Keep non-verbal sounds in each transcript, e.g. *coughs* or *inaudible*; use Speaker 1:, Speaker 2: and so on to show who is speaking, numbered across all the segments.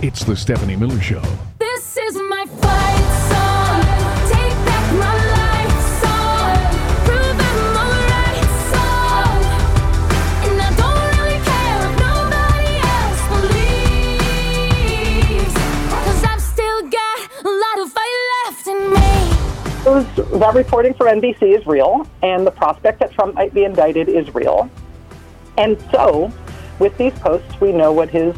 Speaker 1: It's the Stephanie Miller Show.
Speaker 2: This is my fight song. Take back my life song. Prove I'm alright song. And I don't really care if nobody else believes. Cause I've still got a lot of fight left in me.
Speaker 3: Those, that reporting for NBC is real, and the prospect that Trump might be indicted is real. And so, with these posts, we know what his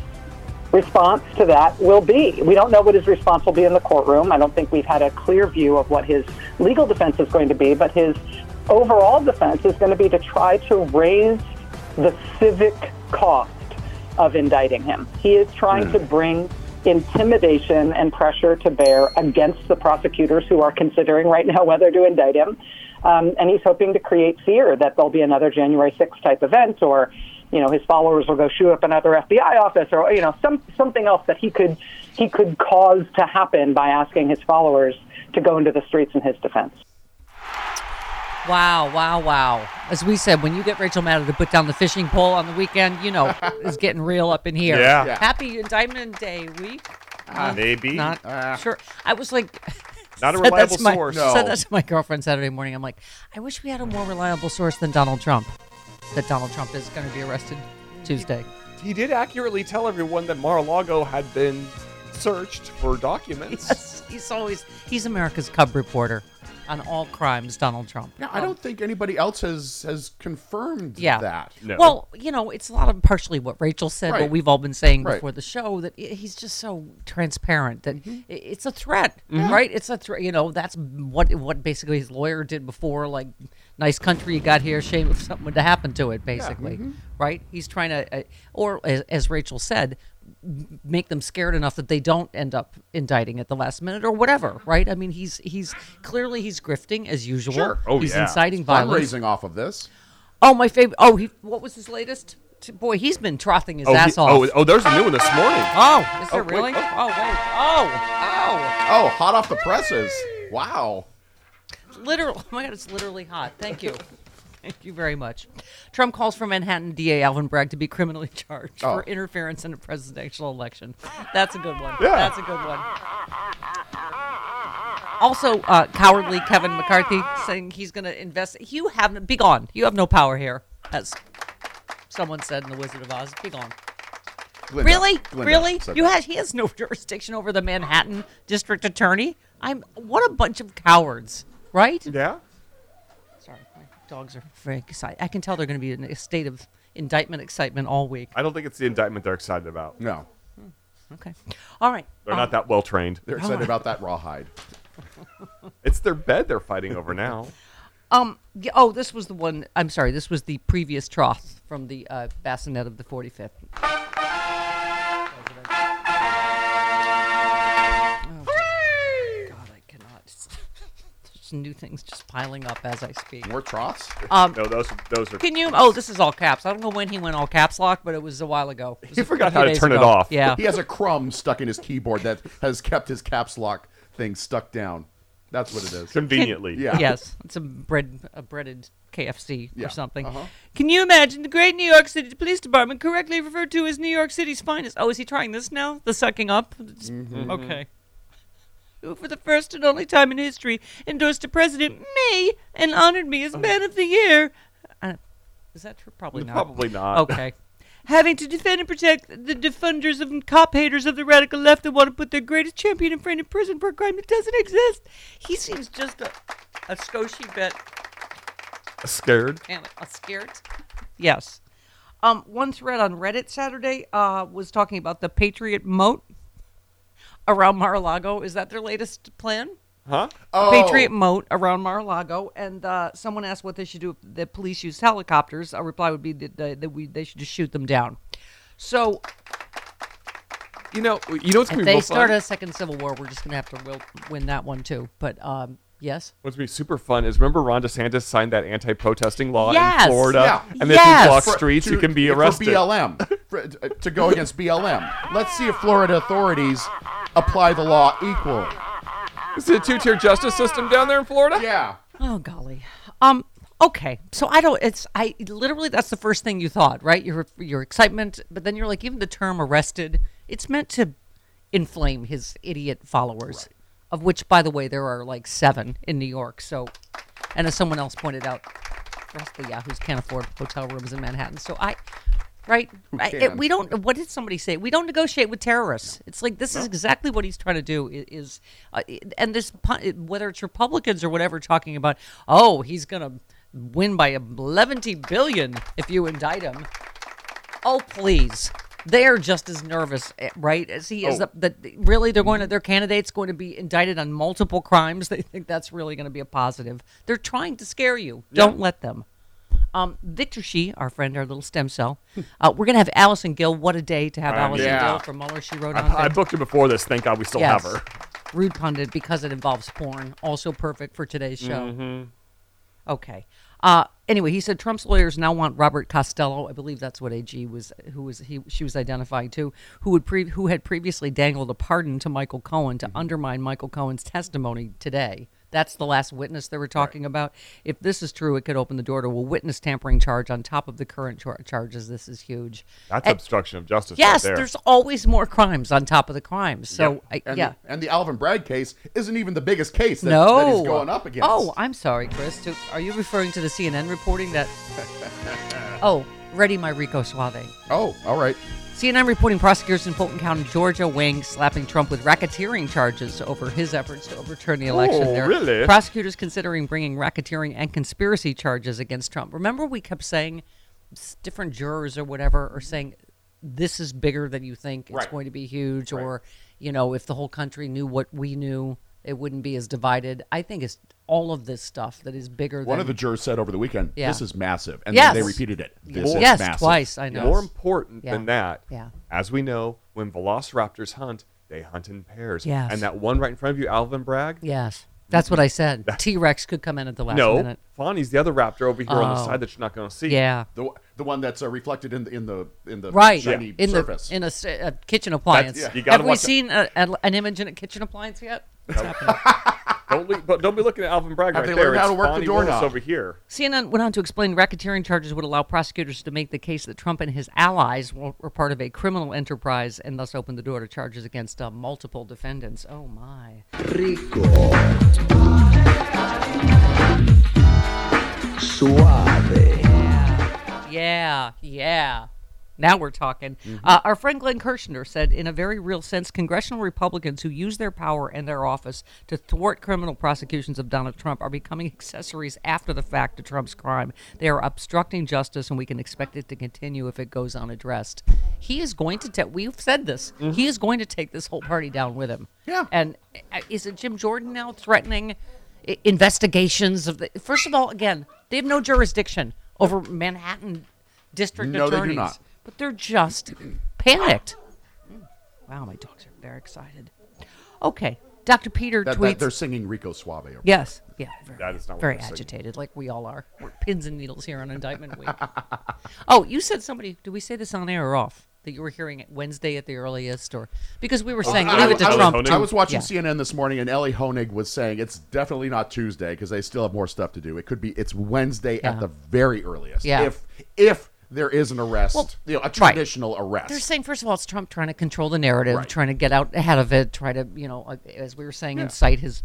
Speaker 3: response to that will be. We don't know what his response will be in the courtroom. I don't think we've had a clear view of what his legal defense is going to be, but his overall defense is going to be to try to raise the civic cost of indicting him. He is trying to bring intimidation and pressure to bear against the prosecutors who are considering right now whether to indict him. Um, and he's hoping to create fear that there'll be another January 6th type event or, you know, his followers will go shoot up another FBI office or, you know, some, something else that he could, he could cause to happen by asking his followers to go into the streets in his defense.
Speaker 4: Wow, wow, wow. As we said, when you get Rachel Maddow to put down the fishing pole on the weekend, you know, *laughs* it's getting real up in here.
Speaker 5: Yeah. Yeah.
Speaker 4: Happy Indictment Day week. Uh,
Speaker 5: Maybe.
Speaker 4: Not sure. I was like, *laughs*
Speaker 5: Not a reliable
Speaker 4: that to my-
Speaker 5: source.
Speaker 4: Said that to my girlfriend Saturday morning. I'm like, I wish we had a more reliable source than Donald Trump. That Donald Trump is going to be arrested Tuesday.
Speaker 5: He did accurately tell everyone that Mar-a-Lago had been searched for documents.
Speaker 4: Yes, he's always he's America's cub reporter on all crimes. Donald Trump.
Speaker 6: Yeah, I don't think anybody else has has confirmed
Speaker 4: Yeah.
Speaker 6: that.
Speaker 5: No.
Speaker 4: Well, you know, it's a lot of partially what Rachel said, what we've all been saying
Speaker 6: Right.
Speaker 4: before the show that i- he's just so transparent that
Speaker 6: Mm-hmm.
Speaker 4: i- it's a threat, right? It's a threat. You know, that's what what basically his lawyer did before. Like, nice country you got here. Shame if *laughs* something to happen to it. Basically,
Speaker 6: mm-hmm.
Speaker 4: right? He's trying to, uh, or as, as Rachel said. Make them scared enough that they don't end up indicting at the last minute or whatever, right? I mean, he's he's clearly he's grifting as usual.
Speaker 6: Sure.
Speaker 5: Oh, yeah.
Speaker 4: he's
Speaker 5: yeah.
Speaker 4: inciting violence.
Speaker 6: Fundraising off of this.
Speaker 4: Oh, my favorite. Oh, he. What was his latest? Boy, he's been frothing his
Speaker 5: oh,
Speaker 4: ass
Speaker 5: he-
Speaker 4: off.
Speaker 5: oh, oh, there's a new one this morning.
Speaker 4: Oh, is there
Speaker 5: Oh, wait,
Speaker 4: really?
Speaker 5: oh.
Speaker 4: Oh. wait. Oh,
Speaker 6: Oh, hot off the presses. Wow.
Speaker 4: Literal. *laughs* Oh my God, it's literally hot. Thank you. Thank you very much. Trump calls for Manhattan DA Alvin Bragg to be criminally *laughs* charged
Speaker 6: Oh.
Speaker 4: for interference in a presidential election. That's a good one.
Speaker 5: Yeah.
Speaker 4: That's a good one. Also, uh, cowardly Kevin McCarthy saying he's going to invest. You have be gone. You have no power here, as someone said in The Wizard of Oz. Be gone.
Speaker 6: Glinda-
Speaker 4: Really?
Speaker 6: Glinda
Speaker 4: really? You has he has no *laughs* jurisdiction over the Manhattan District Attorney. I'm what a bunch of cowards, right?
Speaker 5: Yeah.
Speaker 4: Sorry, my dogs are very excited. I can tell they're going to be in a state of indictment excitement all week.
Speaker 5: I don't think it's the indictment they're excited about.
Speaker 6: No,
Speaker 4: Okay, all right.
Speaker 5: They're
Speaker 4: Um,
Speaker 5: not that well trained.
Speaker 6: they're excited about that rawhide. *laughs*
Speaker 5: It's their bed they're fighting over now. *laughs*
Speaker 4: Um. yeah, Oh, this was the one. I'm sorry. This was the previous trough from the uh, bassinet of the 45th. There's new things just piling up as I speak.
Speaker 6: More troughs.
Speaker 4: Um,
Speaker 5: No, those those are.
Speaker 4: Can you? Oh, this is all caps. I don't know when he went all caps lock, but it was a while ago.
Speaker 5: He forgot how to
Speaker 4: days
Speaker 5: turn it off.
Speaker 4: Yeah.
Speaker 6: He has a crumb stuck in his keyboard that has kept his caps lock thing stuck down. That's what it is.
Speaker 5: Conveniently.
Speaker 6: Yeah.
Speaker 4: Yes, it's a bread, a breaded KFC
Speaker 6: Yeah,
Speaker 4: or something.
Speaker 6: uh-huh.
Speaker 4: Can you imagine the great New York City Police Department correctly referred to as New York City's finest? Oh, is he trying this now? The sucking up?
Speaker 6: Mm-hmm.
Speaker 4: Okay. Who, for the first and only time in history, endorsed a president, me, and honored me as Man of the Year. Uh, is that true? Probably not.
Speaker 5: Probably not.
Speaker 4: Okay. *laughs* Having to defend and protect the defenders of cop haters of the radical left that want to put their greatest champion and friend in prison for a crime that doesn't exist. He seems just a, a scoshy bit
Speaker 5: Scared.
Speaker 4: and a scared. Yes. Um, one thread on Reddit Saturday uh, was talking about the Patriot moat around Mar-a-Lago. Is that their latest plan?
Speaker 5: Huh?
Speaker 6: Oh,
Speaker 4: Patriot moat around Mar-a-Lago, and uh, someone asked what they should do if the police use helicopters. A reply would be that, that, that we, they should just shoot them down. So
Speaker 5: You know, you know what's gonna
Speaker 4: if
Speaker 5: be
Speaker 4: they
Speaker 5: real
Speaker 4: start
Speaker 5: fun?
Speaker 4: a second civil war, we're just gonna have to will, win that one too. But um, yes,
Speaker 5: What's gonna be super fun is remember Ron DeSantis signed that anti-protesting law
Speaker 4: Yes.
Speaker 5: in Florida,
Speaker 6: Yeah.
Speaker 5: and
Speaker 4: Yes.
Speaker 5: if you block
Speaker 6: for-
Speaker 5: streets,
Speaker 6: to-
Speaker 5: you can be arrested.
Speaker 6: for
Speaker 5: arrested.
Speaker 6: BLM for- to go against BLM. Let's see if Florida authorities apply the law equally.
Speaker 5: Is it a two-tier justice system down there in Florida?
Speaker 6: Yeah.
Speaker 4: Oh golly. Um. Okay. So I don't. It's I literally. That's the first thing you thought, right? Your your excitement, but then you're like, even the term arrested. It's meant to. inflame his idiot followers, of which, by the way, there are like seven in New York. So, and as someone else pointed out, the rest of the yahoos can't afford hotel rooms in Manhattan. So I. Right, I, we don't. What did somebody say? We don't negotiate with terrorists. It's like this is exactly what he's trying to do. Is uh, and this whether it's Republicans or whatever talking about, oh, he's gonna win by 11 billion if you indict him. Oh, please. They are just as nervous, eh, right, as he is.
Speaker 5: Oh.
Speaker 4: That really they're going to their candidate's going to be indicted on multiple crimes. They think that's really going to be a positive. They're trying to scare you. Don't let them. Um, Victor Shi, our friend, our little stem cell. Uh, we're going to have Allison Gill. What a day to have
Speaker 5: Um,
Speaker 4: Allison
Speaker 6: yeah.
Speaker 4: Gill from Mueller. She wrote on.
Speaker 5: I, I booked her before this. Thank God we still
Speaker 4: Yes.
Speaker 5: have her.
Speaker 4: Rude pundit because it involves porn. Also perfect for today's show.
Speaker 5: Mm-hmm.
Speaker 4: Okay. Uh, anyway, he said Trump's lawyers now want Robert Costello. I believe that's what AG was, who was he? She was identifying to, who would pre- who had previously dangled a pardon to Michael Cohen to undermine Michael Cohen's testimony today. That's the last witness they were talking about. If this is true, it could open the door to a witness tampering charge on top of the current char- charges. This is huge.
Speaker 5: That's
Speaker 4: And-
Speaker 5: obstruction of justice.
Speaker 4: Yes,
Speaker 5: right there.
Speaker 4: there's always more crimes on top of the crimes. So,
Speaker 5: Yep.
Speaker 4: I,
Speaker 6: And,
Speaker 4: yeah.
Speaker 6: the, and the Alvin Bragg case isn't even the biggest case that,
Speaker 4: no.
Speaker 6: that he's going up against.
Speaker 4: Oh, I'm sorry, Chris. To, are you referring to the CNN reporting that? oh, ready, my Rico Suave.
Speaker 6: oh, all right.
Speaker 4: CNN reporting prosecutors in Fulton County, Georgia, weighing slapping Trump with racketeering charges over his efforts to overturn the election.
Speaker 5: Oh,
Speaker 4: There
Speaker 5: really?
Speaker 4: Prosecutors considering bringing racketeering and conspiracy charges against Trump. Remember, we kept saying different jurors or whatever are saying this is bigger than you think. It's
Speaker 6: Right.
Speaker 4: going to be huge, or you know, if the whole country knew what we knew, it wouldn't be as divided. I think it's all of this stuff that is bigger.
Speaker 6: One
Speaker 4: than,
Speaker 6: of the jurors said over the weekend,
Speaker 4: Yeah.
Speaker 6: "This is massive," and
Speaker 4: Yes.
Speaker 6: they, they repeated it. This is
Speaker 4: yes,
Speaker 6: massive.
Speaker 4: twice. I know.
Speaker 5: More important
Speaker 4: Yeah.
Speaker 5: than that,
Speaker 4: Yeah.
Speaker 5: as we know, when velociraptors hunt, they hunt in pairs.
Speaker 4: Yes.
Speaker 5: And that one right in front of you, Alvin Bragg.
Speaker 4: Yes, that's what I said. *laughs* T Rex could come in at the last minute.
Speaker 5: no,
Speaker 4: minute.
Speaker 5: Fani's the other raptor over here on the
Speaker 4: Oh.
Speaker 5: side that you're not going to see.
Speaker 4: Yeah.
Speaker 6: The, the one that's uh, reflected in the in the in the
Speaker 4: right
Speaker 6: shiny
Speaker 4: in
Speaker 6: surface.
Speaker 4: the in a, s- a kitchen appliance.
Speaker 5: yeah. You gotta
Speaker 4: Have we
Speaker 5: watch it.
Speaker 4: seen a, a, an image in a kitchen appliance yet? What's happening? *laughs*
Speaker 5: Don't look, but don't be looking at Alvin Bragg
Speaker 6: Have
Speaker 5: right
Speaker 6: they
Speaker 5: there.
Speaker 6: learned how
Speaker 5: It's
Speaker 6: to work the
Speaker 5: Fani
Speaker 6: doorknob?
Speaker 5: Willis over here.
Speaker 4: CNN went on to explain racketeering charges would allow prosecutors to make the case that Trump and his allies were, were part of a criminal enterprise and thus open the door to charges against uh, multiple defendants. Oh my!
Speaker 1: Suave.
Speaker 4: Yeah, yeah. Now we're talking.
Speaker 5: Mm-hmm.
Speaker 4: Uh, our friend Glenn Kirshner said, in a very real sense, congressional Republicans who use their power and their office to thwart criminal prosecutions of Donald Trump are becoming accessories after the fact to Trump's crime. They are obstructing justice, and we can expect it to continue if it goes unaddressed. He is going to take. We've said this. He is going to take this whole party down with him.
Speaker 6: Yeah.
Speaker 4: And uh, is it Jim Jordan now threatening investigations of the? First of all, again, they have no jurisdiction over Manhattan district
Speaker 6: No, they do
Speaker 4: attorneys,
Speaker 6: not.
Speaker 4: But they're just panicked. Wow, my dogs are very excited. Okay, Dr. Peter
Speaker 6: that,
Speaker 4: tweets.
Speaker 6: that they're singing Rico Suave. over
Speaker 4: yes, yeah, very,
Speaker 5: That is not what
Speaker 4: very
Speaker 5: they're singing.
Speaker 4: agitated, like we all are. We're pins and needles here on Indictment Week. *laughs* oh, you said somebody. Did we say this on air or off? That you were hearing it Wednesday at the earliest, or because we were oh, saying
Speaker 6: I,
Speaker 4: leave it to
Speaker 6: I- I
Speaker 4: Trump.
Speaker 6: was,
Speaker 5: Honig?
Speaker 6: I was watching
Speaker 4: Yeah.
Speaker 6: CNN this morning, and Elie Honig was saying it's definitely not Tuesday because they still have more stuff to do. It could be it's Wednesday
Speaker 4: Yeah.
Speaker 6: at the very earliest.
Speaker 4: Yeah.
Speaker 6: If if there is an arrest,
Speaker 4: Well,
Speaker 6: you know, a
Speaker 4: right.
Speaker 6: traditional arrest.
Speaker 4: They're saying, first of all, it's Trump trying to control the narrative,
Speaker 6: Right.
Speaker 4: trying to get out ahead of it, try to, you know, uh, as we were saying, incite his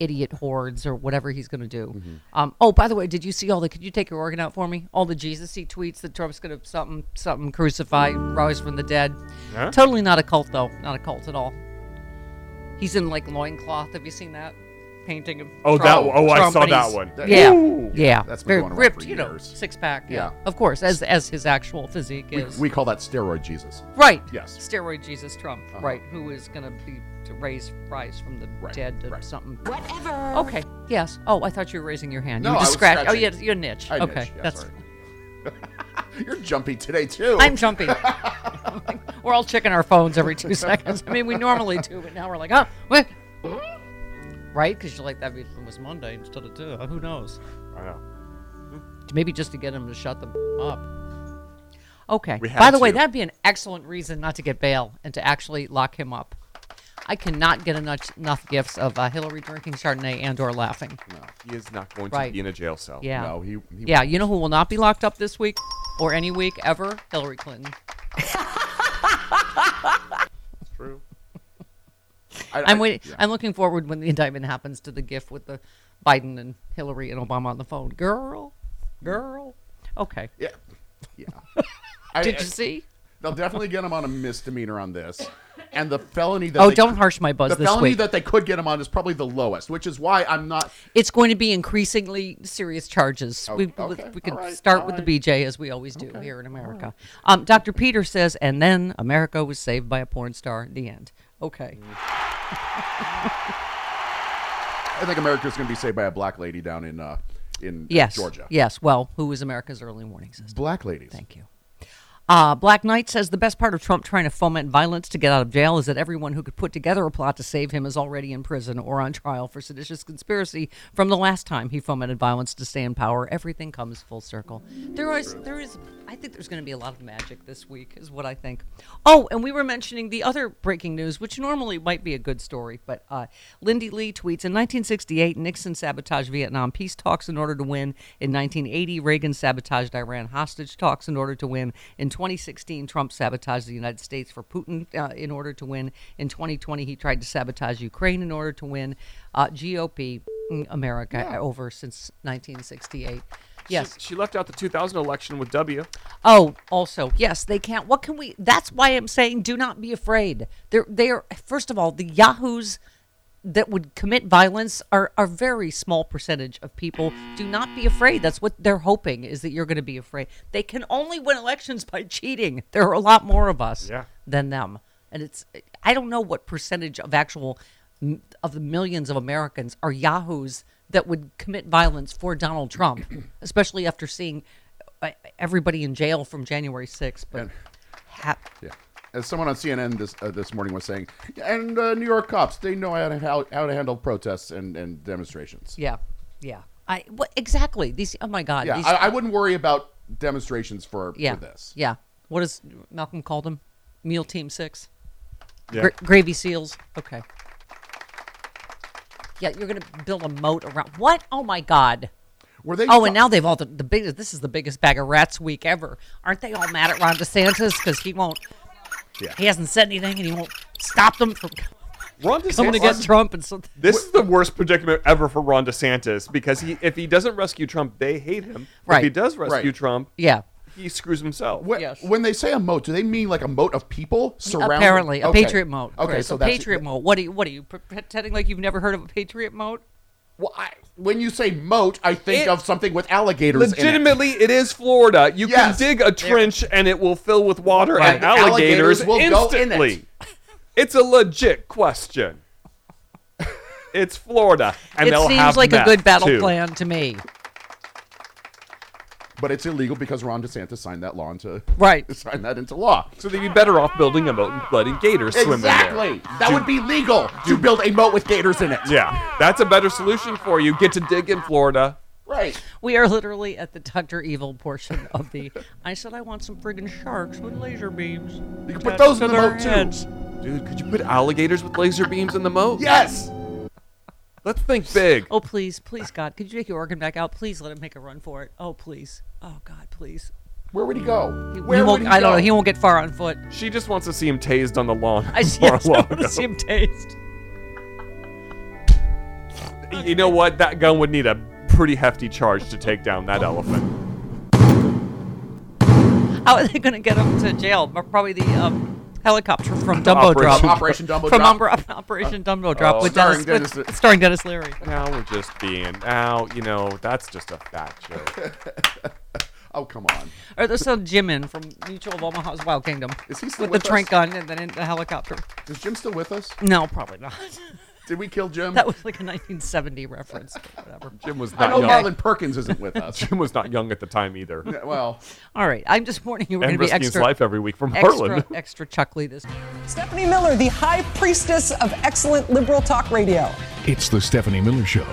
Speaker 4: idiot hordes or whatever he's going to do.
Speaker 6: Mm-hmm.
Speaker 4: Um, oh, by the way, did you see all the? Could you take your organ out for me? All the Jesus-y tweets that Trump's going to something, something crucify, rise from the dead.
Speaker 5: Huh?
Speaker 4: Totally not a cult, though. Not a cult at all. He's in like loincloth. Have you seen that painting of?
Speaker 5: Oh, that
Speaker 4: Trump-
Speaker 5: one- oh, I saw that one.
Speaker 6: That-
Speaker 4: Yeah,
Speaker 6: Ooh.
Speaker 4: yeah,
Speaker 6: That's been
Speaker 4: very
Speaker 6: going
Speaker 4: ripped, you know, six pack. Yeah.
Speaker 6: Yeah.
Speaker 4: of course, as as his actual physique is.
Speaker 6: we call that steroid Jesus.
Speaker 4: Right.
Speaker 6: Yes.
Speaker 4: Steroid Jesus Trump.
Speaker 6: Uh-huh.
Speaker 4: Right. Who is going to be to raise rise from the
Speaker 6: Right,
Speaker 4: dead to
Speaker 6: right.
Speaker 4: something.
Speaker 2: Whatever.
Speaker 4: Okay. Yes. Oh, I thought you were raising your hand.
Speaker 6: No,
Speaker 4: you were
Speaker 6: I
Speaker 4: just
Speaker 6: was
Speaker 4: scratch. Oh, yeah, you're niche.
Speaker 6: I
Speaker 4: okay.
Speaker 6: niche, yeah,
Speaker 4: That's. *laughs*
Speaker 6: You're jumpy today too.
Speaker 4: I'm jumpy. *laughs* we're all checking our phones every two *laughs* seconds. I mean, we normally do, but now we're like, oh, what? Right? Because you're like, that be- it was Monday instead of two. Who knows?
Speaker 5: I know.
Speaker 4: Maybe just to get him to shut them up. Okay. By the way, that'd be an excellent reason not to get bail and to actually lock him up. I cannot get enough, enough gifts of uh, Hillary drinking Chardonnay and or laughing.
Speaker 5: No, he is not going
Speaker 4: Right.
Speaker 5: to be in a jail cell.
Speaker 4: Yeah.
Speaker 6: No, he, he
Speaker 4: Yeah, you know who will not be locked up this week or any week ever? Hillary Clinton. *laughs*
Speaker 6: I-
Speaker 4: I'm waiting.
Speaker 6: yeah.
Speaker 4: I'm looking forward when the indictment happens to the GIF with the Biden and Hillary and Obama on the phone. Girl, girl. Okay.
Speaker 6: Yeah. Yeah. I- *laughs*
Speaker 4: Did
Speaker 6: I-
Speaker 4: you see?
Speaker 6: They'll definitely get him on a misdemeanor on this, and the felony that
Speaker 4: Oh,
Speaker 6: they-
Speaker 4: don't harsh my buzz
Speaker 6: The felony
Speaker 4: week.
Speaker 6: that they could get him on is probably the lowest, which is why I'm not.
Speaker 4: It's going to be increasingly serious charges.
Speaker 6: Oh,
Speaker 4: we
Speaker 6: okay,
Speaker 4: we can
Speaker 6: right,
Speaker 4: start
Speaker 6: all
Speaker 4: with
Speaker 6: right.
Speaker 4: the BJ as we always do here in America. Um, Dr. Peter says, and then America was saved by a porn star. The end. Okay.
Speaker 6: I think America's going to be saved by a black lady down in uh, in
Speaker 4: Yes.
Speaker 6: Georgia.
Speaker 4: Yes. Well, who was America's early warning system?
Speaker 6: Black ladies.
Speaker 4: Thank you. Uh, Black Knight says the best part of Trump trying to foment violence to get out of jail is that everyone who could put together a plot to save him is already in prison or on trial for seditious conspiracy from the last time he fomented violence to stay in power. Everything comes full circle. There is, there is, I think there's going to be a lot of magic this week, is what I think. Oh, and we were mentioning the other breaking news, which normally might be a good story, but uh, Lindy Lee tweets In 1968, Nixon sabotaged Vietnam peace talks in order to win. In 1980, Reagan sabotaged Iran hostage talks in order to win. In 2016, Trump sabotaged the United States for Putin uh, in order to win. In 2020, he tried to sabotage Ukraine in order to win. Uh, GOP, mm, America, over since 1968. Yes.
Speaker 5: She, she left out the 2000 election with W.
Speaker 4: Oh, also, yes, they can't. What can we? That's why I'm saying, do not be afraid. They're they are first of all the yahoos that would commit violence are a very small percentage of people. Do not be afraid. That's what they're hoping is that you're going to be afraid. They can only win elections by cheating. There are a lot more of us
Speaker 5: Yeah.
Speaker 4: than them, and it's I don't know what percentage of actual of the millions of Americans are yahoos that would commit violence for Donald Trump, *coughs* especially after seeing uh, everybody in jail from January 6th. But
Speaker 6: And-
Speaker 4: ha-
Speaker 6: Yeah. As someone on CNN this uh, this morning was saying, and uh, New York cops, they know how to how, how to handle protests and, and demonstrations.
Speaker 4: yeah, yeah. I what exactly these? Oh my God!
Speaker 6: Yeah,
Speaker 4: these,
Speaker 6: I, I wouldn't worry about demonstrations for,
Speaker 4: yeah,
Speaker 6: for this.
Speaker 4: yeah. What does Malcolm call them? Meal Team Six,
Speaker 5: Yeah.
Speaker 4: Gra- gravy seals. Okay. Yeah, you're gonna build a moat around what? Oh my God!
Speaker 6: Were they?
Speaker 4: Oh, and now they've all the, the biggest. This is the biggest bag of rats week ever. Aren't they all mad at Ron DeSantis because he won't?
Speaker 6: Yeah.
Speaker 4: He hasn't said anything, and he won't stop them from
Speaker 5: Ron
Speaker 4: coming to get
Speaker 5: DeSantis.
Speaker 4: Trump. And so,
Speaker 5: This is the worst predicament ever for Ron DeSantis because he, if he doesn't rescue Trump, they hate him.
Speaker 4: Right.
Speaker 5: If he does rescue
Speaker 6: Right.
Speaker 5: Trump,
Speaker 4: yeah,
Speaker 5: he screws himself.
Speaker 6: When,
Speaker 4: Yes.
Speaker 6: when they say a moat, do they mean like a moat of people surrounding?
Speaker 4: apparently a
Speaker 6: Okay.
Speaker 4: patriot moat.
Speaker 6: Okay,
Speaker 4: Right,
Speaker 6: so
Speaker 4: a
Speaker 6: that's
Speaker 4: patriot moat. What are you? What are you pretending like you've never heard of a patriot moat?
Speaker 6: Well, I, when you say moat, I think
Speaker 5: It-
Speaker 6: of something with alligators. in it.
Speaker 5: Legitimately, it is Florida. You
Speaker 6: Yes.
Speaker 5: can dig a trench and it will fill with water
Speaker 6: Right.
Speaker 5: and alligators,
Speaker 6: Alligators will go in it.
Speaker 5: it's a legit question. it's Florida, and
Speaker 4: it
Speaker 5: they'll
Speaker 4: seems
Speaker 5: have
Speaker 4: like a good battle
Speaker 5: too.
Speaker 4: plan to me.
Speaker 6: But it's illegal because Ron DeSantis signed that law into
Speaker 4: Right. *laughs*
Speaker 6: signed that into law.
Speaker 5: So they'd be better off building a moat and letting gators swim in there.
Speaker 6: Exactly. That would be legal to build a moat with gators in it.
Speaker 5: Yeah, that's a better solution for you. Get to dig in Florida.
Speaker 6: Right.
Speaker 4: We are literally at the Doctor Evil portion of the. *laughs* I said I want some friggin' sharks with laser beams.
Speaker 6: You can put those in the
Speaker 4: their
Speaker 6: moat too.
Speaker 5: Dude, could you put alligators with laser beams in the moat?
Speaker 6: Yes.
Speaker 5: Let's think big.
Speaker 4: Oh please, please God, could you take your organ back out? Please let him make a run for it. Oh please. Oh God, please.
Speaker 6: Where would he go?
Speaker 4: He,
Speaker 6: Where
Speaker 4: he won't,
Speaker 6: would he
Speaker 4: I don't
Speaker 6: go?
Speaker 4: know. He won't get far on foot.
Speaker 5: She just wants to see him tased on the lawn.
Speaker 4: I, *laughs*
Speaker 5: for
Speaker 4: yes,
Speaker 5: a
Speaker 4: I
Speaker 5: while
Speaker 4: want to see him taste. *laughs*
Speaker 5: You know what? That gun would need a pretty hefty charge to take down that elephant.
Speaker 4: How are they going to get him to jail? Probably the um, helicopter from Dumbo
Speaker 5: Operation-
Speaker 4: Drop.
Speaker 6: Operation Dumbo
Speaker 4: from
Speaker 6: Drop.
Speaker 4: Umbra- Operation Dumbo oh. Drop
Speaker 5: Oh.
Speaker 4: with
Speaker 6: Starring
Speaker 4: Dennis,
Speaker 6: Dennis-
Speaker 4: with- starring Denis Leary.
Speaker 5: Now we're just being. Now, you know, that's just a fat joke. *laughs*
Speaker 6: Oh come on.
Speaker 4: Or there's some Jim in from Mutual of Omaha's Wild Kingdom.
Speaker 6: Is he still
Speaker 4: with,
Speaker 6: with
Speaker 4: the trank gun and then in the helicopter?
Speaker 6: Is Jim still with us?
Speaker 4: No, probably not. *laughs*
Speaker 6: Did we kill Jim?
Speaker 4: That was like a 1970 reference. Whatever.
Speaker 5: Jim was
Speaker 6: I
Speaker 5: not
Speaker 6: know
Speaker 5: young.
Speaker 6: Marlin Perkins isn't with us. *laughs*
Speaker 5: Jim was not young at the time either.
Speaker 6: Yeah, well,
Speaker 4: All right, I'm just warning you. We're
Speaker 5: and
Speaker 4: going to be
Speaker 5: risking his
Speaker 4: extra,
Speaker 5: life every week from
Speaker 4: extra,
Speaker 5: Harlan.
Speaker 4: extra chuckly this.
Speaker 1: Stephanie Miller, the high priestess of excellent liberal talk radio.
Speaker 7: It's the Stephanie Miller Show.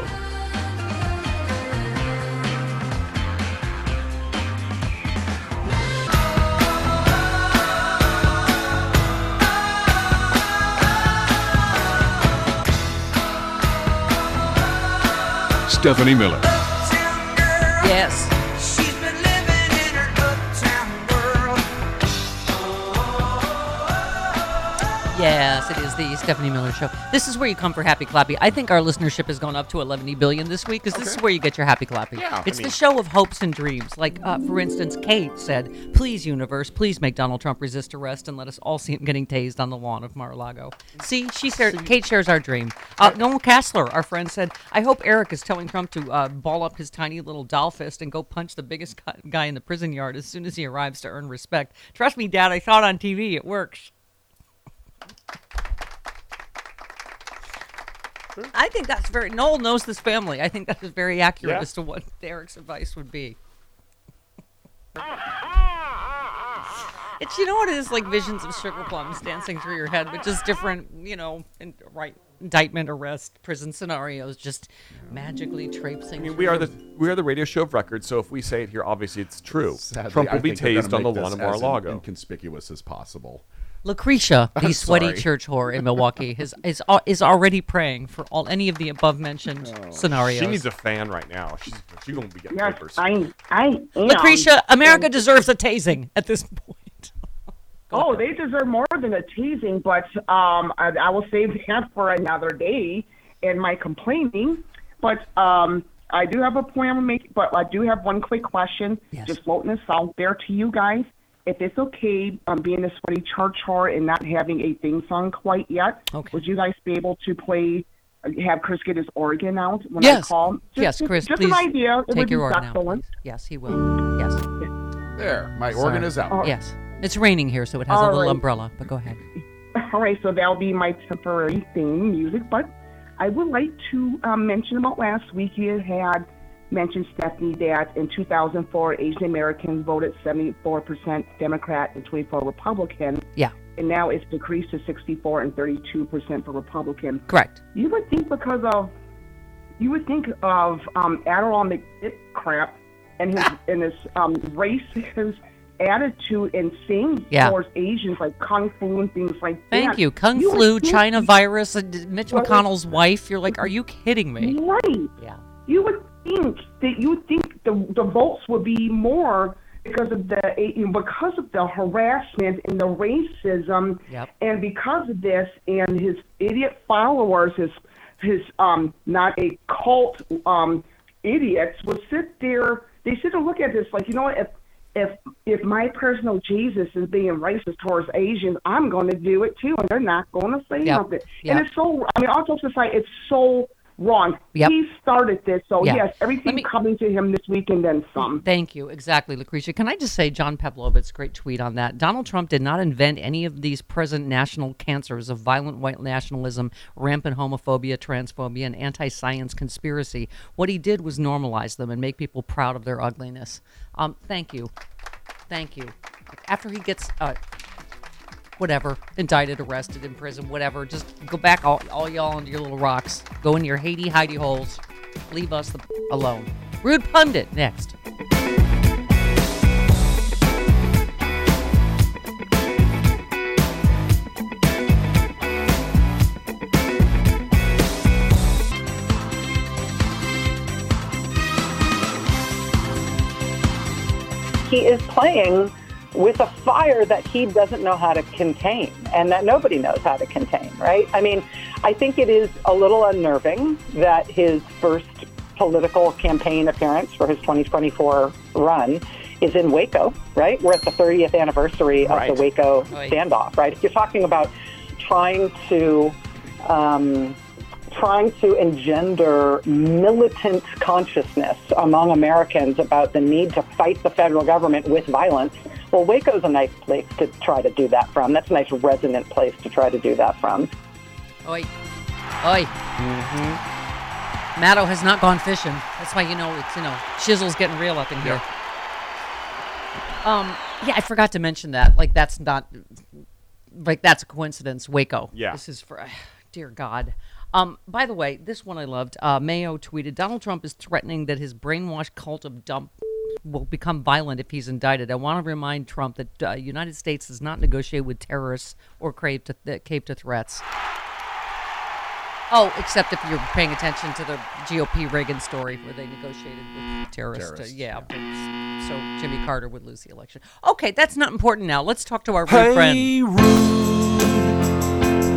Speaker 7: Stephanie Miller.
Speaker 4: Yes. Yes, it is the Stephanie Miller Show. This is where you come for Happy Clappy. I think our listenership has gone up to 11 billion this week because this is where you get your Happy Clappy.
Speaker 6: Yeah, I
Speaker 4: it's
Speaker 5: mean-
Speaker 4: the show of hopes and dreams. Like, uh, for instance, Kate said, Please, universe, please make Donald Trump resist arrest and let us all see him getting tased on the lawn of Mar a Lago. See, she shared, Kate shares our dream. Uh, Noel Casler, our friend, said, I hope Eric is telling Trump to uh, ball up his tiny little doll fist and go punch the biggest *laughs* guy in the prison yard as soon as he arrives to earn respect. Trust me, Dad, I saw it on TV. It works. I think that's very. Noel knows this family. I think that is very accurate
Speaker 5: Yeah.
Speaker 4: as to what *laughs* Eric's advice would be. *laughs* It's you know what it is like visions of sugar plums dancing through your head, but just different, you know, in, right indictment, arrest, prison scenarios, just magically traipsing.
Speaker 5: I mean, we are the we are the radio show of record, so if we say it here, obviously it's true.
Speaker 6: Sadly,
Speaker 5: Trump
Speaker 6: I
Speaker 5: will be
Speaker 6: think
Speaker 5: tased on the lawn
Speaker 6: this
Speaker 5: of
Speaker 6: as
Speaker 5: Mar-a-Lago.
Speaker 6: in- inconspicuous as possible.
Speaker 4: Lucretia, the
Speaker 6: I'm
Speaker 4: sweaty
Speaker 6: sorry.
Speaker 4: church whore in Milwaukee, is is is already praying for all any of the above mentioned scenarios.
Speaker 5: She needs a fan right now. She's she's gonna be getting
Speaker 8: Yes,
Speaker 5: papers.
Speaker 8: I, I am.
Speaker 4: Lucretia, America deserves a tasing at this point. *laughs*
Speaker 8: Oh, they deserve more than a teasing, but um, I, I will save that *laughs* for another day and my complaining. But um, I do have a point I'm making, but I do have one quick question.
Speaker 4: Yes.
Speaker 8: Just floating this out there to you guys. If it's okay, um, being a sweaty church whore and not having a theme song quite yet,
Speaker 4: Okay.
Speaker 8: would you guys be able to play, have Chris get his organ out when
Speaker 4: Yes.
Speaker 8: I call? Just,
Speaker 4: yes, Chris,
Speaker 8: just
Speaker 4: please
Speaker 8: an idea. It
Speaker 4: take
Speaker 8: would
Speaker 4: your
Speaker 8: be
Speaker 4: organ out.
Speaker 8: excellent.
Speaker 4: please. Yes, he will. Yes,
Speaker 6: There, my organ is out.
Speaker 4: yes. It's raining here, so it has a little
Speaker 8: right.
Speaker 4: umbrella. But go ahead. *laughs*
Speaker 8: All right, so that'll be my temporary theme music. But I would like to um, mention about last week you had mentioned, Stephanie, that in 2004, Asian Americans voted 74% Democrat and 24 Republican.
Speaker 4: Yeah,
Speaker 8: And now it's decreased to 64 and 32% for Republican.
Speaker 4: correct.
Speaker 8: You would think because of, you would think of um, Adderall McDick crap and his, and his um, racist attitude and saying
Speaker 4: Yeah.
Speaker 8: towards Asians like kung fu and things like that.
Speaker 4: Thank you. Kung
Speaker 8: You
Speaker 4: flu, China virus, uh, Mitch McConnell's wife. You're like, are you kidding me?
Speaker 8: Right.
Speaker 4: Yeah.
Speaker 8: You would that you think the the votes would be more because of the because of the harassment and the racism,
Speaker 4: Yep.
Speaker 8: and because of this and his idiot followers, his his um not a cult um idiots would sit there. They sit and look at this like you know what if. If if my personal Jesus is being racist towards Asians, I'm going to do it too, and they're not going to say
Speaker 4: Yep.
Speaker 8: nothing.
Speaker 4: Yep.
Speaker 8: And it's so. I mean, also society, it's so wrong.
Speaker 4: Yep.
Speaker 8: He started this, so
Speaker 4: Yeah.
Speaker 8: yes, everything
Speaker 4: me-
Speaker 8: coming to him this week and then some.
Speaker 4: Thank you. Exactly, Lucretia. Can I just say, John Pavlovitz, great tweet on that. Donald Trump did not invent any of these present national cancers of violent white nationalism, rampant homophobia, transphobia, and anti science conspiracy. What he did was normalize them and make people proud of their ugliness. Um, thank you. Thank you. After he gets. Uh, Whatever, indicted, arrested, in prison, whatever. Just go back, all, all y'all into your little rocks. Go in your Haiti hidey holes. Leave us the, alone. Rude pundit next.
Speaker 3: he is playing with a fire that he doesn't know how to contain and that nobody knows how to contain, right? I mean, I think it is a little unnerving that his first political campaign appearance for his 2024 run is in Waco, right? We're at the 30th anniversary of
Speaker 5: Right.
Speaker 3: the Waco standoff, right? If you're talking about trying to um, trying to engender militant consciousness among Americans about the need to fight the federal government with violence. Well, Waco's a nice place to try to do that from. That's a nice resonant place to try to do that from.
Speaker 4: Oi. Oi. Mm-hmm. Maddow has not gone fishing. That's why you know it's you know Shizzle's getting real up in here. Yeah. Um, yeah, I forgot to mention that. Like that's not like that's a coincidence. Waco.
Speaker 5: Yeah.
Speaker 4: This is for dear God. Um, by the way, this one I loved. Uh, Mayo tweeted Donald Trump is threatening that his brainwashed cult of dump will become violent if he's indicted. I want to remind Trump that uh, United States does not negotiate with terrorists or crave to th- cave to threats. Oh, except if you're paying attention to the GOP Reagan story where they negotiated with terrorists.
Speaker 6: Terrorists,
Speaker 4: yeah, so Jimmy Carter would lose the election. Okay, that's not important now. Let's talk to our good friend.
Speaker 9: Rude.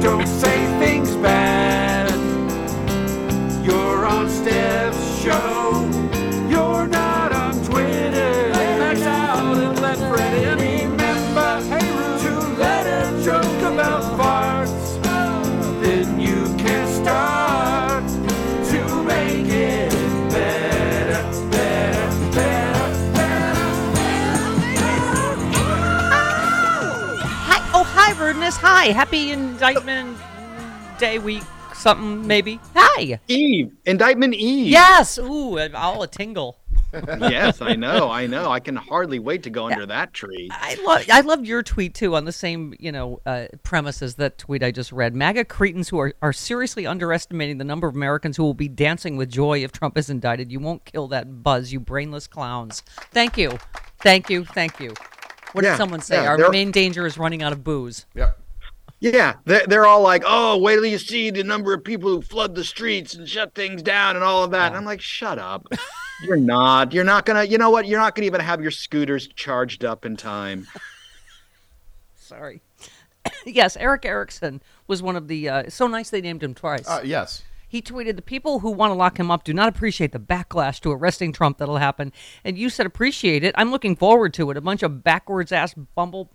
Speaker 9: Don't say things bad. You're on Steph's show.
Speaker 4: Hi. Hi, happy indictment day week, something maybe. Hi.
Speaker 10: Eve, indictment Eve.
Speaker 4: Yes. Ooh, all a tingle. *laughs*
Speaker 10: yes, I know, I know. I can hardly wait to go under that tree.
Speaker 4: I love I loved your tweet too on the same you know uh, premise as that tweet I just read. MAGA cretins who are, are seriously underestimating the number of Americans who will be dancing with joy if Trump is indicted. You won't kill that buzz, you brainless clowns. Thank you, thank you, thank you. What
Speaker 10: Yeah,
Speaker 4: did someone say?
Speaker 10: yeah,
Speaker 4: Our main danger is running out of booze.
Speaker 6: Yep.
Speaker 10: Yeah, they're, they're all like, "Oh, wait till you see the number of people who flood the streets and shut things down and all of that." And I'm like, "Shut up! *laughs* You're not. You're not gonna. You know what? You're not gonna even have your scooters charged up in time." *laughs*
Speaker 4: Sorry. *coughs* yes, Erick Erickson was one of the. Uh, so nice they named him twice.
Speaker 6: Uh, yes.
Speaker 4: He tweeted, The people who want to lock him up do not appreciate the backlash to arresting Trump that'll happen. And you said appreciate it. I'm looking forward to it. A bunch of backwards ass bumble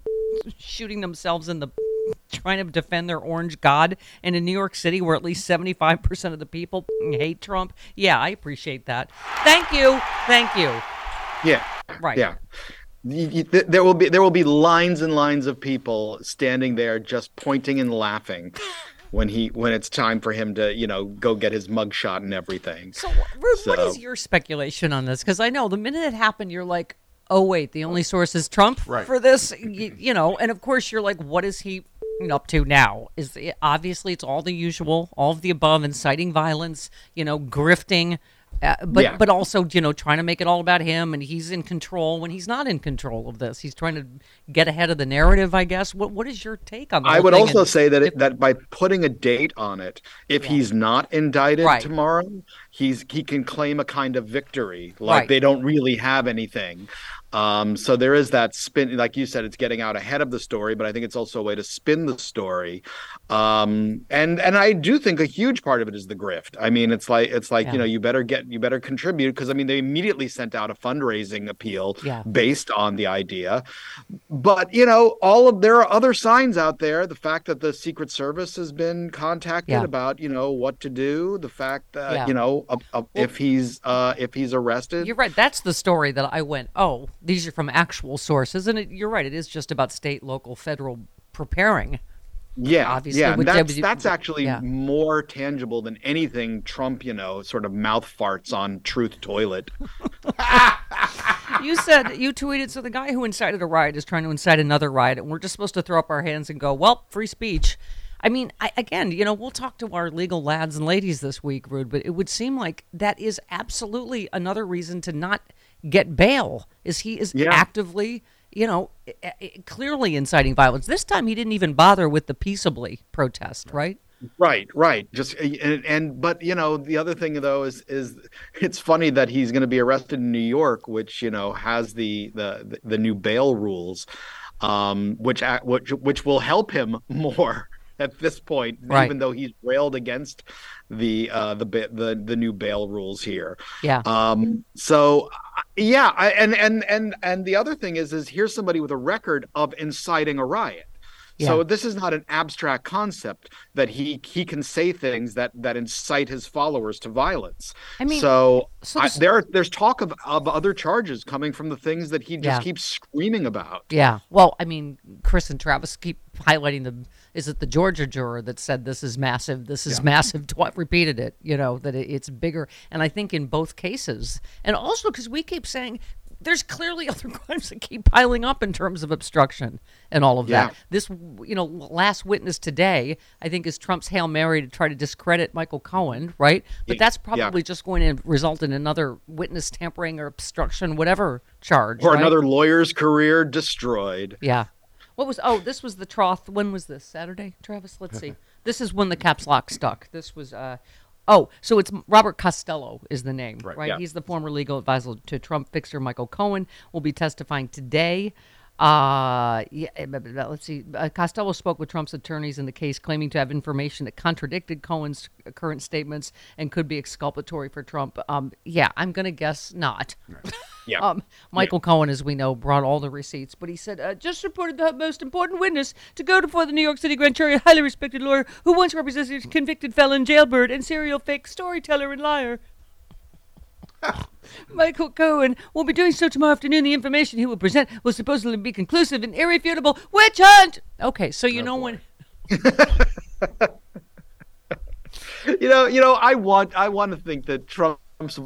Speaker 4: shooting themselves in the trying to defend their orange god. And in New York City, where at least 75% of the people hate Trump. Yeah, I appreciate that. Thank you. Thank you.
Speaker 10: Yeah.
Speaker 4: Right.
Speaker 10: Yeah. Y- y- th- There will be there will be lines and lines of people standing there just pointing and laughing *laughs* when he when it's time for him to you know go get his mugshot and everything.
Speaker 4: So, Rude,
Speaker 10: So-
Speaker 4: is your speculation on this? Because I know the minute it happened, you're like, oh, wait, the only source is Trump
Speaker 6: Right.
Speaker 4: for this, you, you know, and of course you're like, what is he up to now? Is obviously it's all the usual, all of the above, inciting violence, you know, grifting. Uh, but
Speaker 10: Yeah.
Speaker 4: but also you know trying to make it all about him and he's in control when he's not in control of this he's trying to get ahead of the narrative I guess what what is your take on that?
Speaker 10: I would also
Speaker 4: And
Speaker 10: say that
Speaker 4: if-
Speaker 10: it, that by putting a date on it, if he's not indicted
Speaker 4: Right.
Speaker 10: tomorrow, he's he can claim a kind of victory, like
Speaker 4: Right.
Speaker 10: they don't really have anything. Um, so there is that spin, like you said, it's getting out ahead of the story, but I think it's also a way to spin the story. Um, and and I do think a huge part of it is the grift. I mean, it's like it's like
Speaker 4: Yeah.
Speaker 10: you know you better get you better contribute because I mean they immediately sent out a fundraising appeal
Speaker 4: Yeah.
Speaker 10: based on the idea but you know all of there are other signs out there the fact that the secret service has been contacted
Speaker 4: Yeah.
Speaker 10: about you know what to do the fact that you know uh, uh, if he's uh if he's arrested
Speaker 4: You're right. That's the story that I went, oh, these are from actual sources. And it, you're right. It is just about state, local, federal preparing.
Speaker 10: yeah
Speaker 4: obviously,
Speaker 10: yeah that's
Speaker 4: yeah,
Speaker 10: that's actually
Speaker 4: yeah.
Speaker 10: more tangible than anything trump you know sort of mouth farts on truth toilet *laughs*
Speaker 4: You said, you tweeted, so the guy who incited a riot is trying to incite another riot, and we're just supposed to throw up our hands and go, well, free speech. I mean, I, again, you know, we'll talk to our legal lads and ladies this week, Rude, but it would seem like that is absolutely another reason to not get bail. Is he is
Speaker 10: Yeah.
Speaker 4: actively, you know, clearly inciting violence. This time, he didn't even bother with the peaceably protest, right?
Speaker 10: Right, right. Just and, and but you know the other thing though is is it's funny that he's going to be arrested in New York, which you know has the the the new bail rules, um, which which which will help him *laughs* more at this point,
Speaker 4: Right.
Speaker 10: even though he's railed against the uh the the the new bail rules here.
Speaker 4: Yeah.
Speaker 10: Um. So, yeah. I, and and and and the other thing is, is here's somebody with a record of inciting a riot. So this is not an abstract concept that he he can say things that that incite his followers to violence.
Speaker 4: I mean,
Speaker 10: so,
Speaker 4: so
Speaker 10: I,
Speaker 4: this-
Speaker 10: there there's talk of, of other charges coming from the things that he just
Speaker 4: Yeah.
Speaker 10: keeps screaming about.
Speaker 4: Yeah. Well, I mean, Chris and Travis keep highlighting the. Is it the Georgia juror that said this is massive? This is massive. Tw- repeated it. You know that it, it's bigger, and I think in both cases, and also because we keep saying there's clearly *laughs* other crimes that keep piling up in terms of obstruction and all of
Speaker 10: Yeah.
Speaker 4: that. This, you know, last witness today, I think, is Trump's hail mary to try to discredit Michael Cohen, right? But
Speaker 10: Yeah.
Speaker 4: that's
Speaker 10: Yeah.
Speaker 4: probably just going to result in another witness tampering or obstruction, whatever charge,
Speaker 10: Or
Speaker 4: right?
Speaker 10: another lawyer's career destroyed.
Speaker 4: Yeah. What was? Oh, this was the troth. When was this? Saturday, Travis. Let's see. *laughs* This is when the caps lock stuck. This was uh oh, so it's Robert Costello is the name, right?
Speaker 5: yeah.
Speaker 4: He's the former legal advisor to Trump fixer Michael Cohen. Will be testifying today. Uh, yeah, eh, let's see. Uh, Costello spoke with Trump's attorneys in the case, claiming to have information that contradicted Cohen's current statements and could be exculpatory for Trump. Um, yeah, I'm gonna guess not. *laughs*
Speaker 10: Yeah.
Speaker 4: Um, Michael Cohen, as we know, brought all the receipts, but he said, uh, just reported the most important witness to go before the New York City grand jury, a highly respected lawyer who once represented convicted felon, jailbird, and serial fake storyteller and liar. *laughs* Michael Cohen will be doing so tomorrow afternoon. The information he will present will supposedly be conclusive and irrefutable. Witch hunt! Okay, so you oh, know when. *laughs*
Speaker 10: You know, you know, I want, I want to think that Trump's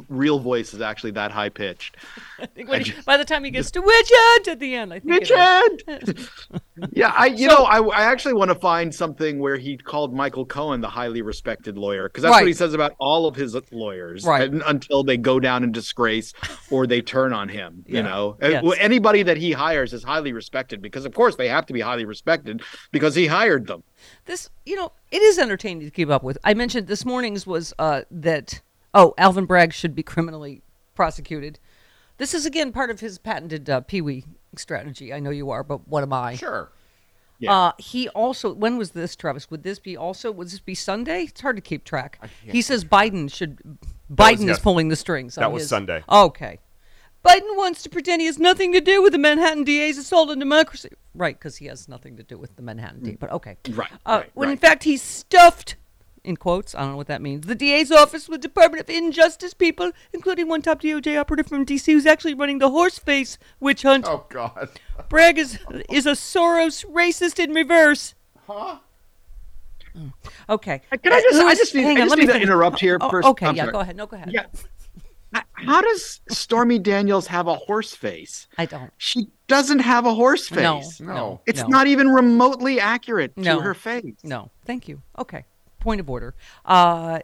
Speaker 10: real voice is actually that high pitched. *laughs*
Speaker 4: I think when he- by the time he gets to hunt at the end, I think. Is. *laughs*
Speaker 10: Yeah, I, you know, I, I actually want to find something where he called Michael Cohen the highly respected lawyer because that's
Speaker 4: Right.
Speaker 10: what he says about all of his lawyers,
Speaker 4: Right.
Speaker 10: and- until they go down in disgrace or they turn on him. You know, Uh,
Speaker 4: Yes.
Speaker 10: anybody that he hires is highly respected because, of course, they have to be highly respected because he hired them.
Speaker 4: this you know it is entertaining to keep up with i mentioned this morning's was uh that oh alvin bragg should be criminally prosecuted this is again part of his patented uh, pee-wee strategy i know you are but what am i
Speaker 6: Sure.
Speaker 10: Yeah.
Speaker 4: uh he also when was this travis would this be also would this be sunday it's hard to keep track he says biden should biden is
Speaker 5: yes.
Speaker 4: pulling the strings
Speaker 5: That was
Speaker 4: his-
Speaker 5: Sunday.
Speaker 4: okay Biden wants to pretend he has nothing to do with the Manhattan DA's assault on democracy. Right, because he has nothing to do with the Manhattan DA. But okay.
Speaker 10: Right,
Speaker 4: Uh,
Speaker 10: right,
Speaker 4: when in fact he stuffed, in quotes, I don't know what that means, the DA's office with Department of Injustice people, including one top DOJ operative from D.C. who's actually running the horse face witch hunt.
Speaker 6: Oh God.
Speaker 4: Bragg is, is a Soros racist in reverse.
Speaker 6: Huh?
Speaker 4: Okay.
Speaker 10: Can I
Speaker 4: Uh,
Speaker 10: just,
Speaker 4: who
Speaker 10: I just need,
Speaker 4: hang
Speaker 10: I
Speaker 4: on,
Speaker 10: just
Speaker 4: let me
Speaker 10: need to
Speaker 4: finish.
Speaker 10: interrupt here.
Speaker 4: Oh,
Speaker 10: first.
Speaker 4: okay,
Speaker 10: I'm
Speaker 4: yeah,
Speaker 10: sorry.
Speaker 4: go ahead. No, go ahead.
Speaker 10: Yeah. How does Stormy Daniels have a horse face?
Speaker 4: I don't.
Speaker 10: She doesn't have a horse face.
Speaker 4: No,
Speaker 6: No.
Speaker 4: no.
Speaker 10: It's
Speaker 4: no.
Speaker 10: not even remotely accurate
Speaker 4: No.
Speaker 10: to her face.
Speaker 4: No, thank you. Okay. Point of order. Uh,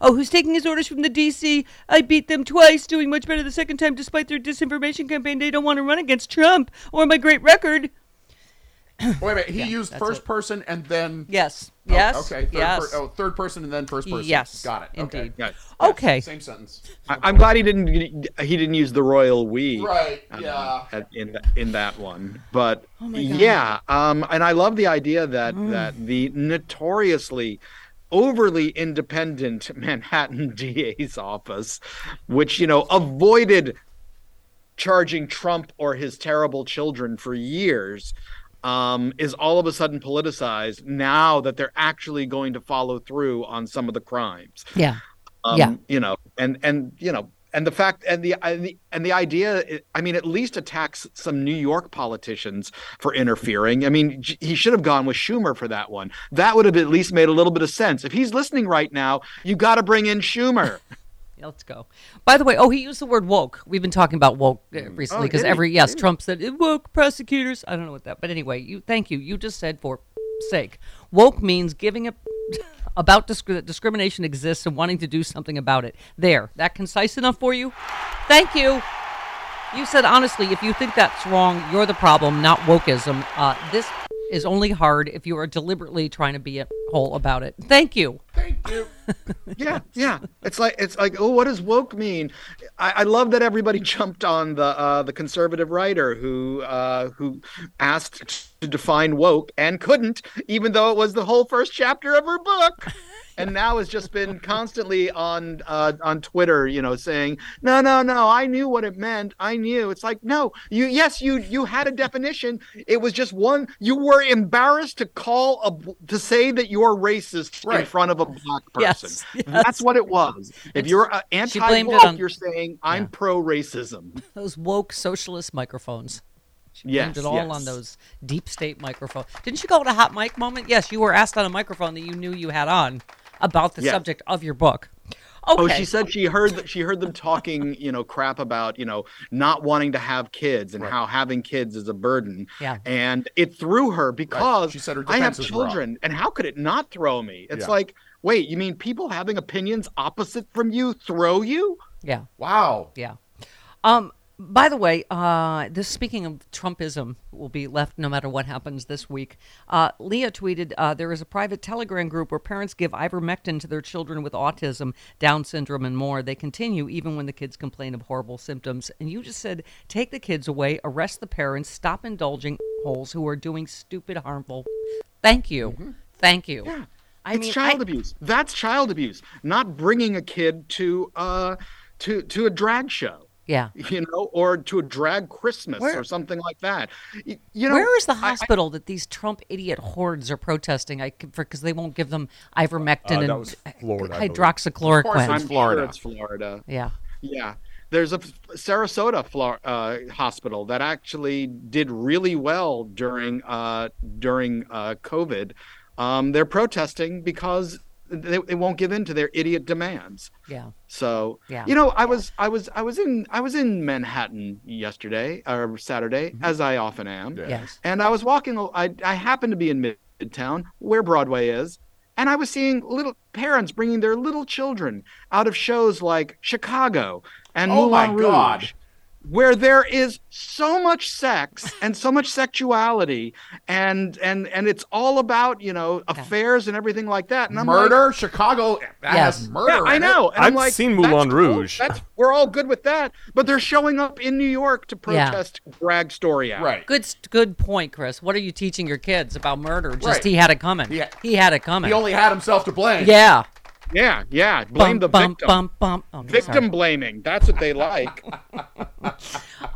Speaker 4: oh, who's taking his orders from the DC? I beat them twice, doing much better the second time despite their disinformation campaign. They don't want to run against Trump or my great record.
Speaker 6: Wait a minute. He used first
Speaker 4: it.
Speaker 6: person and then.
Speaker 4: Yes.
Speaker 6: Oh,
Speaker 4: Yes.
Speaker 6: okay. Third
Speaker 4: yes.
Speaker 6: Per, oh, third person and then first person.
Speaker 4: Yes,
Speaker 6: Got it. Okay.
Speaker 4: indeed.
Speaker 10: Yeah.
Speaker 4: Okay.
Speaker 6: Same sentence.
Speaker 10: I, I'm glad he didn't he didn't use the royal we.
Speaker 6: Right.
Speaker 10: uh,
Speaker 6: Yeah.
Speaker 10: at- in in that one, but
Speaker 4: Oh
Speaker 10: yeah, um, and I love the idea that
Speaker 4: Mm.
Speaker 10: that the notoriously overly independent Manhattan *laughs* DA's office, which you know avoided charging Trump or his terrible children for years, um, is all of a sudden politicized now that they're actually going to follow through on some of the crimes.
Speaker 4: Yeah.
Speaker 10: um,
Speaker 4: Yeah.
Speaker 10: you know and and you know and the fact and the and the, and the idea i mean at least attacks some new york politicians for interfering. I mean he should have gone with schumer for that one. That would have at least made a little bit of sense. If he's listening right now you got to bring in schumer *laughs*
Speaker 4: Let's go. By the way, oh, he used the word woke. We've been talking about woke uh, recently
Speaker 10: Oh,
Speaker 4: because
Speaker 10: he?
Speaker 4: every yes,
Speaker 10: Did?
Speaker 4: Trump said "Uh, woke prosecutors. I don't know what that, but anyway, you thank you. You just said for sake, woke means giving a *laughs* about disc- discrimination exists and wanting to do something about it. There, that concise enough for you? Thank you. You said honestly, if you think that's wrong, you're the problem, not wokeism. Uh, this is only hard if you are deliberately trying to be a hole about it. Thank you.
Speaker 6: Thank you. *laughs*
Speaker 10: yeah yeah it's like it's like oh what does woke mean i, I love that everybody *laughs* jumped on the uh, the conservative writer who uh, who asked to define woke and couldn't even though it was the whole first chapter of her book *laughs* and now has just been constantly on uh, on Twitter, you know, saying, "No, no, no, I knew what it meant. I knew." It's like, no, you, yes, you, you had a definition. It was just one. You were embarrassed to call a to say that you're racist in front of a black person.
Speaker 4: yes.
Speaker 10: That's what it was. If you're uh,
Speaker 4: She blamed it
Speaker 10: anti-woke,
Speaker 4: on-
Speaker 10: you're saying I'm
Speaker 4: Yeah.
Speaker 10: pro-racism.
Speaker 4: Those woke socialist microphones. She
Speaker 10: Yes,
Speaker 4: blamed it all
Speaker 10: yes.
Speaker 4: on those deep state microphones. Didn't you call it a hot mic moment? Yes, you were asked on a microphone that you knew you had on about the
Speaker 10: Yeah.
Speaker 4: subject of your book. Okay.
Speaker 10: Oh, she said she heard that she heard them talking, *laughs* you know, crap about, you know, not wanting to have kids and how having kids is a burden.
Speaker 4: Yeah.
Speaker 10: And it threw her because
Speaker 6: She said her
Speaker 10: I have
Speaker 6: defenses were up.
Speaker 10: children, and how could it not throw me? It's
Speaker 6: Yeah.
Speaker 10: like, wait, you mean people having opinions opposite from you throw you?
Speaker 4: Yeah.
Speaker 6: Wow.
Speaker 4: Yeah. Um, By the way, uh, this speaking of Trumpism will be left no matter what happens this week. Uh, Leah tweeted, uh, "There is a private Telegram group where parents give ivermectin to their children with autism, Down syndrome, and more. They continue even when the kids complain of horrible symptoms." And you just said, "Take the kids away, arrest the parents, stop indulging holes who are doing stupid, harmful." Thank you, thank you.
Speaker 10: Yeah.
Speaker 4: I
Speaker 10: it's
Speaker 4: mean,
Speaker 10: child
Speaker 4: I-
Speaker 10: abuse. That's child abuse. Not bringing a kid to uh to to a drag show.
Speaker 4: Yeah.
Speaker 10: You know, or to a drag Christmas
Speaker 4: Where-
Speaker 10: or something like that. Y- You know,
Speaker 4: Where is the
Speaker 10: I- I-
Speaker 4: hospital that these Trump idiot hordes are protesting? I because they won't give them ivermectin
Speaker 5: Uh,
Speaker 4: and
Speaker 5: was Florida, I believe.
Speaker 4: hydroxychloroquine.
Speaker 10: I'm
Speaker 6: Florida.
Speaker 10: Sure it's Florida.
Speaker 4: Yeah.
Speaker 10: Yeah. There's a Sarasota Flor- uh, hospital that actually did really well during uh, during uh, COVID. Um, they're protesting because they, they won't give in to their idiot demands.
Speaker 4: Yeah.
Speaker 10: So
Speaker 4: Yeah.
Speaker 10: you know, I was I was I was in I was in Manhattan yesterday or Saturday, mm-hmm. as I often am.
Speaker 4: Yes.
Speaker 10: And I was walking. I I happened to be in Midtown, where Broadway is, and I was seeing little parents bringing their little children out of shows like Chicago and
Speaker 6: Oh my
Speaker 10: Moulin
Speaker 6: God.
Speaker 10: Rouge, where there is so much sex and so much sexuality, and and and it's all about you know affairs and everything like that. And I'm like,
Speaker 6: Murder, Chicago. That
Speaker 4: Yes.
Speaker 6: has murder.
Speaker 10: yeah, I know. And I'm
Speaker 5: I've
Speaker 10: like,
Speaker 5: seen
Speaker 10: that's
Speaker 5: Moulin
Speaker 10: cool.
Speaker 5: Rouge.
Speaker 10: That's we're all good with that, but they're showing up in New York to
Speaker 4: Yeah.
Speaker 10: protest drag story out.
Speaker 6: Right.
Speaker 4: Good, good point, Chris. What are you teaching your kids about murder? Just
Speaker 6: Right.
Speaker 4: he had it coming.
Speaker 6: He-
Speaker 4: he had it coming.
Speaker 6: He only had himself to blame.
Speaker 4: yeah.
Speaker 10: Yeah, yeah. Blame
Speaker 4: Bum,
Speaker 10: the victim.
Speaker 4: bum, bum. Oh,
Speaker 10: Victim
Speaker 4: sorry.
Speaker 10: blaming. That's what they like. *laughs* *laughs* *laughs*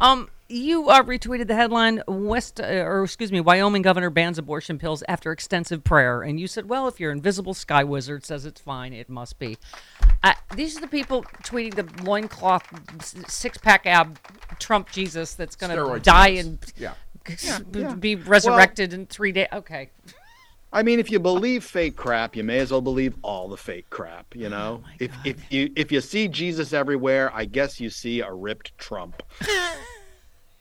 Speaker 4: Um, you uh, retweeted the headline: West, uh, or excuse me, Wyoming governor bans abortion pills after extensive prayer, and you said, "Well, if your invisible sky wizard says it's fine, it must be." Uh, these are the people tweeting the loincloth, six pack ab Trump Jesus that's going to die
Speaker 6: Jesus. Yeah. *laughs*
Speaker 4: and be resurrected in three days. Okay.
Speaker 10: I mean, if you believe fake crap, you may as well believe all the fake crap. You know, if if you if you see Jesus everywhere, I guess you see a ripped Trump. *laughs*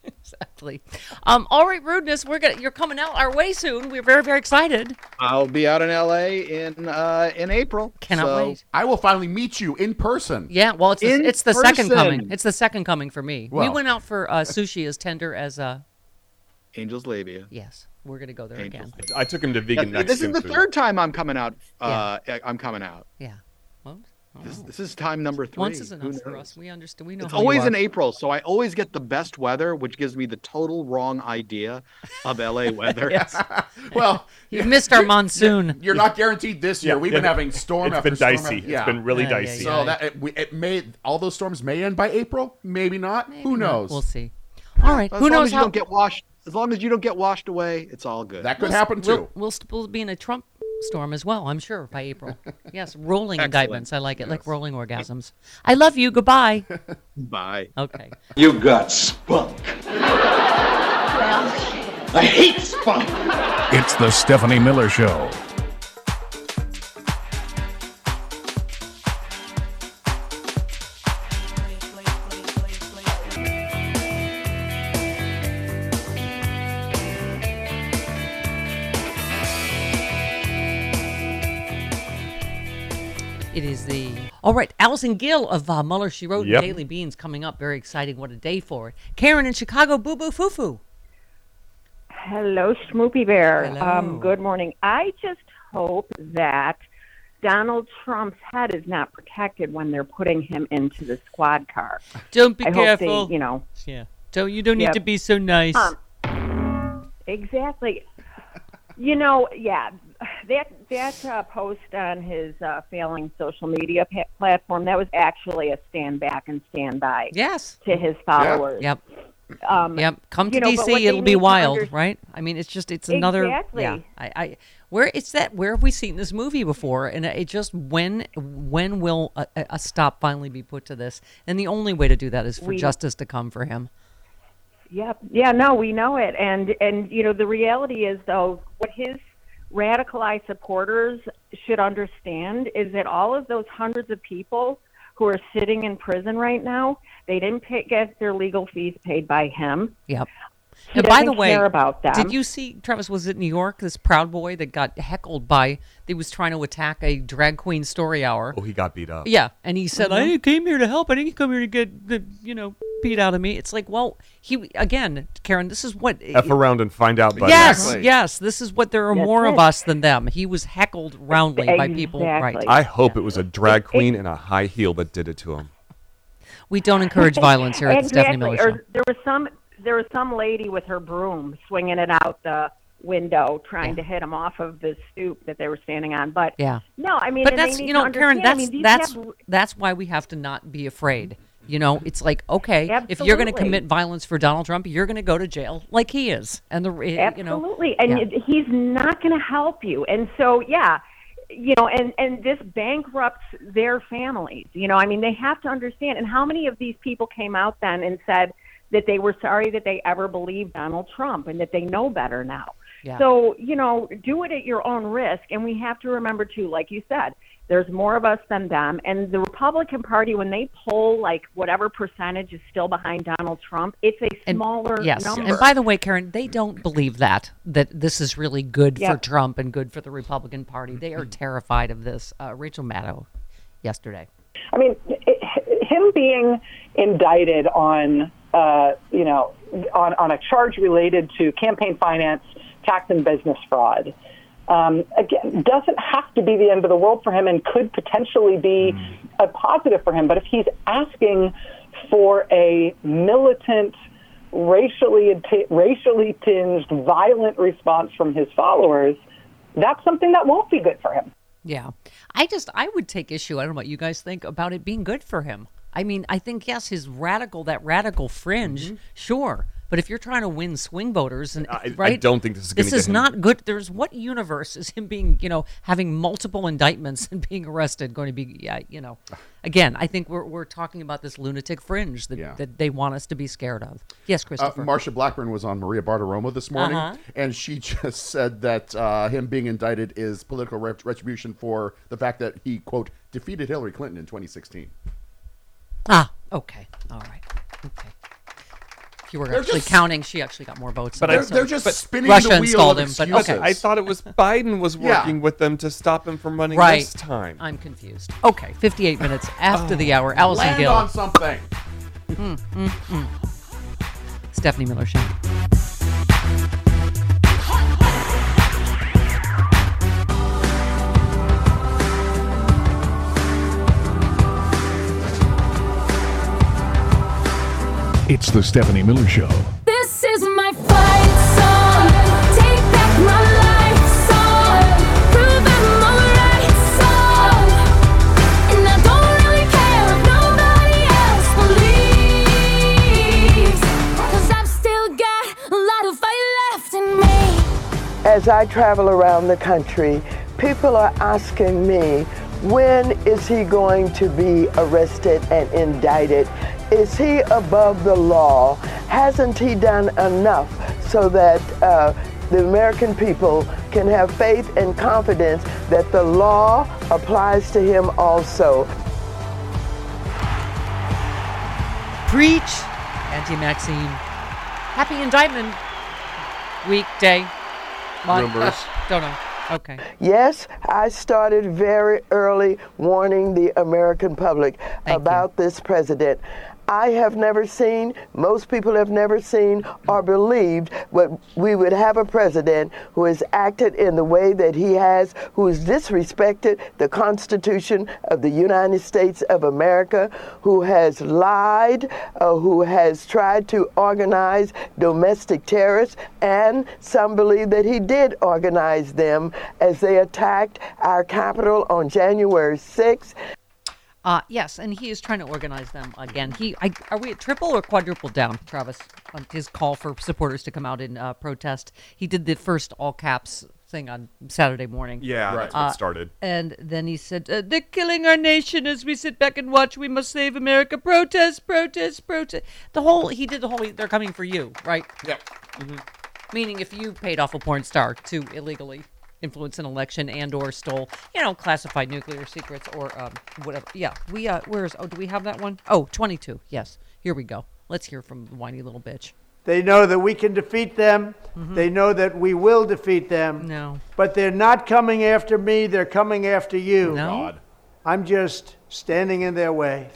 Speaker 4: Exactly. Um, all right, rudeness. We're gonna. You're coming out our way soon. We're very, very excited.
Speaker 10: I'll be out in L.A. in uh, in April.
Speaker 4: Cannot
Speaker 10: so-
Speaker 4: wait.
Speaker 6: I will finally meet you in person.
Speaker 4: Yeah. Well, it's the,
Speaker 10: In
Speaker 4: it's the second coming. It's the second coming for me. we went out for uh, sushi as tender as uh.
Speaker 10: Angel's labia.
Speaker 4: Yes, we're gonna go there
Speaker 10: Angel's
Speaker 4: again.
Speaker 5: I took him to vegan
Speaker 10: Yeah, this is the
Speaker 5: food.
Speaker 10: third time I'm coming out. Uh, I'm coming out.
Speaker 4: Yeah. Well,
Speaker 10: This, this is time number three.
Speaker 4: once is enough for us. We understand. We know.
Speaker 10: It's always in April, so I always get the best weather, which gives me the total wrong idea of LA *laughs* weather. *laughs*
Speaker 6: Well, *laughs*
Speaker 4: You missed our monsoon.
Speaker 6: you're not guaranteed this year.
Speaker 5: Yeah,
Speaker 6: We've
Speaker 5: yeah,
Speaker 6: been having storm
Speaker 5: It's
Speaker 6: after
Speaker 5: been
Speaker 6: storm.
Speaker 5: dicey.
Speaker 6: after- yeah.
Speaker 5: It's been really
Speaker 4: Yeah, yeah,
Speaker 5: dicey.
Speaker 6: So that it, we, it may all those storms may end by April, maybe not. Who knows?
Speaker 4: We'll see. All right.
Speaker 10: As
Speaker 4: Who
Speaker 10: long
Speaker 4: knows
Speaker 10: as you
Speaker 4: how?
Speaker 10: don't get washed, as long as you don't get washed away, it's all good.
Speaker 6: that could
Speaker 4: we'll,
Speaker 6: happen too.
Speaker 4: We'll, we'll, we'll be in a Trump storm as well. I'm sure by April. *laughs* Yes, rolling
Speaker 10: Excellent.
Speaker 4: indictments. I like it, like rolling orgasms. I love you. Goodbye. *laughs*
Speaker 10: Bye.
Speaker 4: Okay.
Speaker 11: You got spunk. I hate spunk.
Speaker 7: It's the Stephanie Miller Show.
Speaker 4: All right. Allison Gill of uh, Mueller She Wrote
Speaker 5: Yep.
Speaker 4: Daily Beans coming up. Very exciting. What a day for it. Karen in Chicago. Boo boo foo foo.
Speaker 12: Hello, Schmoopy Bear.
Speaker 4: Hello.
Speaker 12: Um, good morning. I just hope that Donald Trump's head is not protected when they're putting him into the squad car.
Speaker 4: Don't be
Speaker 12: I
Speaker 4: careful.
Speaker 12: they, you know,
Speaker 4: Yeah. Don't you don't need
Speaker 12: Yep.
Speaker 4: to be so nice.
Speaker 12: Um, exactly. You know, yeah, that that uh, post on his uh, failing social media pa- platform that was actually a stand back and stand by
Speaker 4: yes.
Speaker 12: to his followers.
Speaker 4: Yep.
Speaker 12: Um,
Speaker 4: Yep. Come to
Speaker 12: you know,
Speaker 4: DC. It'll be wild,
Speaker 12: under-
Speaker 4: right? I mean, it's just it's another.
Speaker 12: Exactly.
Speaker 4: Yeah. I, I where it's that where have we seen this movie before? And it just when when will a, a a stop finally be put to this? And the only way to do that is for
Speaker 12: We-
Speaker 4: justice to come for him.
Speaker 12: Yep. Yeah, no, we know it. And and you know, the reality is though what his radicalized supporters should understand is that all of those hundreds of people who are sitting in prison right now, they didn't pay, get their legal fees paid by him.
Speaker 4: Yep.
Speaker 12: He
Speaker 4: and by the way,
Speaker 12: care about them.
Speaker 4: did you see Travis? Was it New York? This Proud Boy that got heckled by. He was trying to attack a drag queen story hour.
Speaker 5: Oh, he got beat up.
Speaker 4: Yeah, and he said,
Speaker 12: Mm-hmm.
Speaker 4: "I came here to help. I didn't come here to get the you know beat out of me." It's like, well, he again, Karen. This is what.
Speaker 5: F around and find out. Buddy.
Speaker 4: Yes,
Speaker 6: Exactly.
Speaker 4: yes. This is what there are
Speaker 12: That's
Speaker 4: more of us than them. He was heckled roundly by people. Right.
Speaker 5: I hope it was a drag queen in a high heel that did it to him.
Speaker 4: We don't encourage violence here at the Stephanie Miller Show.
Speaker 12: Or there was some there was some lady with her broom swinging it out the window, trying to hit him off of the stoop that they were standing on. But
Speaker 4: Yeah.
Speaker 12: no, I mean,
Speaker 4: but that's you know, Karen.
Speaker 12: understand, I
Speaker 4: That's
Speaker 12: mean,
Speaker 4: that's
Speaker 12: have-
Speaker 4: that's why we have to not be afraid. You know, it's like okay, if you're going to commit violence for Donald Trump, you're going to go to jail like he is, and the eh, you know,
Speaker 12: Absolutely, and
Speaker 4: yeah.
Speaker 12: he's not going to help you. And so, yeah, you know, and and this bankrupts their families. You know, I mean, they have to understand. And how many of these people came out then and said that they were sorry that they ever believed Donald Trump and that they know better now?
Speaker 4: Yeah.
Speaker 12: So, you know, do it at your own risk. And we have to remember too, like you said. There's more of us than them. And the Republican Party, when they poll like whatever percentage is still behind Donald Trump, it's a
Speaker 4: And-
Speaker 12: smaller
Speaker 4: yes.
Speaker 12: number.
Speaker 4: And by the way, Karen, they don't believe that that this is really good for Trump and good for the Republican Party. They are terrified of this. Uh, Rachel Maddow, yesterday.
Speaker 3: I mean, it, him being indicted on, uh, you know, on, on a charge related to campaign finance, tax, and business fraud, um, again, doesn't have to be the end of the world for him and could potentially be a positive for him. But if he's asking for a militant, racially racially tinged, violent response from his followers, that's something that won't be good for him.
Speaker 4: Yeah. I just I would take issue, I don't know what you guys think about it being good for him. I mean, I think yes, his radical that radical fringe, sure. But if you're trying to win swing voters and
Speaker 5: I- I don't think this is
Speaker 4: This is not good. There's what universe is him being, you know, having multiple indictments *laughs* and being arrested going to be yeah, you know. Again, I think we're we're talking about this lunatic fringe that,
Speaker 6: Yeah.
Speaker 4: that they want us to be scared of. Yes,
Speaker 6: Uh,
Speaker 4: Christopher.
Speaker 6: Marsha Blackburn was on Maria Bartiromo this morning,
Speaker 4: Uh-huh.
Speaker 6: and she *laughs* just said that uh, him being indicted is political ret- retribution for the fact that he quote defeated Hillary Clinton in 2016.
Speaker 4: Ah, okay. All right. Okay. If you were
Speaker 6: They're
Speaker 4: actually
Speaker 6: just-
Speaker 4: counting, she actually got more votes.
Speaker 5: But
Speaker 4: than
Speaker 5: I-
Speaker 4: us, so-
Speaker 6: They're just
Speaker 5: But
Speaker 6: spinning
Speaker 4: Russia
Speaker 6: the wheel
Speaker 4: installed
Speaker 6: of
Speaker 4: him, but
Speaker 6: excuses.
Speaker 4: okay.
Speaker 5: I thought it was *laughs* Biden was
Speaker 6: Yeah.
Speaker 5: working with them to stop him from running
Speaker 4: right.
Speaker 5: this time.
Speaker 4: I'm confused. Okay, 58 minutes after the oh. hour. Allison
Speaker 6: Land
Speaker 4: Gill,
Speaker 6: on something. Hmm, hmm, hmm.
Speaker 4: Stephanie Miller Show.
Speaker 7: It's the Stephanie Miller Show.
Speaker 2: This is my fight song. Take back my life song. Prove I'm alright song. And I don't really care if nobody else believes. Cause I've still got a lot of fight left in me.
Speaker 13: As I travel around the country, people are asking me, when is he going to be arrested and indicted? Is he above the law? Hasn't he done enough so that uh, the American people can have faith and confidence that the law applies to him also?
Speaker 4: Preach, Auntie Maxine. Happy indictment weekday. Month.
Speaker 5: Rumors. *laughs*
Speaker 4: Don't know. Okay.
Speaker 13: Yes, I started very early warning the American public
Speaker 4: Thank
Speaker 13: about this president. I have never seen, most people have never seen or believed what we would have a president who has acted in the way that he has, who has disrespected the Constitution of the United States of America, who has lied, uh, who has tried to organize domestic terrorists, and some believe that he did organize them as they attacked our Capitol on January 6th.
Speaker 4: Uh, yes, and he is trying to organize them again. He, I, are we at triple or quadruple down, Travis? On his call for supporters to come out and uh, protest. He did the first all caps thing on Saturday morning.
Speaker 5: Yeah, that's what
Speaker 4: Uh,
Speaker 5: started.
Speaker 4: And then he said, uh, "They're killing our nation as we sit back and watch. We must save America. Protest, protest, protest." The whole he did the whole. They're coming for you, right?
Speaker 6: Yep.
Speaker 4: Meaning, if you paid off a porn star to illegally influence an election and or stole, you know, classified nuclear secrets or um, whatever. Yeah, we uh, where's oh, do we have that one? Oh, 22. Yes, here we go. Let's hear from the whiny little bitch.
Speaker 14: They know that we can defeat them. They know that we will defeat them.
Speaker 4: Mm-hmm. No.
Speaker 14: But they're not coming after me, they're coming after you.
Speaker 4: No. God.
Speaker 14: I'm just standing in their way.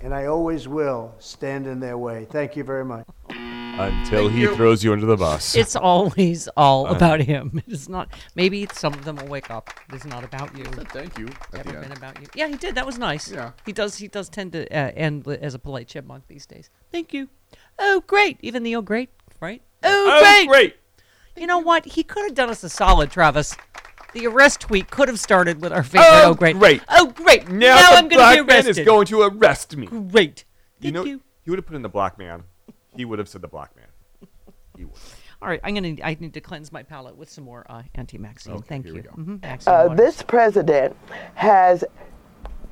Speaker 14: And I always will stand in their way. Thank you very much. *laughs*
Speaker 5: Until he throws you under the bus. *laughs*
Speaker 4: It's always all
Speaker 5: Uh,
Speaker 4: about him. *laughs* It's not. Maybe some of them will wake up. It's not about you.
Speaker 6: thank you. at
Speaker 4: Never been
Speaker 6: end.
Speaker 4: about you. Yeah, he did. That was nice.
Speaker 6: Yeah.
Speaker 4: He does. He does tend to uh, end li- as a polite chipmunk these days. Thank you. Oh, great. Even the oh, great, right? Oh,
Speaker 5: Oh,
Speaker 4: great.
Speaker 5: great.
Speaker 4: You know what? He could have done us a solid, Travis. The arrest tweet could have started with our favorite. Oh,
Speaker 5: Oh,
Speaker 4: great.
Speaker 5: great.
Speaker 4: Oh, great.
Speaker 5: Now,
Speaker 4: Now,
Speaker 5: the
Speaker 4: I'm going
Speaker 5: black
Speaker 4: to be
Speaker 5: man
Speaker 4: arrested.
Speaker 5: is going to arrest me.
Speaker 4: Great.
Speaker 5: You know,
Speaker 4: you.
Speaker 5: he would have put in the black man. He would have said the black man. He would.
Speaker 4: All right, I'm gonna. I need to cleanse my palate with some more uh, Auntie Maxine.
Speaker 5: Okay,
Speaker 4: Thank
Speaker 5: here we
Speaker 4: you.
Speaker 5: go.
Speaker 4: Mhm, Maxine
Speaker 13: Uh, this president has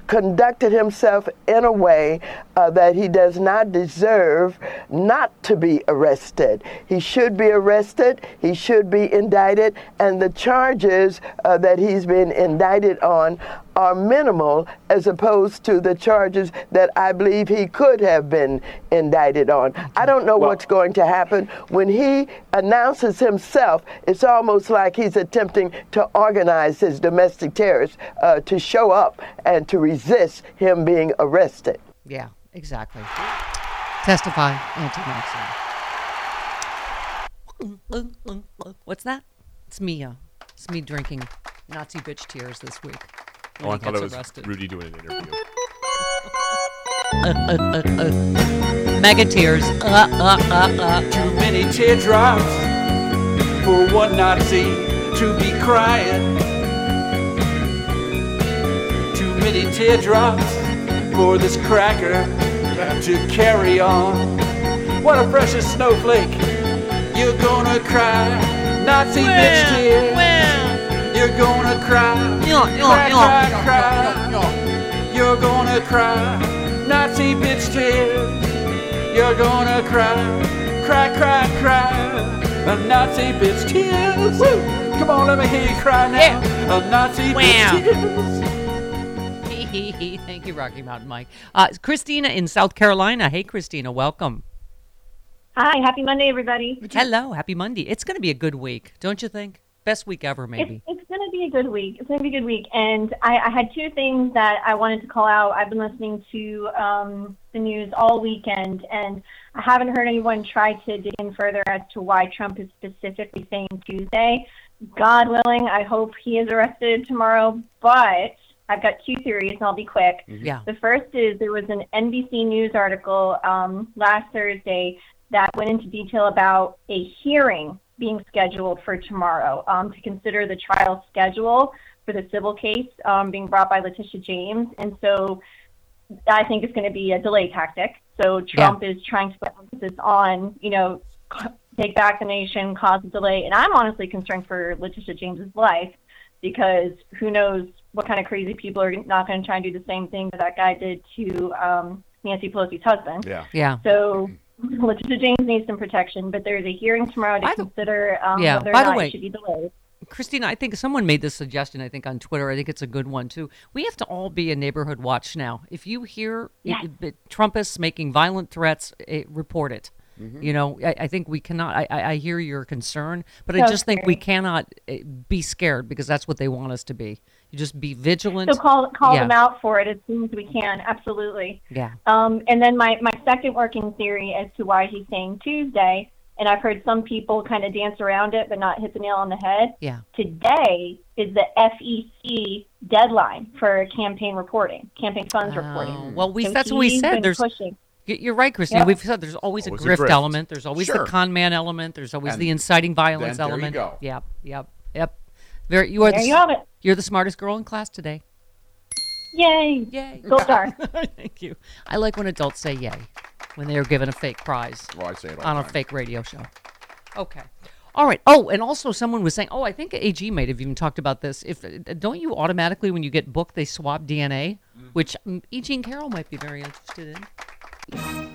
Speaker 13: conducted himself in a way uh, that he does not deserve not to be arrested. He should be arrested, he should be indicted, and the charges uh, that he's been indicted on are minimal as opposed to the charges that I believe he could have been indicted on. I don't know what's going to happen. When he announces himself, it's almost like he's attempting to organize his domestic terrorists uh, to show up and to resist him being arrested.
Speaker 4: Yeah, exactly. Testify, Auntie Maxine. What's that? It's me. Uh, it's me drinking Nazi bitch tears this week.
Speaker 5: Oh, I thought it was
Speaker 4: arrested.
Speaker 5: Rudy doing an interview.
Speaker 4: Uh, uh, uh, uh. Mega tears. Uh, uh, uh, uh.
Speaker 9: Too many teardrops for one Nazi to be crying. Too many teardrops for this cracker to carry on. What a precious snowflake! You're gonna cry, Nazi bitch tears. You're gonna cry, cry, cry, cry. You're gonna cry, Nazi bitch tears. You're gonna cry, cry, cry, cry. A Nazi bitch tears. Woo! Come on, let me hear you cry now. A Nazi
Speaker 4: Wow.
Speaker 9: bitch tears. *laughs*
Speaker 4: Thank you, Rocky Mountain Mike. Uh, Christina in South Carolina. Hey, Christina, welcome.
Speaker 15: Hi, happy Monday, everybody.
Speaker 4: Hello, happy Monday. It's going to be a good week, don't you think? Best week ever, maybe.
Speaker 15: It's, it's going to be a good week. It's going to be a good week. And I, I had two things that I wanted to call out. I've been listening to um, the news all weekend, and I haven't heard anyone try to dig in further as to why Trump is specifically saying Tuesday. God willing, I hope he is arrested tomorrow. But I've got two theories, and I'll be quick.
Speaker 4: Yeah.
Speaker 15: The first is there was an NBC News article um, last Thursday that went into detail about a hearing being scheduled for tomorrow um, to consider the trial schedule for the civil case um, being brought by Letitia James. And so I think it's going to be a delay tactic. So Trump is trying to put emphasis on, you know, take back the nation, cause a delay. And I'm honestly concerned for Letitia James's life because who knows what kind of crazy people are not going to try and do the same thing that that guy did to um, Nancy Pelosi's husband.
Speaker 6: Yeah.
Speaker 4: Yeah.
Speaker 15: So Letitia James needs some protection, but there's a hearing tomorrow to consider um,
Speaker 4: Yeah,
Speaker 15: whether or
Speaker 4: by the
Speaker 15: not
Speaker 4: way-
Speaker 15: it should be delayed.
Speaker 4: Christina, I think someone made this suggestion, I think, on Twitter. I think it's a good one, too. We have to all be a neighborhood watch now. If you hear
Speaker 15: Yes.
Speaker 4: it, it- Trumpists making violent threats, eh, report it.
Speaker 6: Mm-hmm.
Speaker 4: You know, I, I think we cannot. I, I I hear your concern, but I
Speaker 15: So
Speaker 4: just think we cannot eh, be scared because that's what they want us to be. You just be vigilant.
Speaker 15: So call call
Speaker 4: yeah.
Speaker 15: them out for it as soon as we can. Absolutely.
Speaker 4: Yeah.
Speaker 15: Um, and then my, my second working theory as to why he's saying Tuesday, and I've heard some people kind of dance around it but not hit the nail on the head.
Speaker 4: Yeah.
Speaker 15: Today is the FEC deadline for campaign reporting, campaign funds reporting.
Speaker 4: Oh, Well, we
Speaker 15: So
Speaker 4: that's what we said. There's
Speaker 15: pushing.
Speaker 4: You're right, Christine.
Speaker 15: Yeah.
Speaker 4: We've said there's always,
Speaker 6: Always
Speaker 4: a
Speaker 6: a
Speaker 4: grift
Speaker 6: grift.
Speaker 4: element. There's always
Speaker 6: Sure.
Speaker 4: the con man element. There's always
Speaker 6: And
Speaker 4: the inciting violence
Speaker 6: then there you
Speaker 4: element.
Speaker 6: go.
Speaker 4: Yep, yep, yep. Very, you are
Speaker 15: There
Speaker 4: the,
Speaker 15: you have it.
Speaker 4: You're the smartest girl in class today.
Speaker 15: Yay!
Speaker 4: Yay!
Speaker 15: Gold *laughs* star.
Speaker 4: Thank you. I like when adults say "yay" when they are given a fake prize
Speaker 6: Well, I say it
Speaker 4: on
Speaker 6: the
Speaker 4: a fake radio show. Okay. All right. Oh, and also someone was saying, oh, I think AG might have even talked about this. If don't you automatically when you get booked they swab DNA,
Speaker 5: Mm.
Speaker 4: which um, E.G. and Carroll might be very interested in.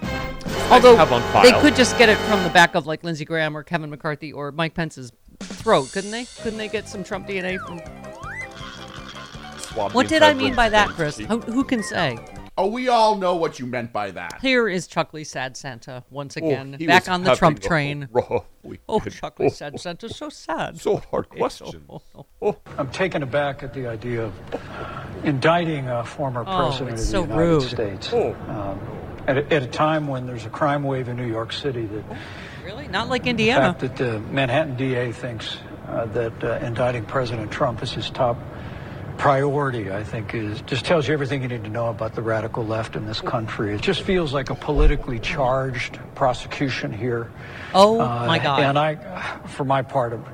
Speaker 4: Although they could just get it from the back of like Lindsey Graham or Kevin McCarthy or Mike Pence's throat, couldn't they? Couldn't they get some Trump DNA from?
Speaker 5: Swab
Speaker 4: What
Speaker 5: the
Speaker 4: did I
Speaker 5: inside
Speaker 4: mean by that. Chris? Who, who can say?
Speaker 6: Oh, we all know what you meant by that.
Speaker 4: Here is Chuckley Sad Santa once
Speaker 5: Oh,
Speaker 4: again,
Speaker 5: he
Speaker 4: back
Speaker 5: was
Speaker 4: on the Trump
Speaker 5: a
Speaker 4: train.
Speaker 5: rough *laughs* weekend.
Speaker 4: Oh, Chuckley Sad Santa, so sad.
Speaker 5: So hard *laughs* question. Oh,
Speaker 16: I'm taken aback at the idea of indicting a former
Speaker 4: Oh,
Speaker 16: president
Speaker 4: it's
Speaker 16: of the
Speaker 4: so
Speaker 16: United
Speaker 4: rude.
Speaker 16: States
Speaker 5: Oh.
Speaker 16: um, at, a, at a time when there's a crime wave in New York City that
Speaker 4: Really? Not like Indiana?
Speaker 16: the fact that the Manhattan DA thinks uh, that uh, indicting President Trump is his top priority, I think, is just tells you everything you need to know about the radical left in this country. It just feels like a politically charged prosecution here.
Speaker 4: Oh,
Speaker 16: Uh,
Speaker 4: my God.
Speaker 16: And I, for my part, of,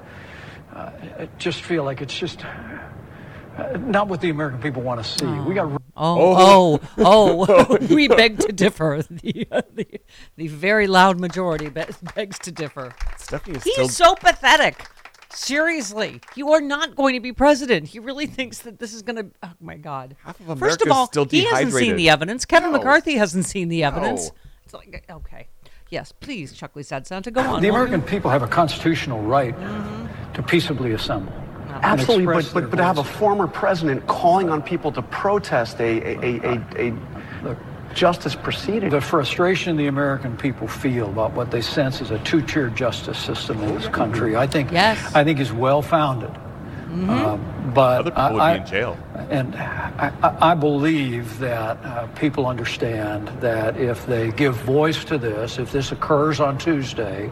Speaker 16: uh, I just feel like it's just uh, not what the American people want to see. We got.
Speaker 4: Oh, oh, oh, oh. *laughs* *laughs* we beg to differ. *laughs* The, uh, the, the very loud majority be- begs to differ.
Speaker 5: Stephanie is
Speaker 4: He's
Speaker 5: still
Speaker 4: so pathetic. Seriously, you are not going to be president. He really thinks that this is going to. Oh my God!
Speaker 5: Half of
Speaker 4: First of
Speaker 5: America's
Speaker 4: all,
Speaker 5: still
Speaker 4: he hasn't seen the evidence. Kevin
Speaker 5: No.
Speaker 4: McCarthy hasn't seen the evidence.
Speaker 5: No.
Speaker 4: It's like okay, yes, please, Chuckley Sad Santa, go on.
Speaker 16: The American people have a constitutional right to peaceably assemble. And
Speaker 17: Absolutely, but, but, but to have a former president calling on people to protest a, a, a, a, a justice proceeding.
Speaker 16: The frustration the American people feel about what they sense is a two-tier justice system in this country, I think,
Speaker 4: Yes.
Speaker 16: I think is well-founded.
Speaker 4: Mm-hmm.
Speaker 16: Um, but
Speaker 5: Other people
Speaker 16: I,
Speaker 5: would
Speaker 16: I-
Speaker 5: be in jail.
Speaker 16: And I, I I believe that uh, people understand that if they give voice to this, if this occurs on Tuesday,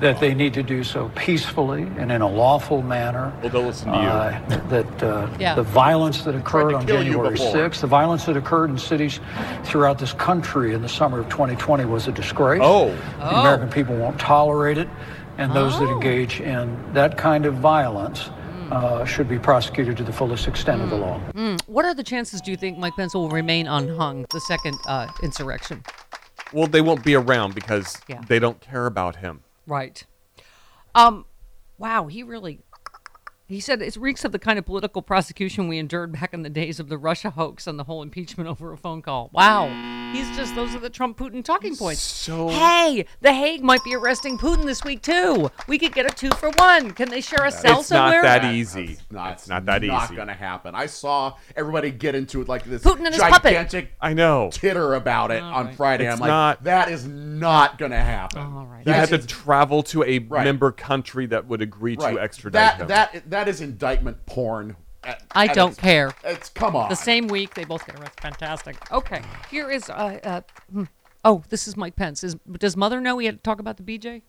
Speaker 16: that they need to do so peacefully and in a lawful manner.
Speaker 5: Well, they'll listen to you.
Speaker 16: Uh, that uh,
Speaker 4: Yeah.
Speaker 16: the violence that occurred on January
Speaker 6: before.
Speaker 16: 6th, the violence that occurred in cities throughout this country in the summer of 2020 was a disgrace.
Speaker 5: Oh.
Speaker 16: The American people won't tolerate it, and those that
Speaker 4: Oh.
Speaker 16: engage in that kind of violence uh, should be prosecuted to the fullest extent of the law.
Speaker 4: Mm, what are the chances? Do you think Mike Pence will remain unhung the second uh, insurrection?
Speaker 5: Well, they won't be around because
Speaker 4: Yeah.
Speaker 5: they don't care about him.
Speaker 4: Right. Um, wow, he really. He said it reeks of the kind of political prosecution we endured back in the days of the Russia hoax and the whole impeachment over a phone call. Wow. He's just, those are the Trump Putin talking points.
Speaker 5: So
Speaker 4: Hey, The Hague might be arresting Putin this week, too. We could get a two for one. Can they share a cell
Speaker 5: it's
Speaker 4: somewhere?
Speaker 5: not that easy.
Speaker 6: It's not,
Speaker 5: it's not that
Speaker 6: not
Speaker 5: easy.
Speaker 6: gonna happen. I saw everybody get into it like this
Speaker 4: Putin and his puppet.
Speaker 6: gigantic
Speaker 5: I know.
Speaker 6: titter about it on Friday.
Speaker 5: It's
Speaker 6: I'm like,
Speaker 5: not-
Speaker 6: that is not gonna happen.
Speaker 4: All right.
Speaker 5: He had to travel to a
Speaker 6: Right.
Speaker 5: member country that would agree
Speaker 6: right.
Speaker 5: to extradite
Speaker 6: that,
Speaker 5: him.
Speaker 6: That that is indictment porn. at-
Speaker 4: I
Speaker 6: at
Speaker 4: don't
Speaker 6: its-
Speaker 4: care.
Speaker 6: It's come on.
Speaker 4: The same week, they both get arrested. Fantastic. Okay, here is. Uh, uh, hmm. oh, this is Mike Pence. Is, does Mother know we had to talk about the BJ?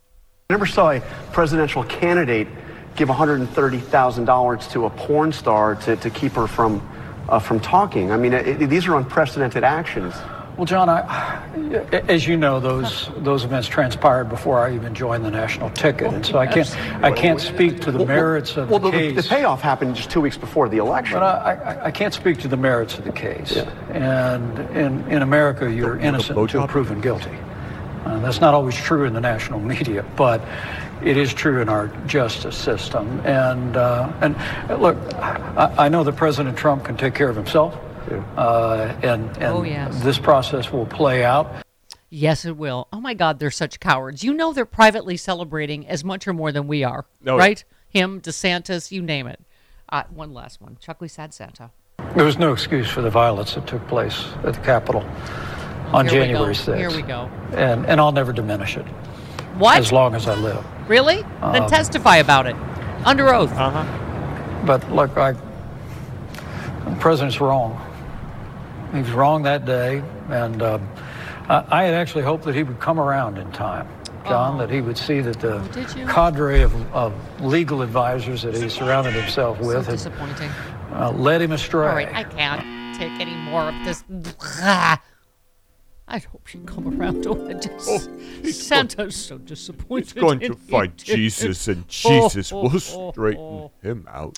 Speaker 17: I never saw a presidential candidate give $130,000 to a porn star to, to keep her from, uh, from talking. I mean, it, it- these are unprecedented actions.
Speaker 16: Well, John, I, as you know, those those events transpired before I even joined the national ticket, and so I can't I can't speak to the merits of
Speaker 17: well,
Speaker 16: the
Speaker 17: the,
Speaker 16: case.
Speaker 17: Well, the payoff happened just two weeks before the election.
Speaker 16: But I, I, I can't speak to the merits of the case. And in, in America, you're innocent until proven guilty. Uh, that's not always true in the national media, but it is true in our justice system. And uh, and uh, look, I, I know that President Trump can take care of himself, uh, and and
Speaker 4: Oh, yes.
Speaker 16: this process will play out.
Speaker 4: Yes, it will. Oh my God, they're such cowards. You know they're privately celebrating as much or more than we are,
Speaker 5: No,
Speaker 4: right? Him, DeSantis, you name it. Uh, one last one. Chuckley Sad Santa.
Speaker 16: There was no excuse for the violence that took place at the Capitol on
Speaker 4: Here we
Speaker 16: January
Speaker 4: go.
Speaker 16: 6th.
Speaker 4: Here we go.
Speaker 16: And and I'll never diminish it
Speaker 4: What?
Speaker 16: as long as I live.
Speaker 4: Really? then
Speaker 16: Um,
Speaker 4: testify about it under oath.
Speaker 5: Uh huh.
Speaker 16: But look, I, the president's wrong. He was wrong that day, and um, I, I had actually hoped that he would come around in time, John, that he would see that the
Speaker 4: Oh,
Speaker 16: cadre of, of legal advisors that he surrounded himself
Speaker 4: So
Speaker 16: with had
Speaker 4: disappointing.
Speaker 16: uh, led him astray.
Speaker 4: All right, I can't take any more of this. I hope she'd come around *laughs* to it. Just, Santa's so disappointed.
Speaker 5: He's going to
Speaker 4: in
Speaker 5: fight
Speaker 4: you.
Speaker 5: Jesus, and *laughs*
Speaker 4: Oh,
Speaker 5: Jesus
Speaker 4: oh,
Speaker 5: will
Speaker 4: oh,
Speaker 5: straighten
Speaker 4: oh.
Speaker 5: him out.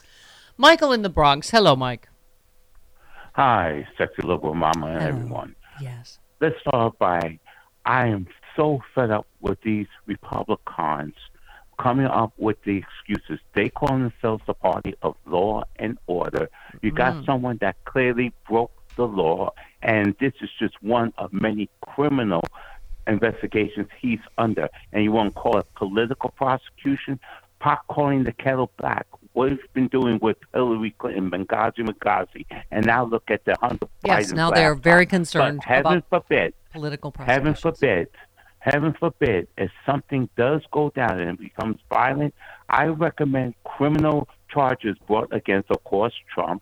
Speaker 4: Michael in the Bronx. Hello, Mike.
Speaker 18: Hi, sexy liberal mama and everyone.
Speaker 4: Yes.
Speaker 18: Let's start by I am so fed up with these Republicans coming up with the excuses. They call themselves the party of law and order. You got
Speaker 19: Mm.
Speaker 18: someone that clearly broke the law, and this is just one of many criminal investigations he's under. And you want to call it political prosecution? Pot calling the kettle black. What he's been doing with Hillary Clinton, Benghazi, Benghazi, and now look at the Hunter
Speaker 4: Yes,
Speaker 18: Biden
Speaker 4: now they are very
Speaker 18: But
Speaker 4: concerned
Speaker 18: heaven
Speaker 4: about
Speaker 18: forbid,
Speaker 4: political
Speaker 18: heaven forbid, heaven forbid, if something does go down and it becomes violent, I recommend criminal charges brought against, of course, Trump,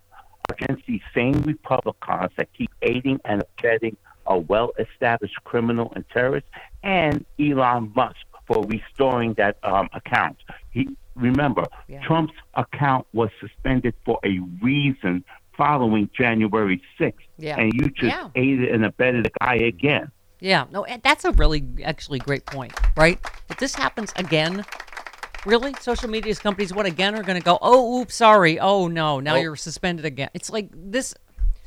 Speaker 18: against these same Republicans that keep aiding and abetting a well-established criminal and terrorist, and Elon Musk for restoring that um, account. He remember Trump's account was suspended for a reason following January 6th,
Speaker 4: Yeah.
Speaker 18: and you just
Speaker 4: Yeah.
Speaker 18: aided and abetted the guy again.
Speaker 4: Yeah, no, that's a really actually great point, right? If this happens again, really, social media companies, what again are going to go? Oh, oops, sorry. Oh no, now
Speaker 5: Oh.
Speaker 4: you're suspended again. It's like this.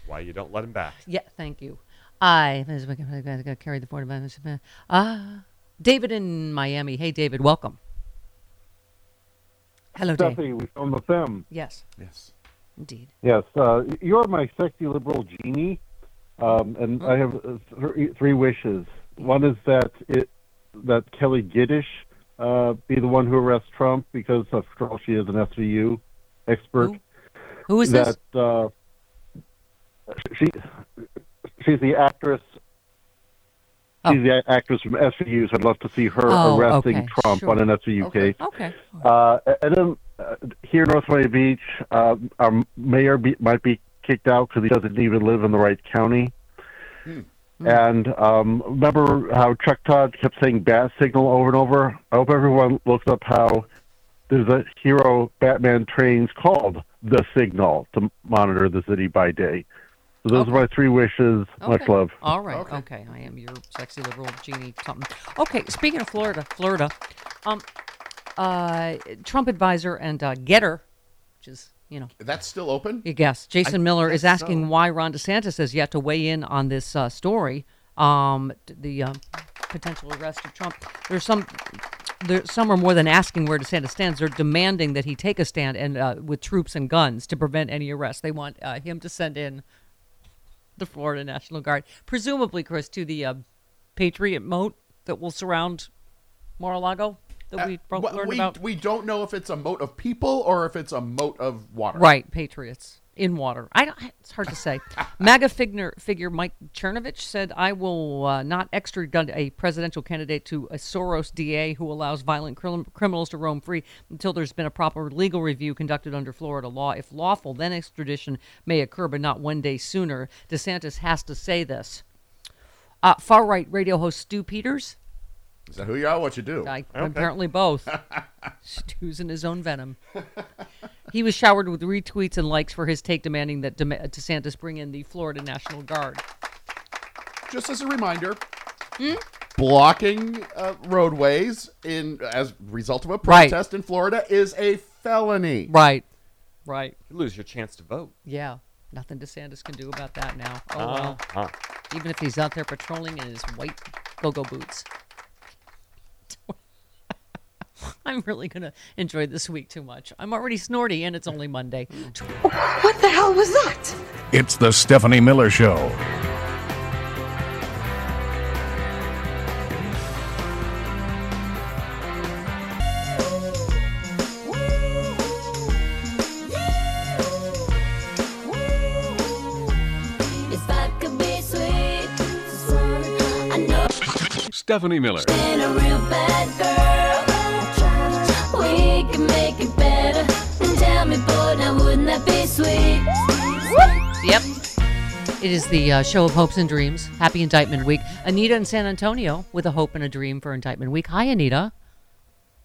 Speaker 5: Why you don't let him back?
Speaker 4: Yeah, thank you. I I got to carry the board of Ah, David in Miami. Hey, David, welcome. Hello, Dave.
Speaker 20: Stephanie, we found the film.
Speaker 4: Yes.
Speaker 6: Yes.
Speaker 4: Indeed.
Speaker 20: Yes, uh, you're my sexy liberal genie, um, and I have uh, three, three wishes. One is that it that Kelli Giddish uh, be the one who arrests Trump because, after all, she is an SVU expert.
Speaker 4: Who is
Speaker 20: that,
Speaker 4: this?
Speaker 20: Uh, she she's the actress. She's the actress from SVU, so I'd love to see her
Speaker 4: Oh,
Speaker 20: arresting
Speaker 4: okay,
Speaker 20: Trump
Speaker 4: sure.
Speaker 20: on an SVU case.
Speaker 4: Okay.
Speaker 20: Uh, and then uh, here in North Miami Beach, uh, our mayor be, might be kicked out because he doesn't even live in the right county. And um, remember how Chuck Todd kept saying bat signal over and over? I hope everyone looks up how there's a hero Batman trains called the Signal to monitor the city by day. So those are my three wishes. Much love.
Speaker 4: All right. Okay. I am your sexy liberal genie something. Okay. Speaking of Florida, Florida, um, uh, Trump advisor and uh, Gettr, which is you know
Speaker 6: That's still open.
Speaker 4: you guess Jason
Speaker 6: I
Speaker 4: Miller is asking
Speaker 6: so.
Speaker 4: why Ron DeSantis has yet to weigh in on this uh, story. Um, the um, potential arrest of Trump. There's some. There, some are more than asking where DeSantis stands. They're demanding that he take a stand and uh, with troops and guns to prevent any arrest. They want uh, him to send in the Florida National Guard, presumably, Chris, to the uh, Patriot moat that will surround Mar-a-Lago that we both learned
Speaker 6: we,
Speaker 4: about.
Speaker 6: we don't know if it's a moat of people or if it's a moat of water.
Speaker 4: Right, Patriots in water. I don't, it's hard to say. *laughs* MAGA figure, figure Mike Cernovich said, "I will uh, not extradite a presidential candidate to a Soros DA who allows violent crim- criminals to roam free until there's been a proper legal review conducted under Florida law. If lawful, then extradition may occur, but not one day sooner." DeSantis has to say this. Uh, far right radio host Stu Peters
Speaker 6: Is that who you are? What you do?
Speaker 4: I, Apparently both. *laughs* Stu's in his own venom. he was showered with retweets and likes for his take demanding that Dem- DeSantis bring in the Florida National Guard.
Speaker 6: Just as a reminder,
Speaker 4: Hmm?
Speaker 6: blocking uh, roadways in as a result of a
Speaker 4: Right.
Speaker 6: protest in Florida is a felony.
Speaker 4: Right. Right.
Speaker 5: You lose your chance to vote.
Speaker 4: Yeah. Nothing DeSantis can do about that now. Oh,
Speaker 5: Uh,
Speaker 4: well.
Speaker 5: huh.
Speaker 4: Even if he's out there patrolling in his white go-go boots. *laughs* I'm really going to enjoy this week too much. I'm already snorty and it's only Monday.
Speaker 2: What the hell was that? It's the Stephanie Miller Show.
Speaker 21: Be sweet?
Speaker 4: Yep. It is the uh, show of hopes and dreams. Happy Indictment Week. Anita in San Antonio with a hope and a dream for Indictment Week. Hi, Anita.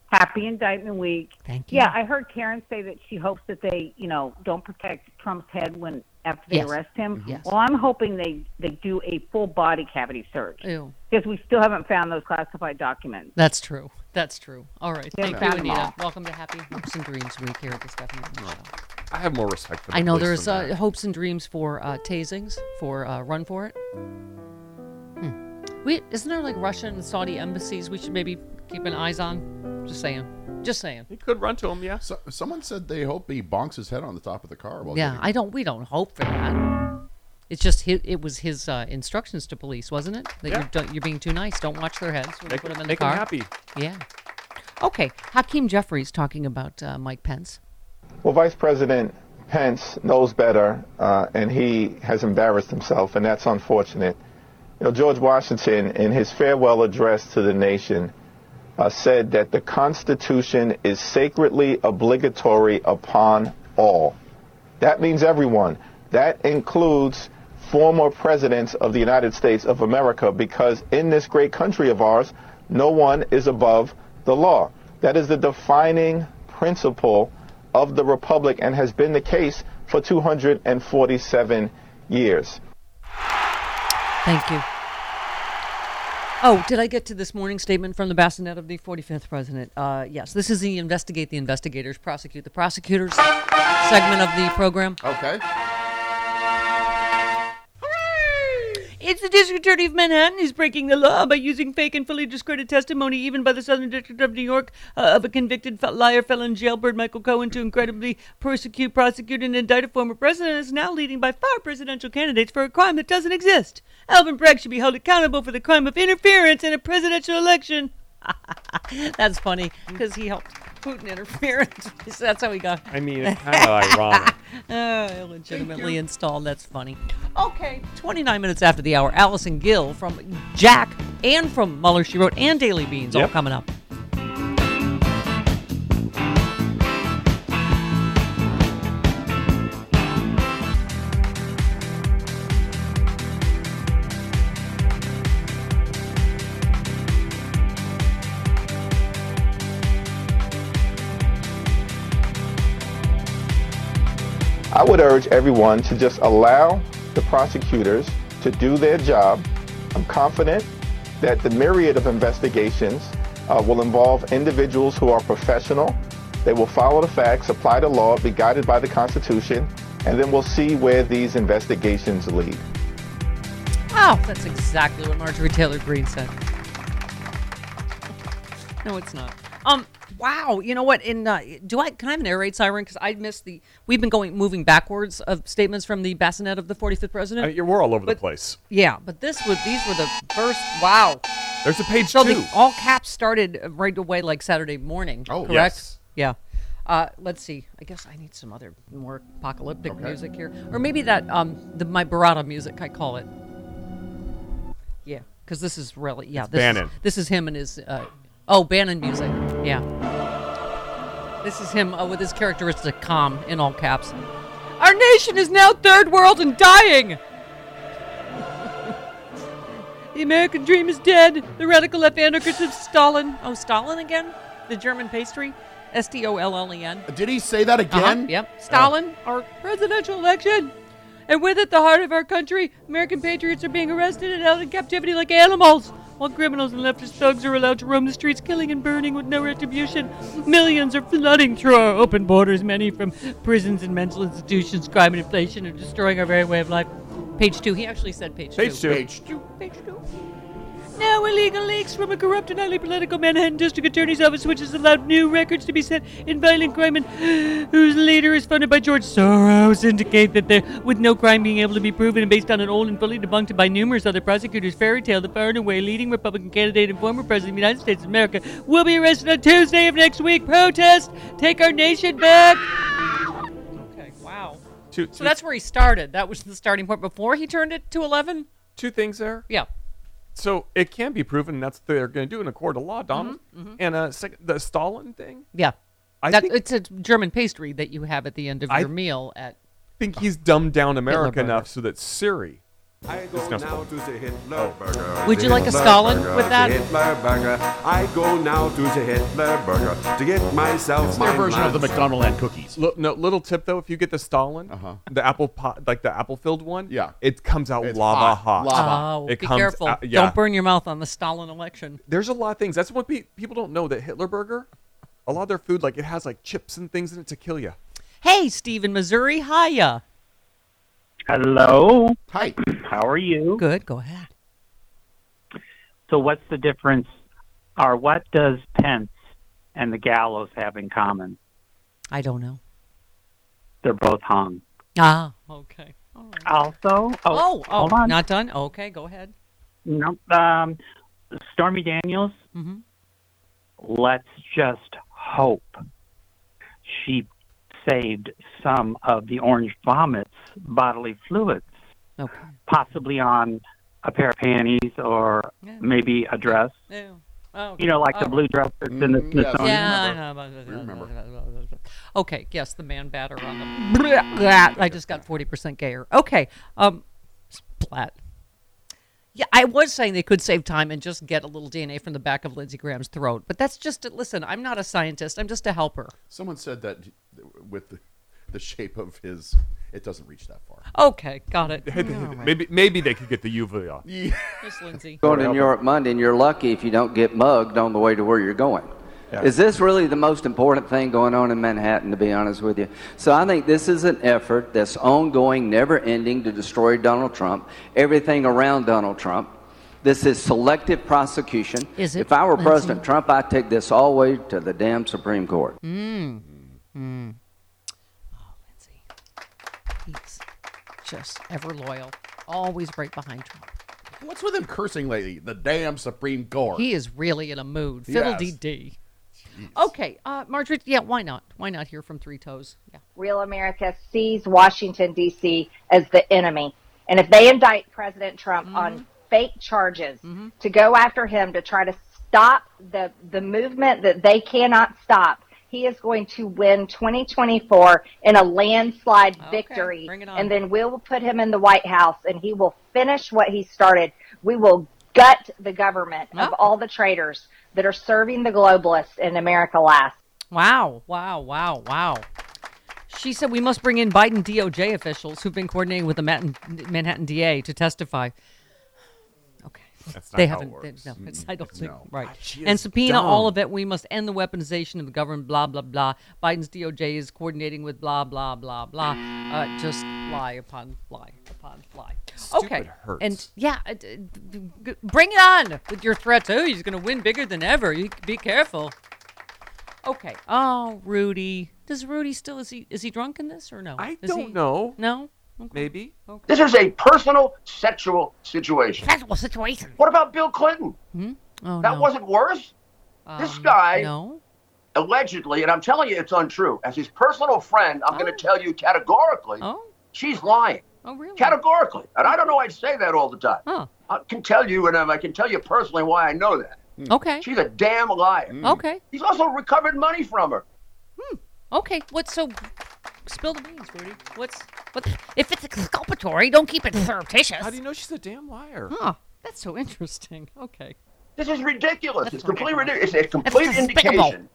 Speaker 22: Happy Indictment Week.
Speaker 4: Thank you.
Speaker 22: Yeah, I heard Karen say that she hopes that they, you know, don't protect Trump's head when after they
Speaker 4: Yes.
Speaker 22: arrest him.
Speaker 4: Yes.
Speaker 22: Well, I'm hoping they they do a full body cavity search because we still haven't found those classified documents.
Speaker 4: That's true. That's true. All right.
Speaker 22: They
Speaker 4: Thank you,
Speaker 22: found
Speaker 4: Anita.
Speaker 22: all.
Speaker 4: Welcome to Happy Hopes and Dreams Week here at the Stephanie Miller Show.
Speaker 5: I have more respect for the
Speaker 4: I know there's uh, hopes and dreams for uh, tasings, for uh, Run For It. Hmm. We, isn't there like Russian and Saudi embassies we should maybe keep an eyes on? Just saying. Just saying.
Speaker 5: He could run to him, yeah.
Speaker 6: So, someone said they hope he bonks his head on the top of the car. While
Speaker 4: yeah,
Speaker 6: getting-
Speaker 4: I don't. We don't hope for that. It's just his, it was his uh, instructions to police, wasn't it? That
Speaker 5: Yeah.
Speaker 4: you're, don't- you're being too nice. Don't watch their heads when
Speaker 5: Make-
Speaker 4: put them in
Speaker 5: make
Speaker 4: the
Speaker 5: 'em
Speaker 4: car.
Speaker 5: happy.
Speaker 4: Yeah. Okay. Hakeem Jeffries talking about uh, Mike Pence.
Speaker 23: Well, Vice President Pence knows better, uh, and he has embarrassed himself, and that's unfortunate. You know, George Washington, in his farewell address to the nation, uh, said that the Constitution is sacredly obligatory upon all. That means everyone. That includes former presidents of the United States of America, because in this great country of ours, no one is above the law. That is the defining principle of the Republic and has been the case for 247 years.
Speaker 4: Thank you. Oh, did I get to this morning statement from the bassinet of the 45th president? Uh, yes, this is the investigate the investigators, prosecute the prosecutors segment of the program.
Speaker 6: Okay.
Speaker 4: It's the District Attorney of Manhattan who's breaking the law by using fake and fully discredited testimony, even by the Southern District of New York, uh, of a convicted liar, felon, jailbird Michael Cohen to incredibly persecute, prosecute, and indict a former president is now leading by far presidential candidates for a crime that doesn't exist. Alvin Bragg should be held accountable for the crime of interference in a presidential election. *laughs* That's funny because he helped Putin interfere. *laughs* That's how he got.
Speaker 5: I mean, it's *laughs* kind of ironic.
Speaker 4: Oh, illegitimately installed. That's funny. Okay, 29 minutes after the hour, Allison Gill from Jack and from Mueller, She Wrote, and Daily Beans all coming up.
Speaker 23: I would urge everyone to just allow the prosecutors to do their job. I'm confident that the myriad of investigations uh, will involve individuals who are professional. They will follow the facts, apply the law, be guided by the Constitution, and then we'll see where these investigations lead.
Speaker 4: Oh, that's exactly what Marjorie Taylor Greene said. No, it's not. Um, wow. You know what? In uh, do I can I have an air raid siren? Because I missed the. We've been going moving backwards of statements from the bassinet of the 45th president.
Speaker 5: I mean, we're all over
Speaker 4: But-
Speaker 5: the place.
Speaker 4: Yeah, but this was these were the first. Wow.
Speaker 5: There's a page
Speaker 4: So
Speaker 5: two.
Speaker 4: the all caps started uh, right away, like Saturday morning.
Speaker 5: Oh,
Speaker 4: correct.
Speaker 5: yes.
Speaker 4: Yeah. Uh, let's see. I guess I need some other more apocalyptic music here, or maybe that um the my Barada music I call it. Yeah, because this is really yeah.
Speaker 5: It's
Speaker 4: this
Speaker 5: Bannon.
Speaker 4: Is, this is him and his uh, oh Bannon music. Yeah. This is him uh, with his characteristic calm in all caps. Our nation is now third world and dying. *laughs* The American dream is dead. The radical left anarchist of Stalin. Oh, Stalin again? The German pastry? S T O L L E N.
Speaker 6: Did he say that again?
Speaker 4: Uh-huh, Yep. Stalin, our presidential election. And with it, the heart of our country. American patriots are being arrested and held in captivity like animals. While criminals and leftist thugs are allowed to roam the streets, killing and burning with no retribution. Millions are flooding through our open borders, many from prisons and mental institutions. Crime and inflation are destroying our very way of life. Page two. He actually said page,
Speaker 5: Page two.
Speaker 6: Page two.
Speaker 4: Page two. Now illegal leaks from a corrupt and highly political Manhattan District Attorney's Office, which has allowed new records to be set in violent crime and *gasps* whose leader is funded by George Soros, indicate that there, with no crime being able to be proven and based on an old and fully debunked by numerous other prosecutors, fairy tale, the far and away leading Republican candidate and former president of the United States of America will be arrested on Tuesday of next week. Protest! Take our nation back! Okay, wow.
Speaker 5: Two,
Speaker 4: So that's where he started. That was the starting point before he turned it to 11?
Speaker 5: two things there.
Speaker 4: Yeah.
Speaker 5: So it can be proven, that's what they're going to do in a court of law, Donald.
Speaker 4: mhm.
Speaker 5: And uh, second, the Stalin thing.
Speaker 4: Yeah.
Speaker 5: I
Speaker 4: that,
Speaker 5: think-
Speaker 4: it's a German pastry that you have at the end of
Speaker 5: I
Speaker 4: your meal at I
Speaker 5: think he's dumbed down America enough so that Siri.
Speaker 24: I go
Speaker 5: It's
Speaker 24: now to the Hitler burger.
Speaker 4: Would you like a
Speaker 24: Hitler
Speaker 4: Stalin with that?
Speaker 24: Hitler burger. I go now to the Hitler burger to get myself
Speaker 6: It's their
Speaker 24: my
Speaker 6: version of the
Speaker 24: lunch.
Speaker 6: McDonald and cookies.
Speaker 5: Li- no, little tip though, if you get the Stalin,
Speaker 6: Uh-huh.
Speaker 5: the apple pot, like the apple filled one,
Speaker 6: Yeah.
Speaker 5: it comes out
Speaker 6: It's
Speaker 5: lava
Speaker 6: hot.
Speaker 5: hot.
Speaker 6: Lava.
Speaker 4: Oh,
Speaker 5: It
Speaker 4: be
Speaker 5: comes
Speaker 4: careful.
Speaker 5: out- yeah.
Speaker 4: Don't burn your mouth on the Stalin election.
Speaker 5: There's a lot of things. That's what pe- people don't know. That Hitler burger, a lot of their food, like it has like chips and things in it to kill you.
Speaker 4: Hey, Stephen, Missouri, hiya.
Speaker 25: Hello.
Speaker 6: Hi. *clears throat*
Speaker 25: How are you?
Speaker 4: Good, go ahead.
Speaker 25: So, what's the difference, or what does Pence and the gallows have in common?
Speaker 4: I don't know.
Speaker 25: They're both hung.
Speaker 4: Ah, okay.
Speaker 25: Also, oh,
Speaker 4: Oh, oh,
Speaker 25: hold on.
Speaker 4: not done? Okay, go ahead.
Speaker 25: No, um, Stormy Daniels.
Speaker 4: Mm-hmm.
Speaker 25: Let's just hope she saved some of the orange vomits bodily fluids,
Speaker 4: Okay.
Speaker 25: possibly on a pair of panties or maybe a dress.
Speaker 4: Ew. Oh,
Speaker 25: You know, like
Speaker 4: oh.
Speaker 25: the blue dress that's in the Smithsonian.
Speaker 4: Yeah, I know. Okay, yes, the man batter on the. *laughs* I just got forty percent gayer. Okay, um, splat. Yeah, I was saying they could save time and just get a little DNA from the back of Lindsey Graham's throat, but that's just listen. I'm not a scientist. I'm just a helper.
Speaker 6: Someone said that with the, the shape of his, it doesn't reach that far.
Speaker 4: Okay, got it. *laughs*
Speaker 5: Maybe maybe they could get the UV off.
Speaker 4: Miss Lindsey.
Speaker 26: Going to New York Monday, and you're lucky if you don't get mugged on the way to where you're going. Is this really the most important thing going on in Manhattan, to be honest with you? So I think this is an effort that's ongoing, never ending to destroy Donald Trump, everything around Donald Trump. This is selective prosecution.
Speaker 4: Is it,
Speaker 26: if I were
Speaker 4: Lindsey?
Speaker 26: President Trump, I'd take this all the way to the damn Supreme Court.
Speaker 4: Mm. Mm. Oh, Lindsey. He's just ever loyal, always right behind Trump.
Speaker 6: What's with him cursing lately? The damn Supreme Court.
Speaker 4: He is really in a mood.
Speaker 6: Yes.
Speaker 4: Fiddle dee dee. Okay, uh, Margaret. Yeah, why not? Why not hear from Three Toes? Yeah.
Speaker 27: Real America sees Washington, D.C. as the enemy. And if they indict President Trump on fake charges to go after him to try to stop the, the movement that they cannot stop, he is going to win 2024 in a landslide victory.
Speaker 4: bring it on.
Speaker 27: And then we will put him in the White House and he will finish what he started. We will gut the government of all the traitors that are serving the globalists in America last.
Speaker 4: Wow! Wow! Wow! Wow! She said we must bring in Biden DOJ officials who've been coordinating with the Manhattan, DA to testify.
Speaker 5: That's not
Speaker 4: they
Speaker 5: how
Speaker 4: haven't. they-
Speaker 5: works.
Speaker 4: no, it's, I don't think
Speaker 5: No.
Speaker 4: right.
Speaker 5: God, she
Speaker 4: And
Speaker 5: is
Speaker 4: subpoena all
Speaker 5: dumb.
Speaker 4: of it. We must end the weaponization of the government. Blah blah blah. Biden's DOJ is coordinating with blah blah blah blah. Uh, just lie upon lie upon lie.
Speaker 5: Stupid
Speaker 4: okay.
Speaker 5: hurts.
Speaker 4: And yeah, uh, d- d- d- bring it on with your threats. Oh, he's going to win bigger than ever. You be careful. Okay. Oh, Rudy. Does Rudy still is he is he drunk in this or no?
Speaker 5: I
Speaker 4: Is
Speaker 5: don't
Speaker 4: he-
Speaker 5: know.
Speaker 4: No.
Speaker 5: Maybe.
Speaker 28: This is a personal sexual situation.
Speaker 4: Sexual situation.
Speaker 28: What about Bill Clinton?
Speaker 4: Oh,
Speaker 28: that
Speaker 4: no.
Speaker 28: wasn't worse. this
Speaker 4: Um,
Speaker 28: guy,
Speaker 4: no.
Speaker 28: allegedly, and I'm telling you it's untrue. As his personal friend, I'm going to tell you categorically, oh. she's lying.
Speaker 4: Oh, really?
Speaker 28: Categorically. And I don't know why I'd say that all the time.
Speaker 4: Huh.
Speaker 28: I can tell you, and I can tell you personally why I know that.
Speaker 4: Okay.
Speaker 28: She's a damn liar.
Speaker 4: Okay.
Speaker 28: He's also recovered money from her. Hmm.
Speaker 4: Okay. What's so? Spill the beans, Rudy. What's what? If it's exculpatory, don't keep it surreptitious.
Speaker 5: How do you know she's a damn liar?
Speaker 4: Huh. That's so interesting. Okay.
Speaker 28: This is ridiculous.
Speaker 4: That's
Speaker 28: it's completely
Speaker 4: ridiculous.
Speaker 28: ridiculous. It's a complete
Speaker 4: despicable.
Speaker 28: indication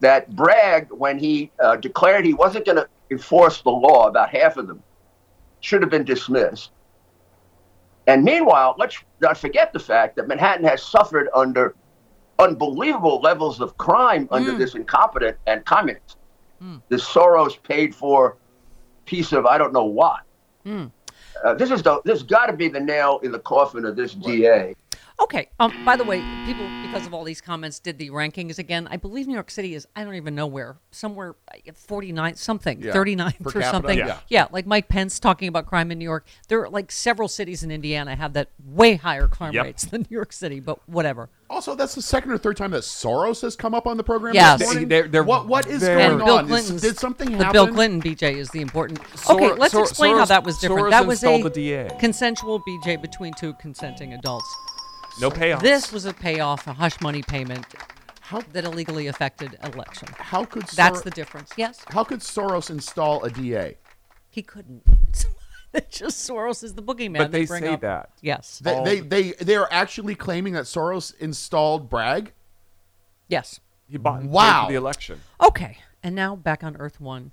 Speaker 28: that Bragg, when he uh, declared he wasn't going to enforce the law, about half of them should have been dismissed. And meanwhile, let's not forget the fact that Manhattan has suffered under unbelievable levels of crime under
Speaker 4: Mm.
Speaker 28: this incompetent and communist, this Soros paid for piece of I don't know what.
Speaker 4: Mm.
Speaker 28: Uh, this is the this got to be the nail in the coffin of this DA.
Speaker 4: Okay. Um. By the way, people, because of all these comments, did the rankings again. I believe New York City is. I don't even know where. Somewhere, forty nine something,
Speaker 6: Yeah.
Speaker 4: thirty nine
Speaker 6: Per
Speaker 4: or
Speaker 6: capita,
Speaker 4: something.
Speaker 6: yeah. yeah.
Speaker 4: Like Mike Pence talking about crime in New York. There are like several cities in Indiana have that way higher crime
Speaker 6: Yep.
Speaker 4: rates than New York City. But whatever.
Speaker 6: Also, that's the second or third time that Soros has come up on the program.
Speaker 4: Yes.
Speaker 6: this morning.
Speaker 5: They're- they're
Speaker 6: what what is
Speaker 5: very-
Speaker 6: going
Speaker 4: and Bill
Speaker 6: on? Is- did something happen? the?
Speaker 4: Bill Clinton BJ is the important.
Speaker 5: Sor-
Speaker 4: okay, let's
Speaker 5: Sor-
Speaker 4: explain how that was different.
Speaker 5: Soros
Speaker 4: that was a
Speaker 5: the DA.
Speaker 4: consensual BJ between two consenting adults.
Speaker 5: No payoff.
Speaker 4: This was a payoff, a hush money payment how, that illegally affected election.
Speaker 6: How could
Speaker 4: That's the difference? Yes,
Speaker 6: How could Soros install a DA?
Speaker 4: he couldn't. *laughs* it's just Soros is the boogeyman.
Speaker 5: But they
Speaker 4: bring
Speaker 5: say
Speaker 4: up.
Speaker 5: that.
Speaker 4: Yes.
Speaker 6: They, they they they are actually claiming that Soros installed Bragg.
Speaker 4: Yes.
Speaker 5: He bought
Speaker 6: Wow.
Speaker 5: the election.
Speaker 4: Okay, and now back on Earth One,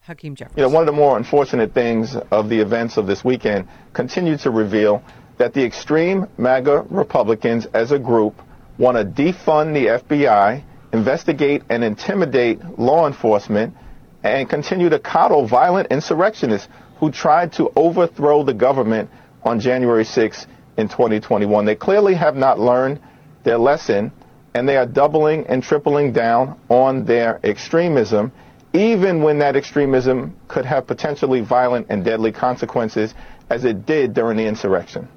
Speaker 4: Hakeem Jeffries.
Speaker 23: You know, one of the more unfortunate things of the events of this weekend continue to reveal that the extreme MAGA Republicans as a group want to defund the FBI, investigate and intimidate law enforcement, and continue to coddle violent insurrectionists who tried to overthrow the government on January 6 in 2021. They clearly have not learned their lesson, and they are doubling and tripling down on their extremism, even when that extremism could have potentially violent and deadly consequences, as it did during the insurrection.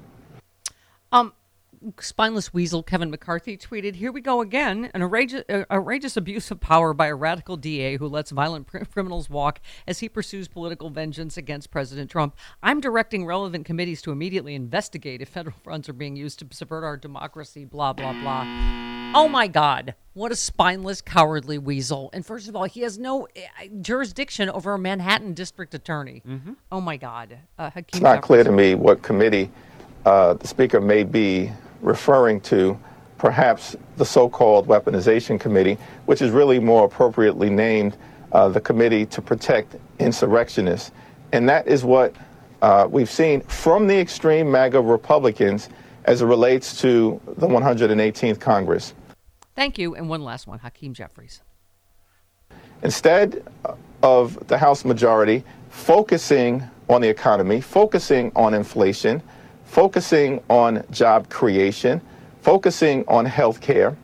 Speaker 4: Spineless weasel Kevin McCarthy tweeted, "Here we go again: an outrageous, uh, outrageous abuse of power by a radical DA who lets violent pr- criminals walk as he pursues political vengeance against President Trump. I'm directing relevant committees to immediately investigate if federal funds are being used to subvert our democracy." Blah blah blah. Oh my God! What a spineless, cowardly weasel! And first of all, he has no uh, jurisdiction over a Manhattan district attorney. Oh my God! Uh,
Speaker 23: It's not
Speaker 4: Jeffries.
Speaker 23: clear to me what committee uh, the speaker may be referring to. Perhaps the so-called weaponization committee, which is really more appropriately named uh, the committee to protect insurrectionists, and that is what uh, we've seen from the extreme MAGA Republicans as it relates to the 118th Congress.
Speaker 4: Thank you. And one last one, Hakeem Jeffries.
Speaker 23: Instead of the House majority focusing on the economy, focusing on inflation, focusing on job creation, focusing on health care,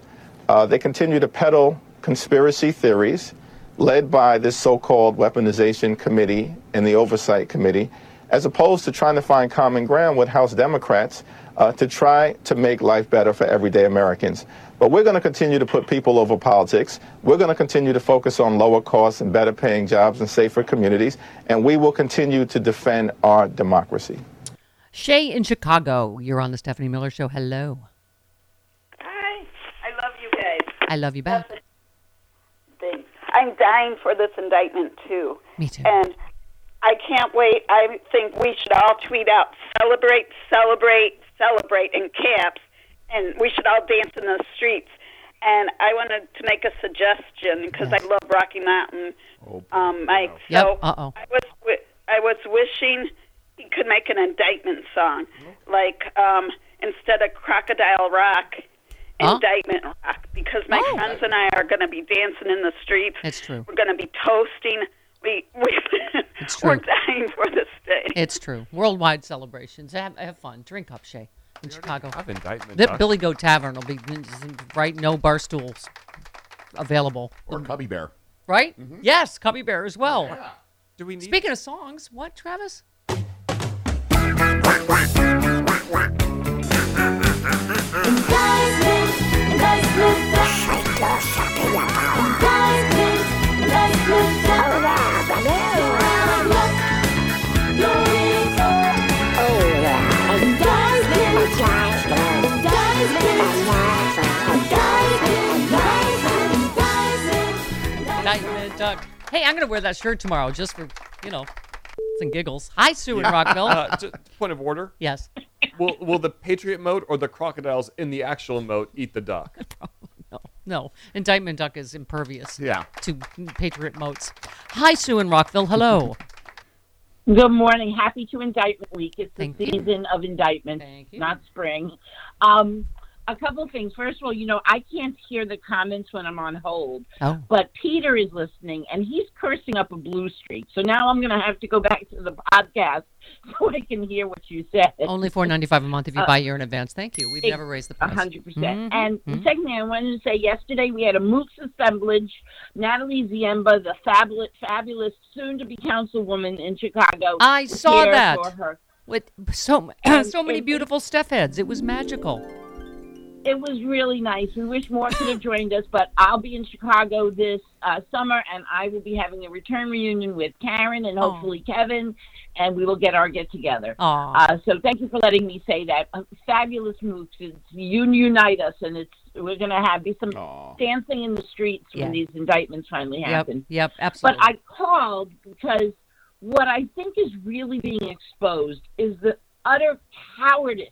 Speaker 23: uh, they continue to peddle conspiracy theories led by this so called weaponization committee and the oversight committee, as opposed to trying to find common ground with House Democrats uh, to try to make life better for everyday Americans. But we're going to continue to put people over politics. We're going to continue to focus on lower costs and better paying jobs and safer communities. And we will continue to defend our democracy.
Speaker 4: Shay in Chicago, you're on the Stephanie Miller Show. Hello.
Speaker 29: Hi, I love you guys.
Speaker 4: I love you back.
Speaker 29: Thanks. I'm dying for this indictment too.
Speaker 4: Me too.
Speaker 29: And I can't wait. I think we should all tweet out celebrate, celebrate, celebrate in caps, and we should all dance in the streets. And I wanted to make a suggestion because I love Rocky Mountain, um, Mike.
Speaker 4: Yep.
Speaker 29: So
Speaker 4: Uh-oh.
Speaker 29: I was wi- I was wishing he could make an indictment song, like um, instead of Crocodile Rock,
Speaker 4: Huh?
Speaker 29: indictment rock, because my
Speaker 4: Oh.
Speaker 29: friends and I are going to be dancing in the streets.
Speaker 4: It's true.
Speaker 29: We're going to be toasting. We we
Speaker 4: It's *laughs*
Speaker 29: we're
Speaker 4: true.
Speaker 29: dying for this day.
Speaker 4: It's true. Worldwide celebrations. Have, have fun. Drink up, Shay, in Chicago.
Speaker 5: have indictment,
Speaker 4: The Billy Goat Tavern will be right. No bar stools available.
Speaker 6: Or Cubby Bear.
Speaker 4: Right? Yes, Cubby Bear as well. Yeah.
Speaker 5: Do we need?
Speaker 4: Speaking of songs, what, Travis? Hey, I'm gonna wear that shirt tomorrow just for you know, *laughs* some giggles. Hi, Sue in Rockville.
Speaker 5: Uh, just point of order.
Speaker 4: Yes.
Speaker 5: Will will the Patriot moat or the crocodiles in the actual moat eat the duck? *laughs*
Speaker 4: No, no. Indictment Duck is impervious
Speaker 5: Yeah.
Speaker 4: to Patriot moats. Hi, Sue in Rockville. Hello.
Speaker 30: Good morning. Happy to Indictment Week. It's the
Speaker 4: Thank you.
Speaker 30: season of indictment, not spring. Um, a couple things. First of all, you know, I can't hear the comments when I'm on hold,
Speaker 4: Oh.
Speaker 30: but Peter is listening and he's cursing up a blue streak. So now I'm going to have to go back to the podcast *laughs* so I can hear what you said.
Speaker 4: Only four ninety five a month if you
Speaker 30: Uh,
Speaker 4: buy a year in advance. Thank you. We've never raised the
Speaker 30: A
Speaker 4: price.
Speaker 30: hundred percent.
Speaker 4: Mhm,
Speaker 30: And
Speaker 4: mhm.
Speaker 30: secondly, I wanted to say yesterday we had a Mooks assemblage. Natalie Ziemba, the fabulous, fabulous soon-to-be councilwoman in Chicago.
Speaker 4: I saw that with so *clears throat*
Speaker 30: And-
Speaker 4: so many
Speaker 30: and-
Speaker 4: beautiful Steph heads. It was magical.
Speaker 30: It was really nice. We wish more could have joined us, but I'll be in Chicago this uh, summer, and I will be having a return reunion with Karen and hopefully Kevin, and we will get our get together.
Speaker 4: Aw.
Speaker 30: Uh, so thank you for letting me say that. Uh, fabulous moves. It's, you unite us, and it's we're going to have be some dancing in the streets
Speaker 4: Yeah.
Speaker 30: when these indictments finally happen.
Speaker 4: Yep.
Speaker 30: But
Speaker 4: Absolutely.
Speaker 30: But I called because what I think is really being exposed is the utter cowardice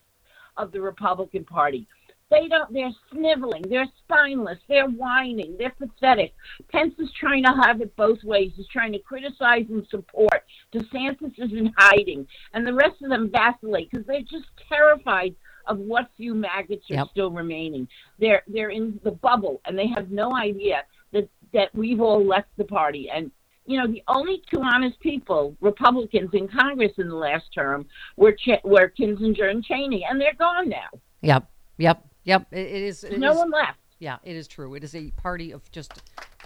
Speaker 30: of the Republican Party. They don't. They're sniveling. They're spineless. They're whining. They're pathetic. Pence is trying to have it both ways. He's trying to criticize and support. DeSantis is in hiding, and the rest of them vacillate because they're just terrified of what few maggots are
Speaker 4: Yep.
Speaker 30: still remaining. They're they're in the bubble, and they have no idea that that we've all left the party. And you know, the only two honest people, Republicans in Congress in the last term, were Ch- were Kinzinger and Cheney, and they're gone now.
Speaker 4: Yep. Yep. Yep. It, it is. it
Speaker 30: no
Speaker 4: is-
Speaker 30: one left.
Speaker 4: Yeah, it is true. It is a party of just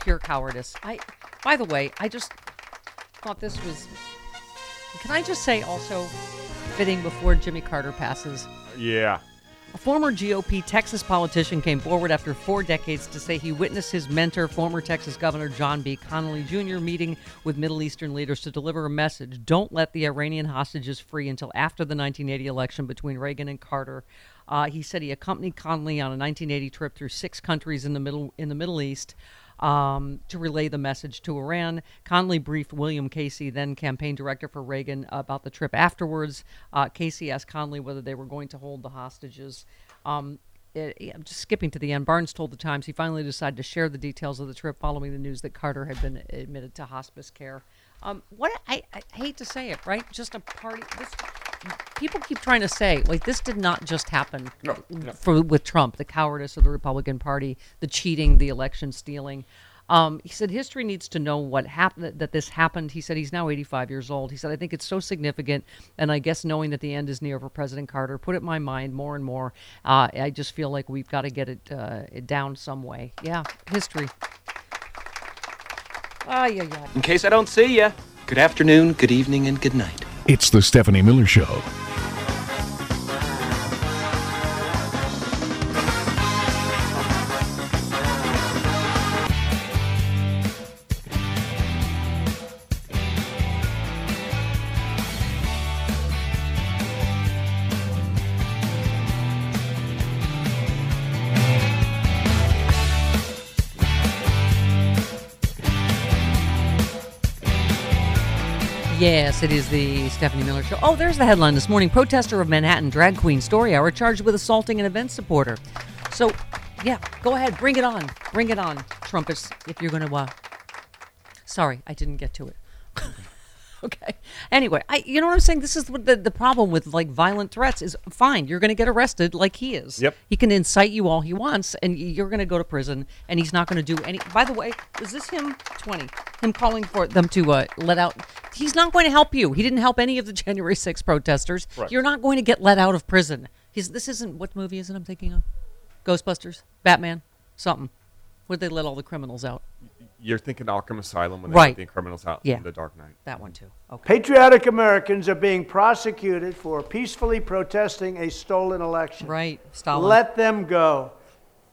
Speaker 4: pure cowardice. I, by the way, I just thought this was. Can I just say also fitting before Jimmy Carter passes?
Speaker 5: Yeah.
Speaker 4: A former GOP Texas politician came forward after four decades to say he witnessed his mentor, former Texas Governor John B. Connolly Jr., meeting with Middle Eastern leaders to deliver a message don't let the Iranian hostages free until after the 1980 election between Reagan and Carter. Uh, he said he accompanied Connolly on a 1980 trip through six countries in the middle in the Middle East um, to relay the message to Iran. Connolly briefed William Casey, then campaign director for Reagan, about the trip afterwards. Uh, Casey asked Connolly whether they were going to hold the hostages. Um, it, I'm just skipping to the end. Barnes told the Times he finally decided to share the details of the trip following the news that Carter had been admitted to hospice care. Um, what I, I hate to say it, right? Just a party. This, people keep trying to say like this did not just happen No, for with Trump, the cowardice of the Republican Party, the cheating, the election stealing. Um, he said history needs to know what happened that this happened. He said he's now 85 years old. He said I think it's so significant, and I guess knowing that the end is near for President Carter put it in my mind more and more. Uh, I just feel like we've got to get it, uh, it down some way. Yeah, history. Ah, yeah, yeah.
Speaker 31: In case I don't see you, good afternoon, good evening, and good night.
Speaker 7: It's the Stephanie Miller Show.
Speaker 4: Yes, it is the Stephanie Miller Show. Oh, there's the headline this morning. Protester of Manhattan drag queen story hour charged with assaulting an event supporter. So, yeah, go ahead. Bring it on. Bring it on, Trumpets, if you're going to. Uh... Sorry, I didn't get to it. *laughs* *laughs* okay. Anyway, I you know what I'm saying? This is what the, the problem with like violent threats is fine. You're going to get arrested like he is.
Speaker 5: Yep.
Speaker 4: He can incite you all he wants, and you're going to go to prison, and he's not going to do any. By the way, is this him? Twenty. Him calling for them to uh, let out. He's not going to help you. He didn't help any of the *laughs* January 6 protesters.
Speaker 5: Right.
Speaker 4: You're not going to get let out of prison. He's. This isn't what movie is it? I'm thinking of. Ghostbusters, Batman, something. Where'd they let all the criminals out?
Speaker 5: You're thinking Arkham Asylum when they
Speaker 4: Right.
Speaker 5: let the criminals out
Speaker 4: Yeah.
Speaker 5: in the Dark Knight.
Speaker 4: That one too. Okay.
Speaker 32: Patriotic Americans are being prosecuted for peacefully protesting a stolen election.
Speaker 4: Right, Stalin.
Speaker 32: Let them go.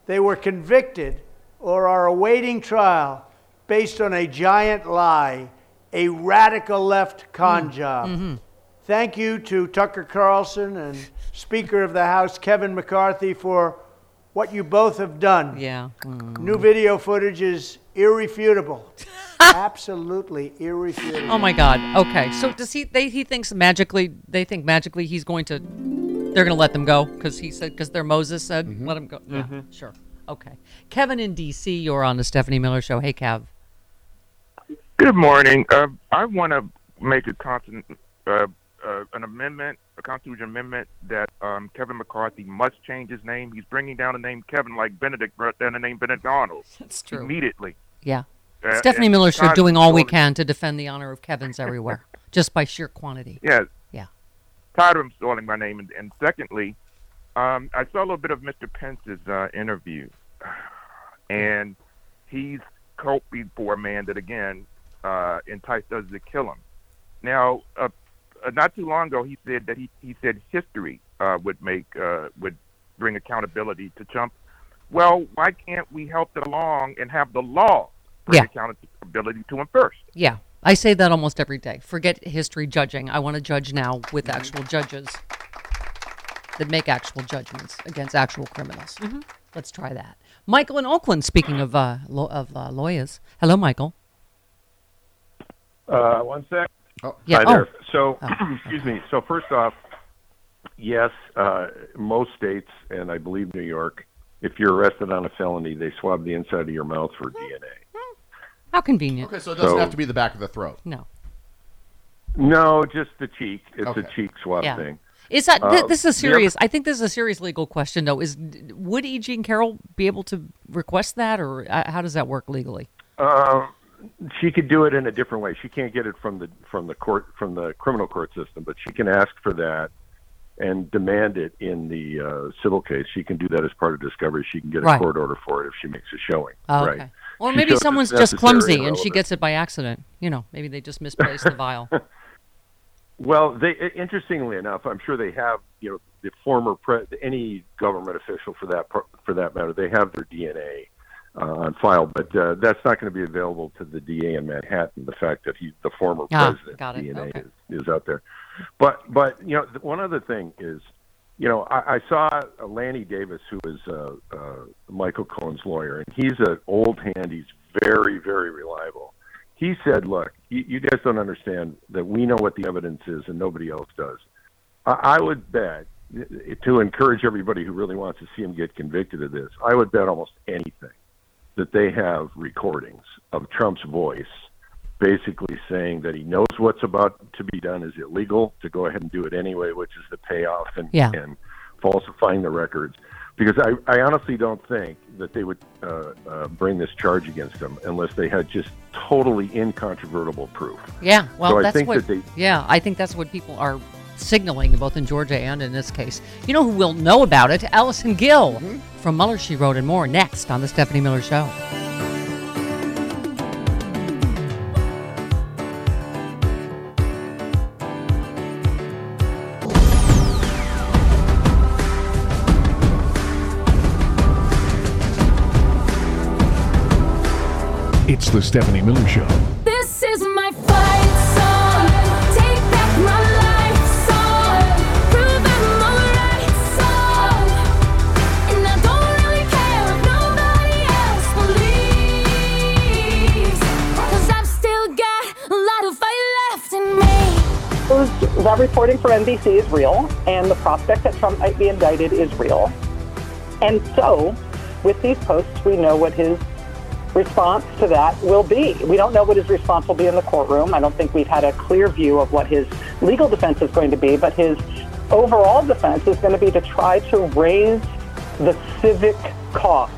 Speaker 32: They were convicted or are awaiting trial based on a giant lie, a radical left con job.
Speaker 4: mhm.
Speaker 32: Thank you to Tucker Carlson and Speaker of the House Kevin McCarthy for what you both have done.
Speaker 4: Yeah. Mm.
Speaker 32: New video footage is irrefutable. *laughs* Absolutely irrefutable.
Speaker 4: Oh my God. Okay. So does he? They he thinks magically. They think magically he's going to. They're going to let them go because he said because their Moses said let them go. Yeah.
Speaker 5: Mhm.
Speaker 4: Sure. Okay. Kevin in D.C. You're on the Stephanie Miller Show. Hey, Kev.
Speaker 33: Good morning. Uh, I want to make a constant, uh, uh, an amendment, a constitution amendment that um, Kevin McCarthy must change his name. He's bringing down the name Kevin like Benedict brought down the name Benedict Arnold. *laughs*
Speaker 4: That's true.
Speaker 33: Immediately.
Speaker 4: Yeah.
Speaker 33: Uh,
Speaker 4: Stephanie Miller Show
Speaker 33: Todd
Speaker 4: doing all we can to defend the honor of Kevin's everywhere, *laughs* just by sheer quantity.
Speaker 33: Yeah.
Speaker 4: Yeah.
Speaker 33: Tired of him stalling my name. And, and secondly, um, I saw a little bit of Mr. Pence's uh, interview, *sighs* and he's coping for a man that again uh, enticed others to kill him. Now, uh, uh, not too long ago, he said that he, he said history uh, would make uh, would bring accountability to Trump. Well, why can't we help it along and have the law bring
Speaker 4: Yeah.
Speaker 33: accountability to him first?
Speaker 4: Yeah. I say that almost every day. Forget history judging. I want to judge now with actual judges that make actual judgments against actual criminals. Let's try that. Michael in Oakland. Speaking of uh, lo- of uh, lawyers, hello, Michael.
Speaker 20: Uh, one sec.
Speaker 6: Oh.
Speaker 4: Yeah,
Speaker 20: Hi
Speaker 4: oh.
Speaker 20: there. So,
Speaker 4: Oh, *clears throat*
Speaker 20: excuse me. So first off, yes, uh, most states, and I believe New York, if you're arrested on a felony, they swab the inside of your mouth for DNA.
Speaker 4: How convenient.
Speaker 6: Okay, so it doesn't
Speaker 20: So-
Speaker 6: have to be the back of the throat.
Speaker 4: No.
Speaker 20: No, just the cheek. It's
Speaker 6: Okay.
Speaker 20: a cheek swab
Speaker 4: Yeah.
Speaker 20: thing.
Speaker 4: Is that th-
Speaker 20: Uh,
Speaker 4: this is a
Speaker 20: the other-
Speaker 4: serious? I think this is a serious legal question, though. Is would E. Jean Carroll be able to request that, or uh, how does that work legally?
Speaker 20: Uh, she could do it in a different way. She can't get it from the from the court from the criminal court system, but she can ask for that and demand it in the uh, civil case. She can do that as part of discovery. She can get a
Speaker 4: Right.
Speaker 20: court order for it if she makes a showing.
Speaker 4: Oh,
Speaker 20: right.
Speaker 4: okay. Or maybe someone's just clumsy
Speaker 20: and
Speaker 4: and she gets it by accident. You know, maybe they just misplaced the vial. *laughs*
Speaker 20: Well, they interestingly enough, I'm sure they have. You know, the former pre- any government official for that for that matter. They have their DNA uh, on file, but uh, that's not going to be available to the DA in Manhattan. The fact that he, the former
Speaker 4: Ah,
Speaker 20: president. DNA
Speaker 4: Okay.
Speaker 20: is, is out there. But but you know, one other thing is, you know, I, I saw Lanny Davis, who is uh, uh, Michael Cohen's lawyer, and he's an old hand. He's very very reliable. He said, "Look, you, you guys don't understand that we know what the evidence is, and nobody else does." I, I would bet to encourage everybody who really wants to see him get convicted of this. I would bet almost anything that they have recordings of Trump's voice basically saying that he knows what's about to be done is illegal to go ahead and do it anyway, which is the payoff and,
Speaker 4: Yeah.
Speaker 20: and falsifying the records. Because I, I honestly don't think that they would uh, uh, bring this charge against him unless they had just totally incontrovertible proof.
Speaker 4: Yeah, well,
Speaker 20: so I
Speaker 4: that's
Speaker 20: think
Speaker 4: what.
Speaker 20: that they
Speaker 4: yeah, I think that's what people are signaling, both in Georgia and in this case. You know who will know about it? Allison Gill
Speaker 20: Mm-hmm.
Speaker 4: from Mueller, She Wrote, and more next on the Stephanie Miller Show.
Speaker 7: It's the Stephanie Miller Show.
Speaker 2: This is my fight song. Take back my life song. Prove I'm alright song. And I don't really care if nobody else believes. Cause I've still got a lot of fight left in me.
Speaker 34: That reporting from NBC is real, and the prospect that Trump might be indicted is real. And so, with these posts, we know what his response to that will be. We don't know what his response will be in the courtroom. I don't think we've had a clear view of what his legal defense is going to be, but his overall defense is going to be to try to raise the civic cost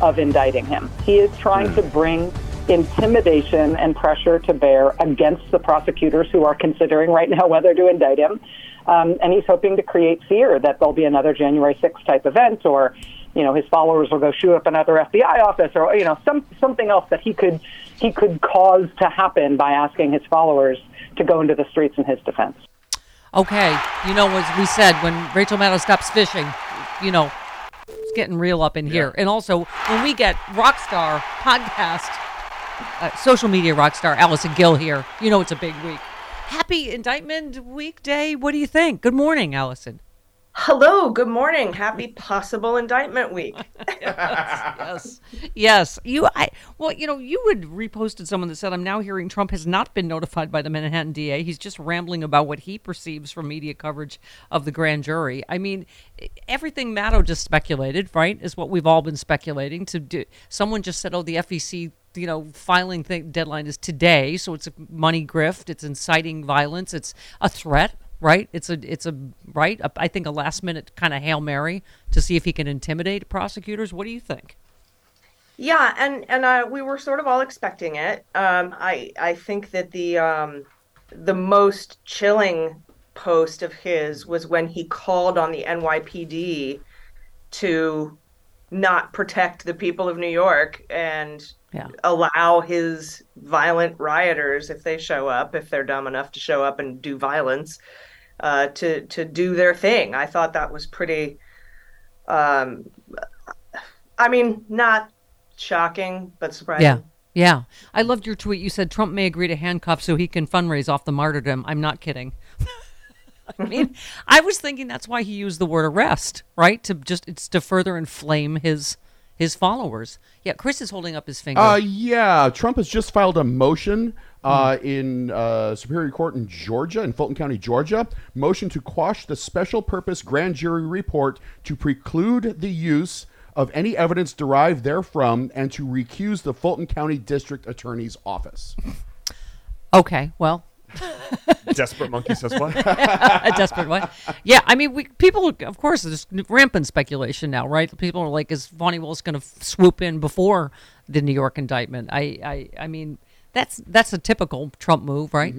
Speaker 34: of indicting him. He is trying to bring intimidation and pressure to bear against the prosecutors who are considering right now whether to indict him. Um, and he's hoping to create fear that there'll be another January 6th type event or, you know, his followers will go shoot up another FBI office or, you know, some, something else that he could, he could cause to happen by asking his followers to go into the streets in his defense.
Speaker 4: Okay, you know, as we said, when Rachel Maddow stops fishing, you know, it's getting real up in here. And also, when we get Rockstar podcast, uh, social media rockstar Allison Gill here, you know it's a big week. Happy indictment week day. What do you think? Good morning, Allison.
Speaker 35: Hello, good morning. Happy possible indictment week. *laughs*
Speaker 4: yes. Yes. You I well, you know, you had reposted someone that said I'm now hearing Trump has not been notified by the Manhattan DA. He's just rambling about what he perceives from media coverage of the grand jury. I mean, everything Maddow just speculated, right? Is what we've all been speculating to do. Someone just said, "Oh, the FEC you know, filing thing deadline is today, so it's a money grift. It's inciting violence. It's a threat, right? It's a, it's a right. A, I think a last minute kind of hail mary to see if he can intimidate prosecutors. What do you think?
Speaker 35: Yeah, and and uh, we were sort of all expecting it. Um, I I think that the um, the most chilling post of his was when he called on the NYPD to not protect the people of New York and
Speaker 4: Yeah.
Speaker 35: allow his violent rioters, if they show up, if they're dumb enough to show up and do violence, uh, to to do their thing. I thought that was pretty. Um, I mean, not shocking, but surprising.
Speaker 4: Yeah. Yeah. I loved your tweet. You said Trump may agree to handcuff so he can fundraise off the martyrdom. I'm not kidding. *laughs* I mean, I was thinking that's why he used the word arrest, right? To just it's to further inflame his his followers. Yeah, Chris is holding up his finger.
Speaker 6: Uh, yeah, Trump has just filed a motion uh, in uh, Superior Court in Georgia, in Fulton County, Georgia. Motion to quash the special purpose grand jury report to preclude the use of any evidence derived therefrom and to recuse the Fulton County District Attorney's Office.
Speaker 4: Okay, well,
Speaker 5: Desperate monkey says what? *laughs*
Speaker 4: a desperate what? Yeah, I mean, we people, of course, there's rampant speculation now, right? People are like, is Fani Willis going to swoop in before the New York indictment? I, I, I mean, that's that's a typical Trump move, right?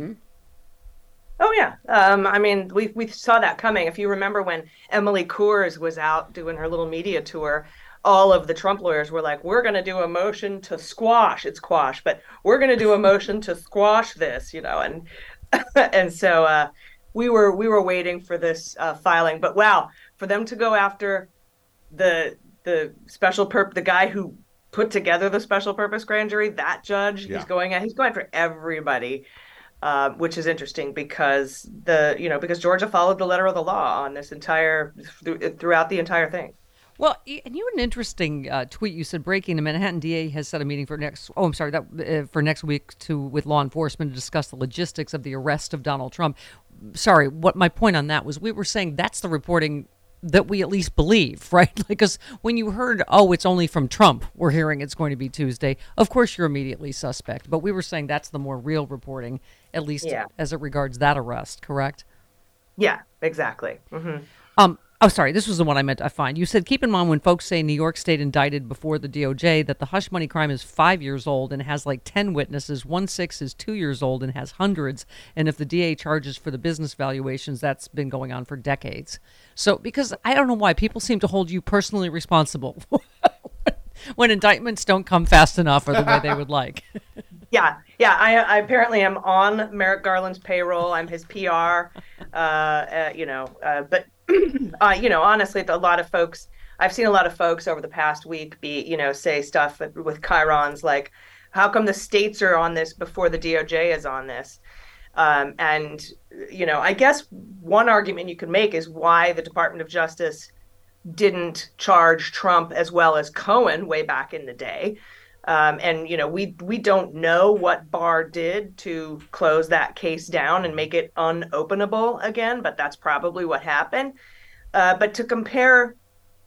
Speaker 35: Oh yeah. Um, I mean, we we saw that coming. If you remember when Emily Kohrs was out doing her little media tour, all of the Trump lawyers were like, "We're going to do a motion to squash. It's quash, but we're going to do a motion to squash this," you know, and *laughs* and so uh, we were we were waiting for this uh, filing. But wow, for them to go after the the special perp, the guy who put together the special purpose grand jury, that judge,
Speaker 2: Yeah.
Speaker 35: he's going at he's going after everybody. Uh, which is interesting because the you know because Georgia followed the letter of the law on this entire through, throughout the entire thing.
Speaker 4: Well, and you had an interesting uh, tweet. You said breaking: the Manhattan DA has set a meeting for next. Oh, I'm sorry, that uh, for next week to with law enforcement to discuss the logistics of the arrest of Donald Trump. Sorry, what my point on that was, we were saying that's the reporting that we at least believe, *laughs* right? Because when you heard, oh, it's only from Trump, we're hearing it's going to be Tuesday. Of course, you're immediately suspect. But we were saying that's the more real reporting, at least
Speaker 35: Yeah.
Speaker 4: as it regards that arrest. Correct?
Speaker 35: Yeah, exactly. hmm
Speaker 4: Um, oh, sorry. This was the one I meant to find. You said, keep in mind when folks say New York State indicted before the DOJ that the hush money crime is five years old and has like 10 witnesses. One six is two years old and has hundreds. And if the DA charges for the business valuations, that's been going on for decades. So, because I don't know why people seem to hold you personally responsible *laughs* when indictments don't come fast enough or the way they would *laughs* like.
Speaker 35: Yeah, yeah. I, I apparently am on Merrick Garland's payroll. I'm his PR. Uh, uh, you know, uh, but *clears throat* uh, you know, honestly, a lot of folks. I've seen a lot of folks over the past week be, you know, say stuff with, chyrons like, "How come the states are on this before the DOJ is on this?" Um, and you know, I guess one argument you could make is why the Department of Justice didn't charge Trump as well as Cohen way back in the day. Um, and you know, we we don't know what Barr did to close that case down and make it unopenable again, but that's probably what happened. Uh, but to compare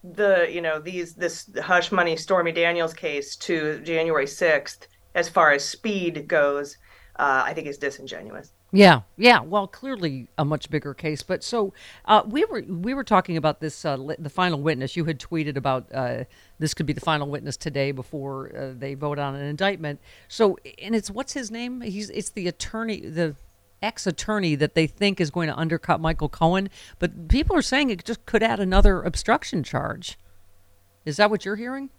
Speaker 35: the you know these this hush money Stormy Daniels case to January sixth as far as speed goes, uh, I think is disingenuous.
Speaker 4: Yeah, yeah. Well, clearly a much bigger case. But so uh, we were we were talking about this uh, li- the final witness. You had tweeted about uh, this could be the final witness today before uh, they vote on an indictment. So and it's what's his name? He's it's the attorney the ex attorney that they think is going to undercut Michael Cohen. But people are saying it just could add another obstruction charge. Is that what you're hearing?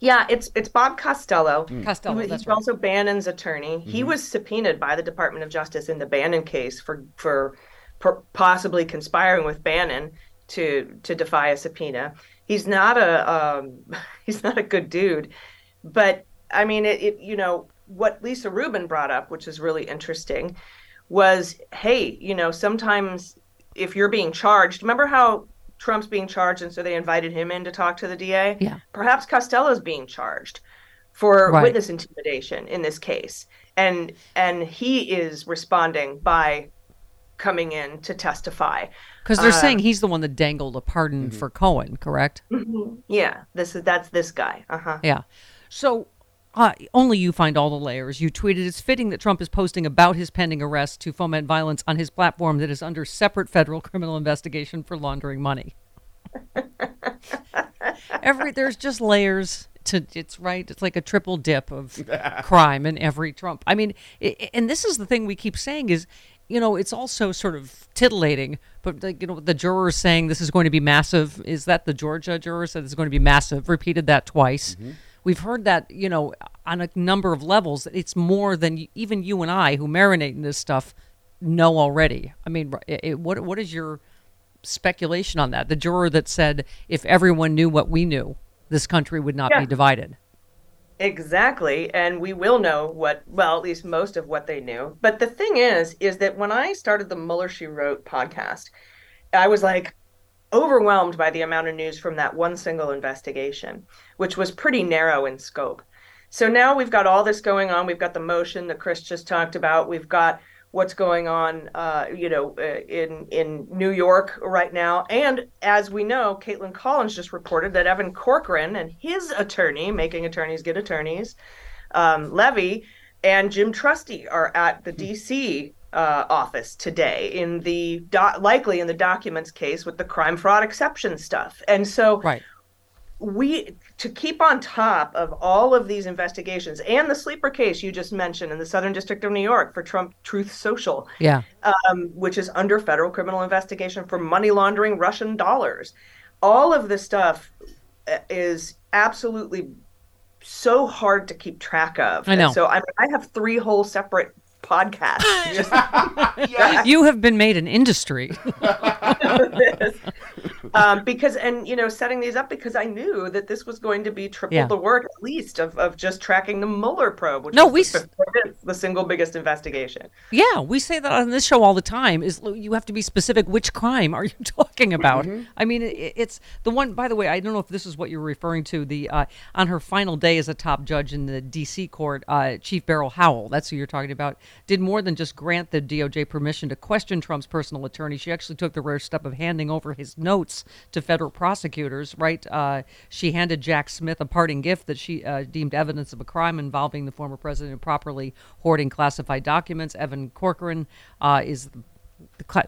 Speaker 35: Yeah, it's it's Bob Costello.
Speaker 4: Costello,
Speaker 35: He-
Speaker 4: that's
Speaker 35: he's also Bannon's attorney. He
Speaker 4: Mhm.
Speaker 35: was subpoenaed by the Department of Justice in the Bannon case for for per- possibly conspiring with Bannon to to defy a subpoena. He's not a um, *laughs* he's not a good dude, but I mean, it, it you know what Lisa Rubin brought up, which is really interesting, was hey, you know, sometimes if you're being charged, remember how Trump's being charged, and so they invited him in to talk to the DA.
Speaker 4: Yeah.
Speaker 35: Perhaps Costello's being charged for
Speaker 4: Right.
Speaker 35: witness intimidation in this case, and and he is responding by coming in to testify.
Speaker 4: Because they're
Speaker 35: Uh,
Speaker 4: saying he's the one that dangled a pardon for Cohen, correct?
Speaker 35: mhm. Yeah, this is that's this guy. Uh huh.
Speaker 4: Yeah. So uh, only you find all the layers. You tweeted it's fitting that Trump is posting about his pending arrest to foment violence on his platform that is under separate federal criminal investigation for laundering money. every there's just layers to it's right. It's like a triple dip of *laughs* crime in every Trump. I mean, i i- and this is the thing we keep saying is. You know, it's also sort of titillating, but like, you know, the jurors saying this is going to be massive. Is that the Georgia juror said it's going to be massive? Repeated that twice. We've heard that, you know, on a number of levels. It's more than even you and I, who marinate in this stuff, know already. I mean, r- it, what what is your speculation on that? The juror that said, if everyone knew what we knew, this country would not
Speaker 35: Yeah.
Speaker 4: be divided.
Speaker 35: Exactly. And we will know what, well, at least most of what they knew. But the thing is, is that when I started the Mueller She Wrote podcast, I was like overwhelmed by the amount of news from that one single investigation, which was pretty narrow in scope. So now we've got all this going on. We've got the motion that Chris just talked about. We've got what's going on, uh, you know, uh, in in New York right now. And as we know, Caitlin Collins just reported that Evan Corcoran and his attorney, making attorneys get attorneys, um, Levy and Jim Trusty are at the D.C. Uh, office today in the do- likely in the documents case with the crime fraud exception stuff. And so,
Speaker 4: right
Speaker 35: we to keep on top of all of these investigations and the sleeper case you just mentioned in the Southern District of New York for Trump Truth Social,
Speaker 4: Yeah.
Speaker 35: um, which is under federal criminal investigation for money laundering Russian dollars. All of this stuff uh, is absolutely so hard to keep track of.
Speaker 4: I know.
Speaker 35: And so I, I have three whole separate podcast. *laughs* Just- *laughs*
Speaker 4: You have been made an industry. *laughs*
Speaker 35: um, *laughs* because and you know setting these up because I knew that this was going to be triple
Speaker 4: Yeah.
Speaker 35: the work at least of, of just tracking the Mueller probe, which
Speaker 4: No, we *laughs*
Speaker 35: the, the single biggest investigation.
Speaker 4: Yeah, we say that on this show all the time. Is you have to be specific. Which crime are you *laughs* talking about?
Speaker 35: Mm-hmm.
Speaker 4: I mean, it, it's the one. By the way, I don't know if this is what you're referring to. The uh, on her final day as a top judge in the D.C. court, uh, Chief Beryl Howell. That's who you're talking about. Did more than just grant the DOJ permission to question Trump's personal attorney. She actually took the rare step of handing over his notes to federal prosecutors. Right? Uh, she handed Jack Smith a parting gift that she uh, deemed evidence of a crime involving the former president improperly hoarding classified documents. Evan Corcoran uh, is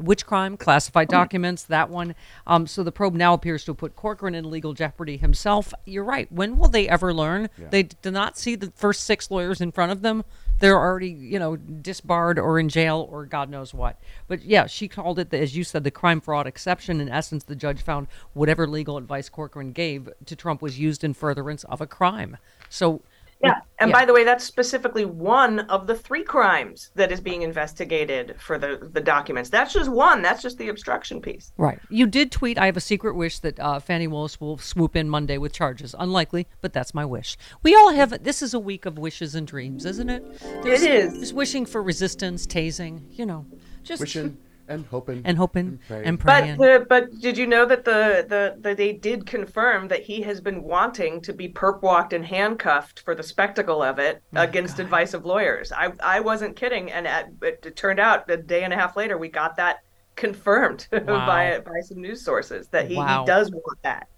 Speaker 4: which crime? Classified documents, that one. Um, so the probe now appears to have put Corcoran in legal jeopardy himself. You're right. When will they ever learn?
Speaker 36: Yeah.
Speaker 4: They do not see the first six lawyers in front of them. They're already, you know, disbarred or in jail or God knows what. But yeah, she called it, the, as you said, the crime fraud exception. In essence, the judge found whatever legal advice Corcoran gave to Trump was used in furtherance of a crime. So
Speaker 35: Yeah. And
Speaker 4: Yeah.
Speaker 35: by the way, that's specifically one of the three crimes that is being investigated for the, the documents. That's just one. That's just the obstruction piece.
Speaker 4: Right. You did tweet, I have a secret wish that uh, Fani Willis will swoop in Monday with charges. Unlikely, but that's my wish. We all have, this is a week of wishes and dreams, isn't it? There's,
Speaker 35: It is.
Speaker 4: Just wishing for resistance, tasing, you know, just.
Speaker 6: Wishing and hoping
Speaker 4: And hoping
Speaker 6: praying.
Speaker 4: and
Speaker 35: But
Speaker 4: praying.
Speaker 35: the, but did you know that the, the, the they did confirm that he has been wanting to be perp walked and handcuffed for the spectacle of it
Speaker 4: Oh
Speaker 35: against advice of lawyers. I I wasn't kidding, and at, it, it turned out a day and a half later we got that confirmed *laughs*
Speaker 4: Wow.
Speaker 35: by by some news sources that he,
Speaker 4: Wow.
Speaker 35: he does want that.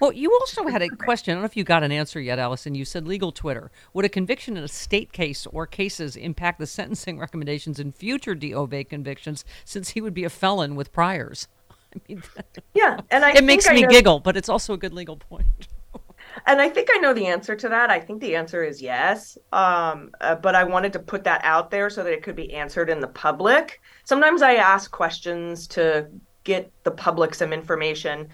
Speaker 4: Well, you also had a question. I don't know if you got an answer yet, Allison. You said legal Twitter. Would a conviction in a state case or cases impact the sentencing recommendations in future DOJ convictions since he would be a felon with priors? *laughs* I mean,
Speaker 35: Yeah, and I *laughs*
Speaker 4: it makes
Speaker 35: I
Speaker 4: me
Speaker 35: know-
Speaker 4: giggle, but it's also a good legal point.
Speaker 35: And I think I know the answer to that. I think the answer is yes. Um, uh, but I wanted to put that out there so that it could be answered in the public. Sometimes I ask questions to get the public some information.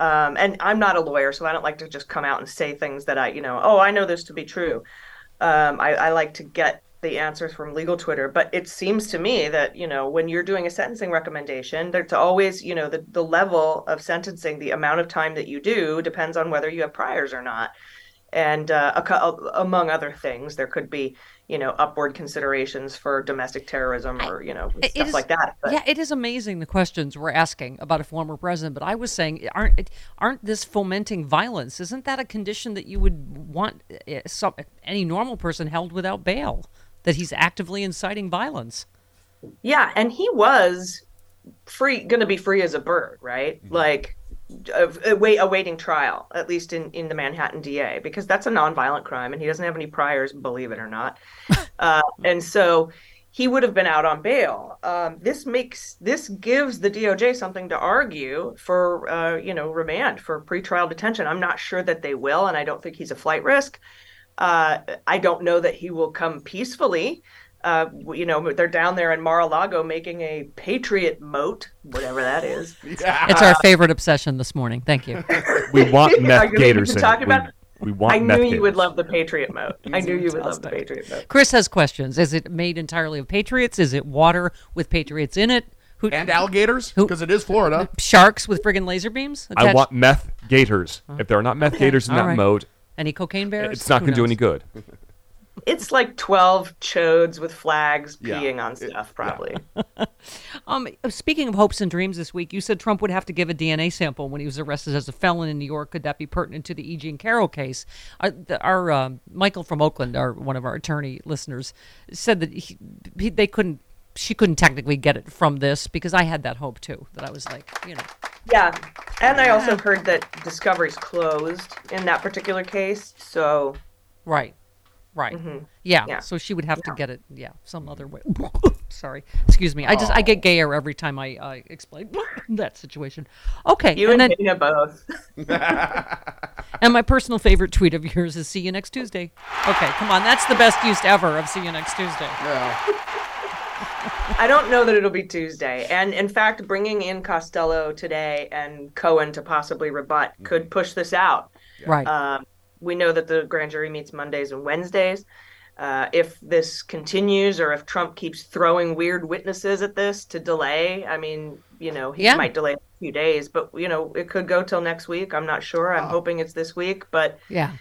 Speaker 35: Um, and I'm not a lawyer, so I don't like to just come out and say things that I, you know, oh, I know this to be true. Um, I, I like to get the answers from legal Twitter. But it seems to me that, you know, when you're doing a sentencing recommendation, there's always, you know, the, the level of sentencing, the amount of time that you do depends on whether you have priors or not. And uh, a, among other things, there could be, you know, upward considerations for domestic terrorism or, you know,
Speaker 4: It
Speaker 35: stuff
Speaker 4: is-
Speaker 35: like that. But
Speaker 4: Yeah, it is amazing the questions we're asking about a former president. But I was saying, aren't aren't this fomenting violence? Isn't that a condition that you would want uh, some, any normal person held without bail? That he's actively inciting violence.
Speaker 35: Yeah, and he was free, going to be free as a bird, right? Like, of, await, awaiting trial, at least in, in the Manhattan DA, because that's a nonviolent crime, and he doesn't have any priors, believe it or not. *laughs* uh, and so he would have been out on bail. Um, this makes this gives the DOJ something to argue for, uh, you know, remand for pretrial detention. I'm not sure that they will, and I don't think he's a flight risk. Uh, I don't know that he will come peacefully. Uh, you know, they're down there in Mar-a-Lago making a patriot moat, whatever that is. *laughs*
Speaker 4: It's our favorite obsession this morning. Thank you. *laughs*
Speaker 5: We want *laughs* meth gators
Speaker 35: talking
Speaker 5: it. We-
Speaker 35: about-
Speaker 5: we want
Speaker 35: I knew you
Speaker 5: gators.
Speaker 35: would love the patriot moat. I knew you would love the patriot moat.
Speaker 4: Chris has questions. Is it made entirely of patriots? Is it water with patriots in it? Who,
Speaker 6: and alligators because it is Florida.
Speaker 4: Sharks with friggin' laser beams?
Speaker 5: I want meth gators. If there are not meth
Speaker 4: Okay,
Speaker 5: gators in
Speaker 4: all
Speaker 5: that
Speaker 4: right.
Speaker 5: mode,
Speaker 4: Any cocaine bears?
Speaker 5: it's not going to do any good. *laughs*
Speaker 35: It's like twelve chodes with flags
Speaker 5: Yeah.
Speaker 35: peeing on stuff, probably. *laughs*
Speaker 4: Um, speaking of hopes and dreams this week, you said Trump would have to give a DNA sample when he was arrested as a felon in New York. Could that be pertinent to the E. Jean Carroll case? Our, the, our uh, Michael from Oakland, our one of our attorney listeners, said that he, he, they couldn't. She couldn't technically get it from this because I had that hope too. That I was like, you know,
Speaker 35: Yeah, and I also heard that discovery's closed in that particular case. So,
Speaker 4: right, right,
Speaker 35: Mhm.
Speaker 4: yeah,
Speaker 35: Yeah.
Speaker 4: So she would have to get it, yeah, some other way. *laughs* Sorry, excuse me. I just I get gayer every time I uh, explain *laughs* that situation. Okay,
Speaker 35: you and,
Speaker 4: then
Speaker 35: Dana both. *laughs*
Speaker 4: And my personal favorite tweet of yours is "See you next Tuesday." Okay, come on, that's the best use ever of "See you next Tuesday."
Speaker 35: I don't know that it'll be Tuesday. And in fact, bringing in Costello today and Cohen to possibly rebut could push this out.
Speaker 4: Right.
Speaker 35: Um, we know that the grand jury meets Mondays and Wednesdays. Uh, if this continues, or if Trump keeps throwing weird witnesses at this to delay, I mean, you know, he
Speaker 4: Yeah.
Speaker 35: might delay a few days, but you know, it could go till next week. I'm not sure. I'm hoping it's this week, but
Speaker 4: Yeah.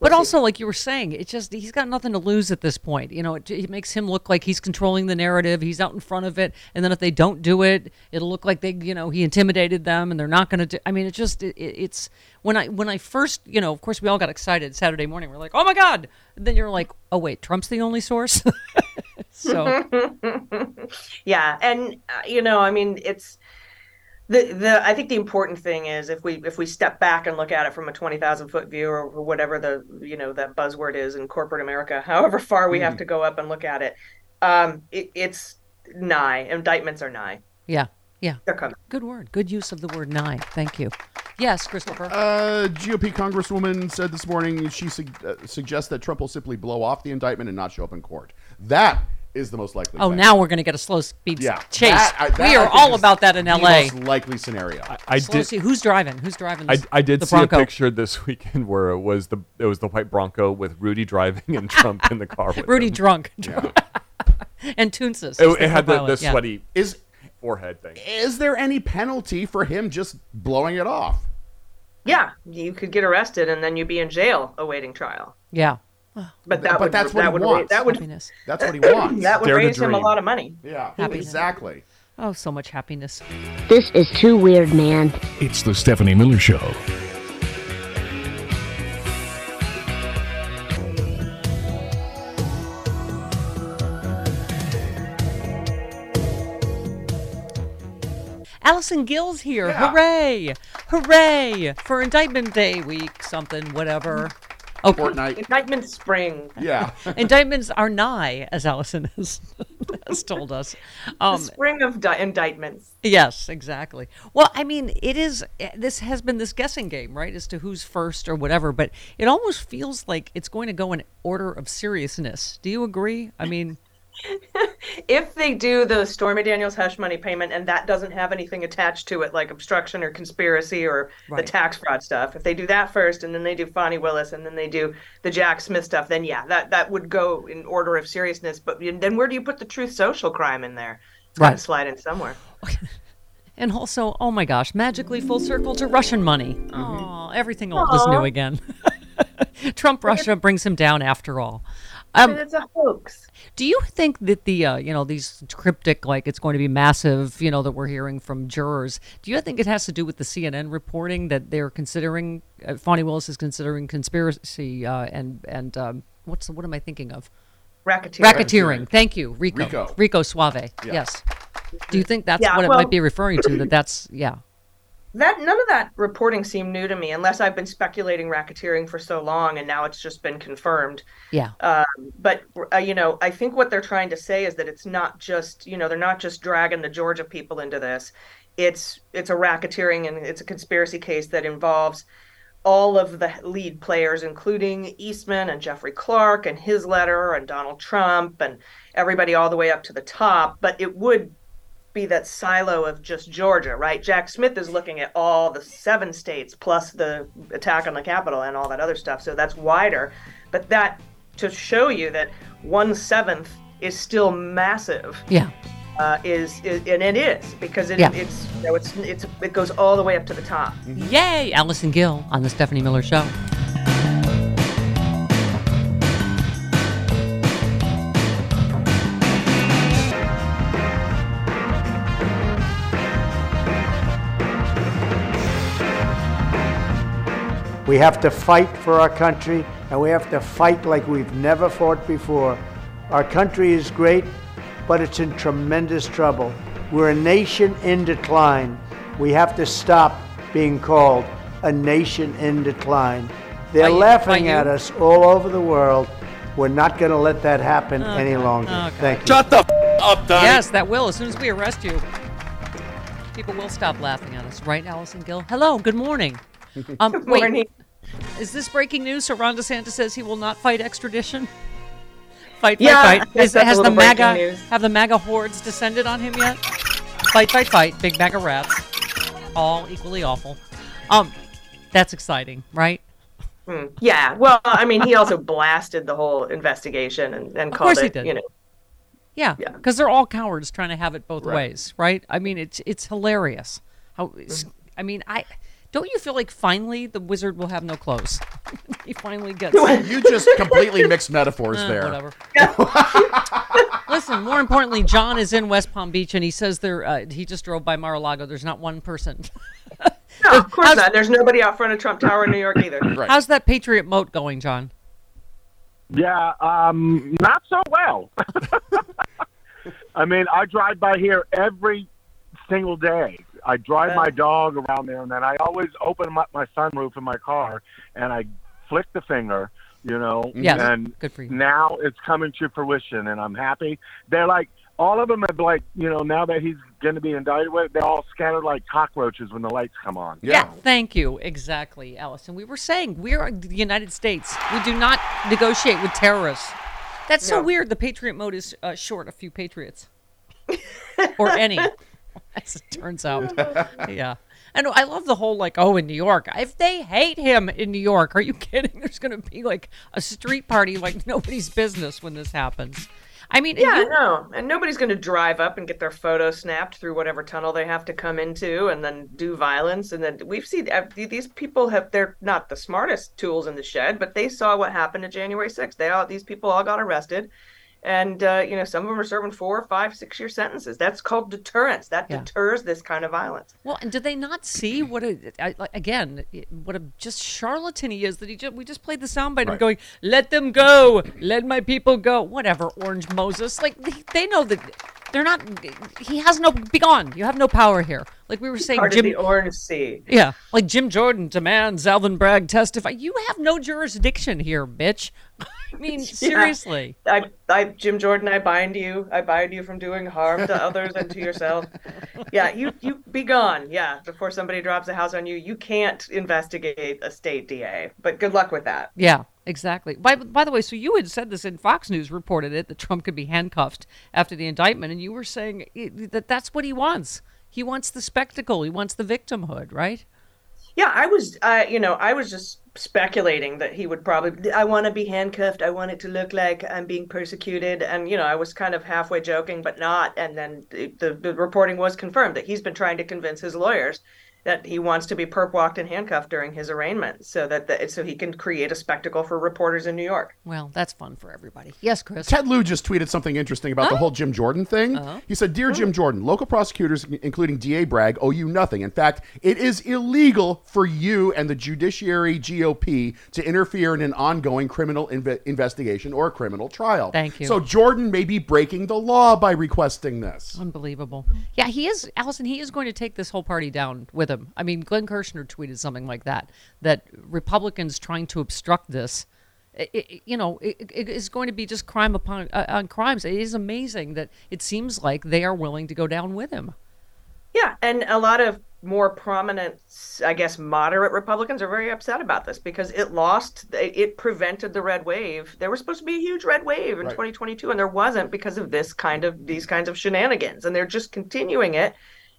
Speaker 4: But also, like you were saying, it's just he's got nothing to lose at this point. You know, it, it makes him look like he's controlling the narrative. He's out in front of it, and then if they don't do it, it'll look like they, you know, he intimidated them, and they're not going to do. I mean, it just it, it- it's when I when I first, you know, of course, we all got excited Saturday morning. We're like, oh my god! And then you're like, oh wait, Trump's the only source. *laughs* so *laughs*
Speaker 35: yeah, and uh, you know, I mean, it's the the. I think the important thing is if we if we step back and look at it from a twenty thousand foot view or whatever the you know that buzzword is in corporate America, *laughs* however far we have
Speaker 4: Mhm.
Speaker 35: to go up and look at it, um, it, it's nigh. Indictments are nigh.
Speaker 4: yeah, yeah,
Speaker 35: they're coming.
Speaker 4: Good word. Good use of the word nigh. Thank you. Yes, Christopher.
Speaker 6: Uh, GOP Congresswoman said this morning she sug- uh, suggests that Trump will simply blow off the indictment and not show up in court. That is the most likely.
Speaker 4: Oh,
Speaker 6: thing.
Speaker 4: now we're going to get a slow speed
Speaker 6: Yeah,
Speaker 4: chase.
Speaker 6: that- uh, I- that
Speaker 4: we are all about that in
Speaker 6: the
Speaker 4: L.A.
Speaker 6: most likely scenario.
Speaker 5: I
Speaker 4: Slow
Speaker 5: did.
Speaker 4: see- who's driving? Who's driving?
Speaker 5: I,
Speaker 4: This,
Speaker 5: I did
Speaker 4: the
Speaker 5: see
Speaker 4: Bronco?
Speaker 5: a picture this *laughs* weekend where it was the it was the white Bronco with Rudy driving and Trump in the car with
Speaker 4: Rudy
Speaker 5: him.
Speaker 4: drunk, *laughs* *laughs* and Toonses.
Speaker 5: It, it had the, the
Speaker 4: co-pilot, yeah.
Speaker 5: sweaty
Speaker 6: is
Speaker 5: forehead thing.
Speaker 6: Is there any penalty for him just blowing it off?
Speaker 35: Yeah, you could get arrested and then you'd be in jail awaiting trial.
Speaker 4: Yeah.
Speaker 35: But that
Speaker 6: But
Speaker 35: would
Speaker 6: that's what
Speaker 35: that
Speaker 6: he
Speaker 35: would
Speaker 6: wants.
Speaker 35: that would
Speaker 4: Happiness. *laughs*
Speaker 6: That's what he wants.
Speaker 35: that would
Speaker 6: Dare
Speaker 35: raise him a lot of money.
Speaker 6: Yeah,
Speaker 4: Happiness.
Speaker 6: exactly.
Speaker 4: Oh, so much happiness.
Speaker 7: This is too weird, man.
Speaker 36: It's the Stephanie Miller Show.
Speaker 4: Allison Gill's here. Hooray! Hooray! For Indictment Day week, something, whatever. Oh,
Speaker 35: Indictment spring.
Speaker 6: Yeah. *laughs*
Speaker 4: Indictments are nigh, as Allison has, *laughs* has told us. Um,
Speaker 35: the spring of di- indictments.
Speaker 4: Yes, exactly. Well, I mean, it is. This has been this guessing game, right, as to who's first or whatever. But it almost feels like it's going to go in order of seriousness. Do you agree? I mean,
Speaker 35: If they do the Stormy Daniels hush money payment and that doesn't have anything attached to it, like obstruction or conspiracy or
Speaker 4: Right.
Speaker 35: the tax fraud stuff, if they do that first and then they do Fani Willis and then they do the Jack Smith stuff, then yeah, that that would go in order of seriousness. But then where do you put the truth social crime in there? It's got to
Speaker 4: Right.
Speaker 35: slide in somewhere. *laughs*
Speaker 4: and also, oh my gosh, magically full circle to Russian money. Oh, everything old is new again. *laughs* Trump Russia brings him down after all. Um,
Speaker 35: But it's a hoax.
Speaker 4: Do you think that the uh, you know these cryptic like it's going to be massive you know that we're hearing from jurors? Do you think it has to do with the CNN reporting that they're considering? Uh, Fani Willis is considering conspiracy uh, and and um, what's the, what am I thinking of?
Speaker 35: Racketeering.
Speaker 4: Racketeering. Thank you, Rico.
Speaker 6: Rico.
Speaker 4: Rico Suave.
Speaker 6: Yeah.
Speaker 4: Yes. Do you think that's
Speaker 35: Yeah,
Speaker 4: what it might be referring to? That that's yeah.
Speaker 35: That none of that reporting seemed new to me, unless I've been speculating racketeering for so long, and now it's just been confirmed.
Speaker 4: Yeah.
Speaker 35: Um, but uh, you know, I think what they're trying to say is that it's not just you know they're not just dragging the Georgia people into this. It's it's a racketeering and it's a conspiracy case that involves all of the lead players, including Eastman and Jeffrey Clark and his letter and Donald Trump and everybody all the way up to the top. But it would be that silo of just Georgia, right? Jack Smith is looking at all the seven states plus the attack on the Capitol and all that other stuff. So that's wider. But that to show you that one seventh is still massive.
Speaker 4: Yeah.
Speaker 35: Uh, is, is and it is because it,
Speaker 4: Yeah.
Speaker 35: it's you know, it's it's it goes all the way up to the top.
Speaker 4: Yay, Allison Gill on the Stephanie Miller Show.
Speaker 32: We have to fight for our country, and we have to fight like we've never fought before. Our country is great, but it's in tremendous trouble. We're a nation in decline. We have to stop being called a nation in decline. They're
Speaker 4: you-
Speaker 32: laughing at us all over the world. We're not going to let that happen any longer.
Speaker 4: Okay.
Speaker 32: Thank you.
Speaker 5: Shut the f- up, Donnie.
Speaker 4: Yes, that will. As soon as we arrest you, people will stop laughing at us, right, Allison Gill? Hello, good morning. *laughs* Um,
Speaker 35: Good
Speaker 4: wait,
Speaker 35: morning.
Speaker 4: is this breaking news? So Ron DeSantis says he will not fight extradition. *laughs* Fight, fight,
Speaker 35: Yeah,
Speaker 4: fight.
Speaker 35: yes,
Speaker 4: Is, has the MAGA
Speaker 35: news.
Speaker 4: have the MAGA hordes descended on him yet? Fight, fight, fight. Big MAGA rats, all equally awful. Um, that's exciting, right?
Speaker 35: Hmm. Yeah. Well, I mean, he also blasted the whole investigation and, and
Speaker 4: Of
Speaker 35: called it,
Speaker 4: he did.
Speaker 35: you know,
Speaker 4: Yeah, because they're all cowards trying to have it both
Speaker 35: Right.
Speaker 4: ways, right? I mean, it's it's hilarious. How it's- I mean, I don't you feel like finally the wizard will have no clothes? *laughs* he finally gets.
Speaker 6: You just completely *laughs* mixed metaphors
Speaker 4: Eh,
Speaker 6: there.
Speaker 4: Whatever. *laughs* Listen, more importantly, John is in West Palm Beach, and he says there. Uh, he just drove by Mar-a-Lago. There's not one person.
Speaker 35: no, of course not. There's nobody out front of Trump Tower in New York either. *clears throat*
Speaker 4: How's that Patriot moat going, John?
Speaker 37: Yeah, um, not so well. I mean, I drive by here every single day. I drive my dog around there, and then I always open up my sunroof in my car, and I flick the finger, you know.
Speaker 4: Yes,
Speaker 37: And
Speaker 4: good for you.
Speaker 37: now it's coming to fruition, and I'm happy. They're like, all of them have like, you know, now that he's going to be indicted with, they're all scattered like cockroaches when the lights come on.
Speaker 4: Yeah, thank you. Exactly, Allison. We were saying we are the United States. We do not negotiate with terrorists. That's so
Speaker 35: No.
Speaker 4: weird. The Patriot moat is uh, short a few patriots, or any, as it turns out. yeah. And I love the whole like, oh, in New York, if they hate him in New York, are you kidding? *laughs* There's going to be like a street party like nobody's business when this happens. I mean,
Speaker 35: Yeah,
Speaker 4: you-
Speaker 35: no, and nobody's going to drive up and get their photo snapped through whatever tunnel they have to come into, and then do violence. And then we've seen uh, these people have—they're not the smartest tools in the shed, but they saw what happened to January 6th. They all these people all got arrested, and uh, you know some of them are serving four, five, six-year sentences. That's called deterrence. That
Speaker 4: Yeah.
Speaker 35: deters this kind of violence.
Speaker 4: Well, and did they not see what a I, again what a just charlatan he is that he just we just played the soundbite of
Speaker 6: Right.
Speaker 4: going let them go let my people go whatever Orange Moses like they, they know that they're not he has no be gone you have no power here like we were saying
Speaker 35: Part of
Speaker 4: Jim
Speaker 35: the Orange Sea.
Speaker 4: yeah like Jim Jordan demands Alvin Bragg testify you have no jurisdiction here bitch *laughs* I mean *laughs*
Speaker 35: Yeah.
Speaker 4: seriously
Speaker 35: I, I, Jim Jordan, I bind you. I bind you from doing harm to others and to yourself. *laughs* Yeah, you, you be gone. Yeah, before somebody drops a house on you, you can't investigate a state DA. But good luck with that.
Speaker 4: Yeah, exactly. By by the way, so you had said this in Fox News reported it that Trump could be handcuffed after the indictment, and you were saying that that's what he wants. He wants the spectacle. He wants the victimhood, right?
Speaker 35: Yeah, I was, uh, you know, I was just speculating that he would probably. I want to be handcuffed. I want it to look like I'm being persecuted, and you know, I was kind of halfway joking, but not. And then the, the, the reporting was confirmed that he's been trying to convince his lawyers that he wants to be perp walked and handcuffed during his arraignment, so that the, so he can create a spectacle for reporters in New York.
Speaker 4: Well, that's fun for everybody. Yes, Chris.
Speaker 6: Ted Lieu just tweeted something interesting about the whole Jim Jordan thing.
Speaker 4: Uh-huh.
Speaker 6: He said, Dear Jim Jordan, local prosecutors, including DA Bragg, owe you nothing. In fact, it is illegal for you and the judiciary GOP to interfere in an ongoing criminal inve- investigation or criminal trial.
Speaker 4: Thank you.
Speaker 6: So Jordan may be breaking the law by requesting this.
Speaker 4: Unbelievable. Yeah, he is, Allison. He is going to take this whole party down with him. I mean, Glenn Kirshner tweeted something like that that Republicans trying to obstruct this. i i you know, it, it is going to be just crime upon uh, on crimes. It is amazing that it seems like they are willing to go down with him.
Speaker 35: Yeah, and a lot of more prominent, I guess, moderate Republicans are very upset about this because it lost, it prevented the red wave. There was supposed to be a huge red wave in
Speaker 2: Right.
Speaker 35: 2022, and there wasn't because of this kind of these kinds of shenanigans, and they're just continuing it.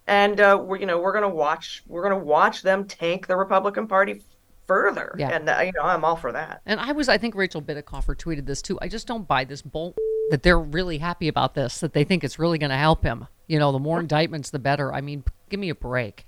Speaker 35: And uh, we're, you know, we're gonna watch, we're gonna watch them tank the Republican Party further.
Speaker 4: Yeah.
Speaker 35: And uh, you know, I'm all for that.
Speaker 4: And I was, I think Rachel Bitecofer tweeted this too. I just don't buy this bull that they're really happy about this, that they think it's really going to help him. You know, the more indictments, the better. I mean, give me a break.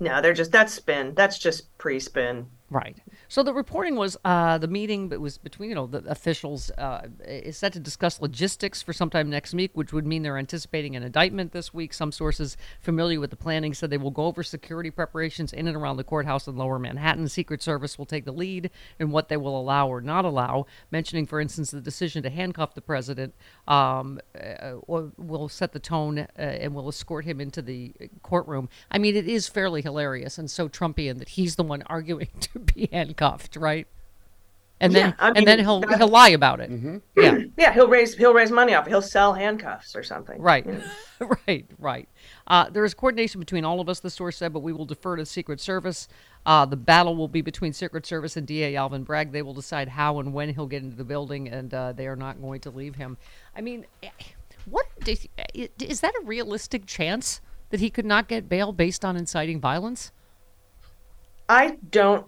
Speaker 35: No, they're just that's spin. That's just pre-spin.
Speaker 4: Right. So the reporting was uh, the meeting that was between you know the officials uh, is set to discuss logistics for sometime next week, which would mean they're anticipating an indictment this week. Some sources familiar with the planning said they will go over security preparations in and around the courthouse in Lower Manhattan. Secret Service will take the lead in what they will allow or not allow. Mentioning, for instance, the decision to handcuff the president um, uh, will set the tone uh, and will escort him into the courtroom. I mean, it is fairly hilarious and so Trumpian that he's the one arguing *laughs* to *laughs* be handcuffed, right? And then
Speaker 35: Yeah, I
Speaker 4: and then he'll
Speaker 35: that-
Speaker 4: he'll lie about it. Yeah. *clears throat*
Speaker 35: Yeah, he'll raise he'll raise money off. it. He'll sell handcuffs or something.
Speaker 4: Right, *laughs* right, right. Uh, there is coordination between all of us, the source said, but we will defer to Secret Service. Uh, the battle will be between Secret Service and DA Alvin Bragg. They will decide how and when he'll get into the building, and uh, they are not going to leave him. I mean, eh, what is, is that a realistic chance that he could not get bail based on inciting violence?
Speaker 35: I don't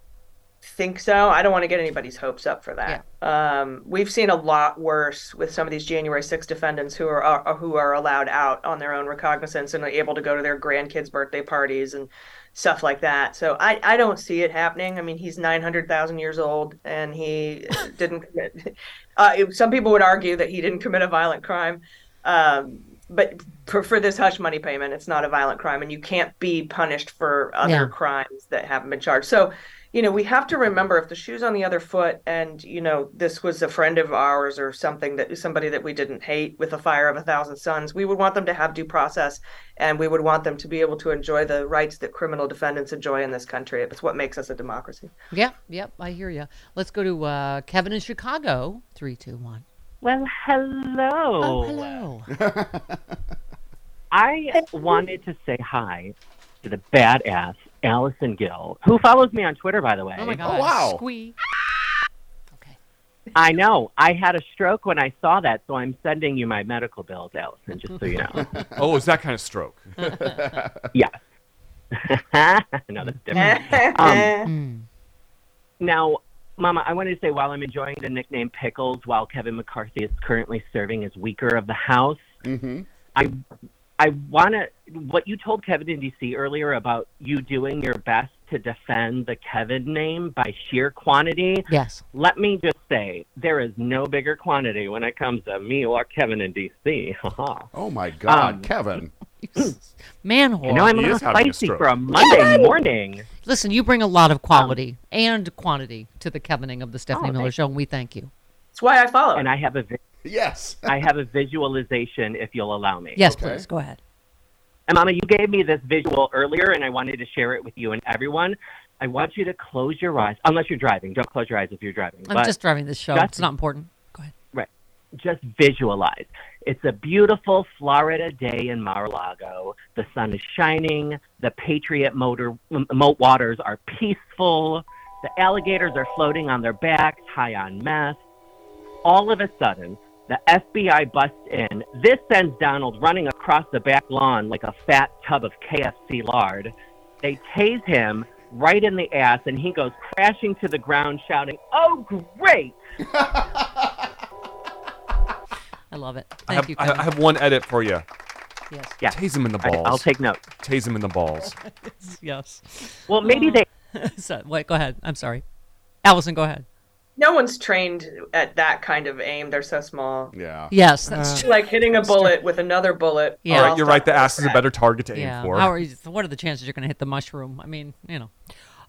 Speaker 35: think so. I don't want to get anybody's hopes up for that. Um, we've seen a lot worse with some of these January 6 defendants who are, are who are allowed out on their own recognizance and are able to go to their grandkids' birthday parties and stuff like that. So I, I don't see it happening. I mean, he's 900,000 years old and he *laughs* didn't commit. *laughs* Uh, some people would argue that he didn't commit a violent crime. Um, but for, for this hush money payment, it's not a violent crime, and you can't be punished for other
Speaker 4: Yeah.
Speaker 35: crimes that haven't been charged. So, you know, we have to remember if the shoe's on the other foot, and you know, this was a friend of ours or something that somebody that we didn't hate with a fire of a thousand suns, we would want them to have due process, and we would want them to be able to enjoy the rights that criminal defendants enjoy in this country. It's what makes us a democracy.
Speaker 4: Yep, yep, I hear you. Let's go to uh, Kevin in Chicago. Three, two, one.
Speaker 38: Well, hello.
Speaker 4: Oh, hello. *laughs*
Speaker 38: I wanted to say hi to the badass Allison Gill, who follows me on Twitter, by the way.
Speaker 4: Oh my God. Squee. Okay.
Speaker 38: I know. I had a stroke when I saw that, so I'm sending you my medical bills, Allison, just so you know. *laughs*
Speaker 5: oh, is that kind of stroke? *laughs*
Speaker 38: yes. *laughs* no, that's different. Um, now, Mama, I wanted to say while I'm enjoying the nickname Pickles, while Kevin McCarthy is currently serving as Weaker of the House,
Speaker 6: Mm-hmm.
Speaker 38: I I want to what you told Kevin in DC earlier about you doing your best to defend the Kevin name by sheer quantity.
Speaker 4: Yes.
Speaker 38: Let me just say there is no bigger quantity when it comes to me or Kevin in DC. *laughs*
Speaker 6: oh my God,
Speaker 38: Um,
Speaker 6: Kevin. *clears throat*
Speaker 4: Manhole.
Speaker 38: I know I'm a little spicy for a Monday morning.
Speaker 4: Listen, you bring a lot of quality and quantity to the Kevining of the Stephanie
Speaker 38: Oh,
Speaker 4: Miller Show, and we thank you.
Speaker 35: That's why I follow.
Speaker 38: And I have a vi-
Speaker 6: yes. *laughs*
Speaker 38: I have a visualization if you'll allow me.
Speaker 4: Yes, please go ahead.
Speaker 38: And Mama, you gave me this visual earlier, and I wanted to share it with you and everyone. I want you to close your eyes, unless you're driving. Don't close your eyes if you're driving.
Speaker 4: I'm
Speaker 38: But
Speaker 4: just driving this show.
Speaker 38: just-
Speaker 4: It's not important. Go ahead.
Speaker 38: Right. Just visualize. It's a beautiful Florida day in Mar-a-Lago. The sun is shining. The Patriot motor m- moat waters are peaceful. The alligators are floating on their backs, high on meth. All of a sudden, the FBI busts in. This sends Donald running across the back lawn like a fat tub of KFC lard. They tase him right in the ass, and he goes crashing to the ground, shouting, "Oh, great!" *laughs*
Speaker 4: I love it.
Speaker 5: I
Speaker 4: Thank
Speaker 5: have,
Speaker 4: you,
Speaker 5: I
Speaker 4: Kevin.
Speaker 5: I have one edit for you.
Speaker 4: Yes.
Speaker 38: Yeah.
Speaker 5: Tase him in the
Speaker 38: I-
Speaker 5: balls.
Speaker 38: I'll take note.
Speaker 5: Tase him in the balls. *laughs*
Speaker 4: yes.
Speaker 38: Well, maybe they. *laughs*
Speaker 4: so, wait, go ahead. I'm sorry. Allison, go ahead.
Speaker 35: No one's trained at that kind of aim. They're so small.
Speaker 6: Yeah.
Speaker 4: Yes, that's uh-huh. true.
Speaker 35: Like hitting a bullet with another bullet.
Speaker 4: Yeah.
Speaker 5: All right, you're right. The ass is a better target to aim
Speaker 4: Yeah.
Speaker 5: for.
Speaker 4: How are you, what are the chances you're going to hit the mushroom? I mean, you know.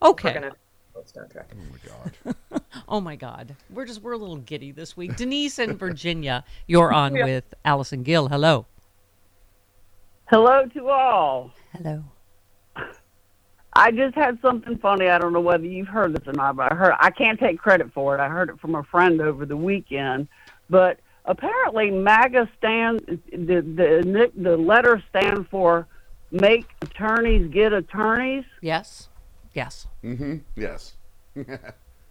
Speaker 4: Okay.
Speaker 35: Star Trek.
Speaker 4: Oh my God. *laughs* oh my god. We're just we're a little giddy this week. Denise in Virginia, you're on *laughs*
Speaker 39: Yeah.
Speaker 4: with Allison Gill. Hello.
Speaker 39: Hello to all.
Speaker 4: Hello.
Speaker 39: I just had something funny. I don't know whether you've heard this or not, but I heard I can't take credit for it. I heard it from a friend over the weekend. But apparently MAGA stands the the the letter stand for make attorneys get attorneys.
Speaker 4: Yes. Yes.
Speaker 6: Mm-hmm. Yes. *laughs*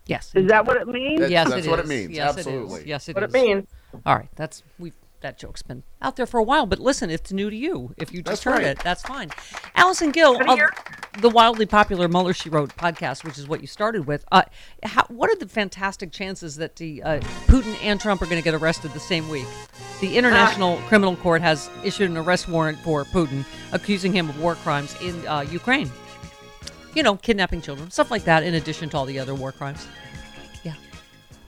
Speaker 4: Yes.
Speaker 39: Is that what it means?
Speaker 6: That's-
Speaker 4: yes,
Speaker 6: that's
Speaker 4: it
Speaker 6: what it
Speaker 4: is.
Speaker 6: means.
Speaker 4: Yes,
Speaker 6: Absolutely.
Speaker 4: It is. Yes, it
Speaker 35: What
Speaker 4: is.
Speaker 35: it means.
Speaker 4: All right, that's we. That joke's been out there for a while, but listen, it's new to you. If you just
Speaker 6: That's
Speaker 4: heard
Speaker 6: right.
Speaker 4: it, that's fine. Allison Gill of the wildly popular Mueller She Wrote podcast, which is what you started with. Uh, how, what are the fantastic chances that the uh, Putin and Trump are going to get arrested the same week? The International Criminal Court has issued an arrest warrant for Putin, accusing him of war crimes in uh, Ukraine. You know, kidnapping children, stuff like that. In addition to all the other war crimes.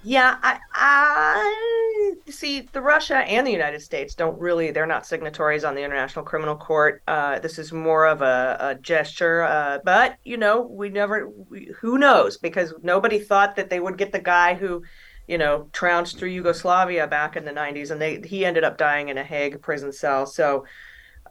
Speaker 35: Yeah, I, I see the Russia and the United States don't really, they're not signatories on the International Criminal Court. Uh, this is more of a, a gesture. Uh, but, you know, we never, we, who knows? Because nobody thought that they would get the guy who, you know, trounced through Yugoslavia back in the 90s and they he ended up dying in a Hague prison cell. So,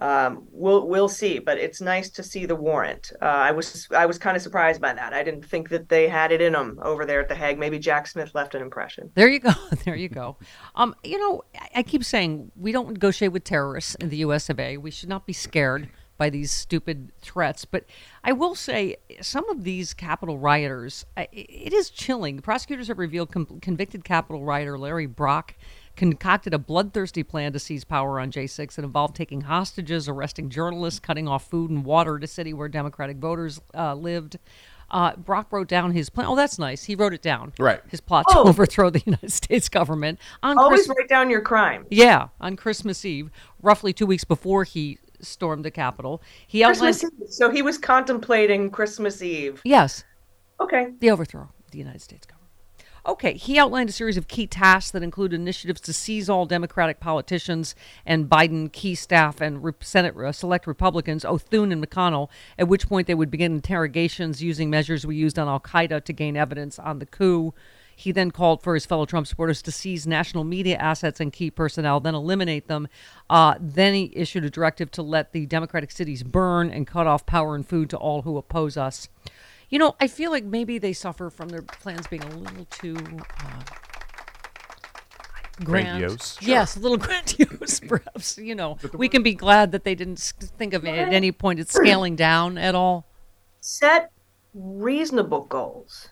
Speaker 35: um, we'll we'll see, but it's nice to see the warrant. Uh, I was I was kind of surprised by that. I didn't think that they had it in them over there at the Hague. Maybe Jack Smith left an impression.
Speaker 4: There you go. *laughs* There you go. Um, you know, I, I keep saying we don't negotiate with terrorists in the U.S. of A. We should not be scared by these stupid threats. But I will say, some of these Capitol rioters, it is chilling. Prosecutors have revealed com- convicted Capitol rioter Larry Brock concocted a bloodthirsty plan to seize power on J6 that involved taking hostages, arresting journalists, cutting off food and water to city where Democratic voters uh, lived. Uh, Brock wrote down his plan. Oh, that's nice. He wrote it down.
Speaker 6: Right.
Speaker 4: His plot to
Speaker 35: Oh.
Speaker 4: overthrow the *laughs* United States government on
Speaker 35: Always
Speaker 4: Christ-
Speaker 35: write down your crime.
Speaker 4: Yeah, on Christmas Eve, roughly two weeks before he stormed the Capitol. He outlined.
Speaker 35: Christmas Eve. So he was contemplating Christmas Eve.
Speaker 4: Yes.
Speaker 35: Okay.
Speaker 4: The overthrow of the United States government. Okay, he outlined a series of key tasks that include initiatives to seize all Democratic politicians and Biden key staff and rep- Senate uh, select Republicans, O'Thune and McConnell, at which point they would begin interrogations using measures we used on Al Qaeda to gain evidence on the coup. He then called for his fellow Trump supporters to seize national media assets and key personnel, then eliminate them. Uh, then he issued a directive to let the Democratic cities burn and cut off power and food to all who oppose us. You know, I feel like maybe they suffer from their plans being a little too uh, grand.
Speaker 5: Grandiose.
Speaker 4: Yes, a little *laughs* grandiose, perhaps. You know, we can be glad that they didn't think of it at any point it's scaling down at all.
Speaker 35: Set reasonable goals.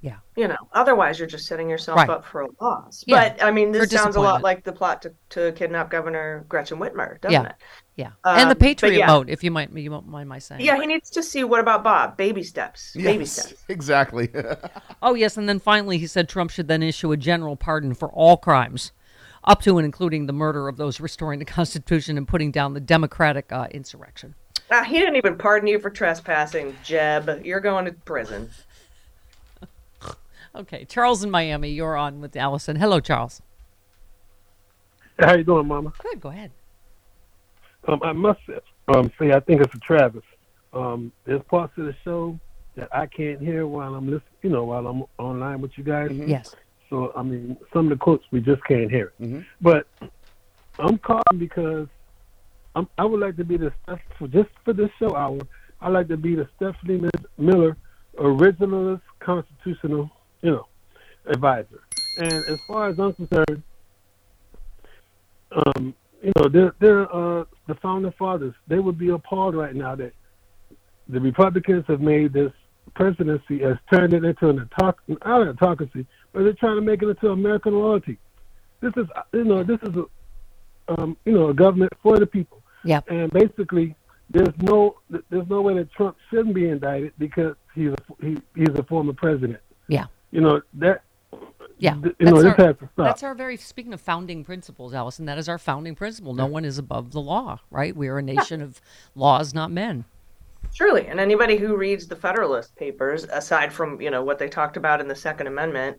Speaker 4: Yeah.
Speaker 35: You know, otherwise you're just setting yourself
Speaker 4: Right.
Speaker 35: up for a loss.
Speaker 4: Yeah,
Speaker 35: But I mean, this sounds a lot like the plot to, to kidnap Governor Gretchen Whitmer, doesn't
Speaker 4: yeah,
Speaker 35: it?
Speaker 4: Yeah, and the
Speaker 35: Um,
Speaker 4: Patriot
Speaker 35: yeah.
Speaker 4: vote, if you might, you won't mind my saying.
Speaker 35: Yeah, he needs to see what about Bob? Baby steps. Baby steps.
Speaker 6: exactly. *laughs*
Speaker 4: Oh, yes. And then finally, he said Trump should then issue a general pardon for all crimes, up to and including the murder of those restoring the Constitution and putting down the Democratic uh, insurrection.
Speaker 35: Ah, he didn't even pardon you for trespassing, Jeb. You're going to prison. *laughs*
Speaker 4: Okay. Charles in Miami, you're on with Allison. Hello, Charles.
Speaker 40: How you doing, Mama?
Speaker 4: Good. Go ahead.
Speaker 40: Um, I must um, say I think it's a Travis. Um, there's parts of the show that I can't hear while I'm listening. You know, while I'm online with you guys.
Speaker 4: Yes.
Speaker 40: So I mean, some of the quotes we just can't hear.
Speaker 6: Mm-hmm.
Speaker 40: But I'm calling because I'm, I would like to be the Steph- for just for this show hour. I like to be the Stephanie Miller originalist constitutional, you know, advisor. And as far as I'm concerned, um, you know, they're, they're uh, the founding fathers. They would be appalled right now that the Republicans have made this presidency has turned it into an autoc- not an autocracy, but they're trying to make it into American loyalty. This is, you know, this is a, um, you know, a government for the people.
Speaker 4: Yeah.
Speaker 40: And basically, there's no, there's no way that Trump shouldn't be indicted because he's a, he, he's a former president.
Speaker 4: Yeah.
Speaker 40: You know that.
Speaker 4: Yeah,
Speaker 40: th- You know, this
Speaker 4: our,
Speaker 40: has to stop.
Speaker 4: that's our very speaking of founding principles, Allison. That is our founding principle. No one is above the law, right? We are a nation of laws, not men.
Speaker 35: Surely, and anybody who reads the Federalist Papers, aside from you know what they talked about in the Second Amendment,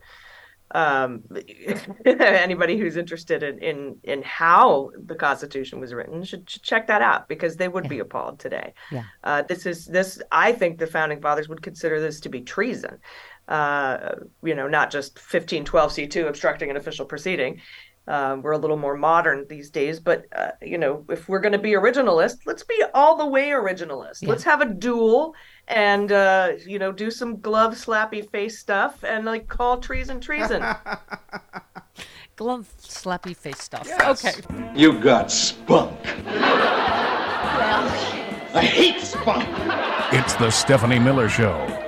Speaker 35: um, *laughs* anybody who's interested in, in in how the Constitution was written should, should check that out because they would be appalled today.
Speaker 4: Yeah.
Speaker 35: Uh, this is this. I think the founding fathers would consider this to be treason. Uh, you know, not just 1512c2 obstructing an official proceeding. Uh, we're a little more modern these days, but uh, you know, if we're going to be originalist, let's be all the way originalist.
Speaker 4: Yeah.
Speaker 35: Let's have a duel and uh, you know do some glove slappy face stuff and like call treason treason. *laughs*
Speaker 4: Glove slappy face stuff.
Speaker 35: Yes.
Speaker 4: Okay.
Speaker 41: You got spunk. I hate spunk.
Speaker 36: It's the Stephanie Miller Show.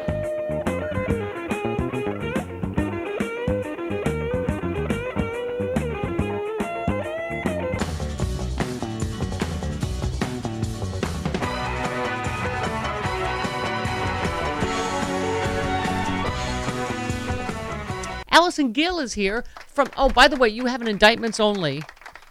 Speaker 4: Allison Gill is here from. Oh, by the way, you have an indictments only.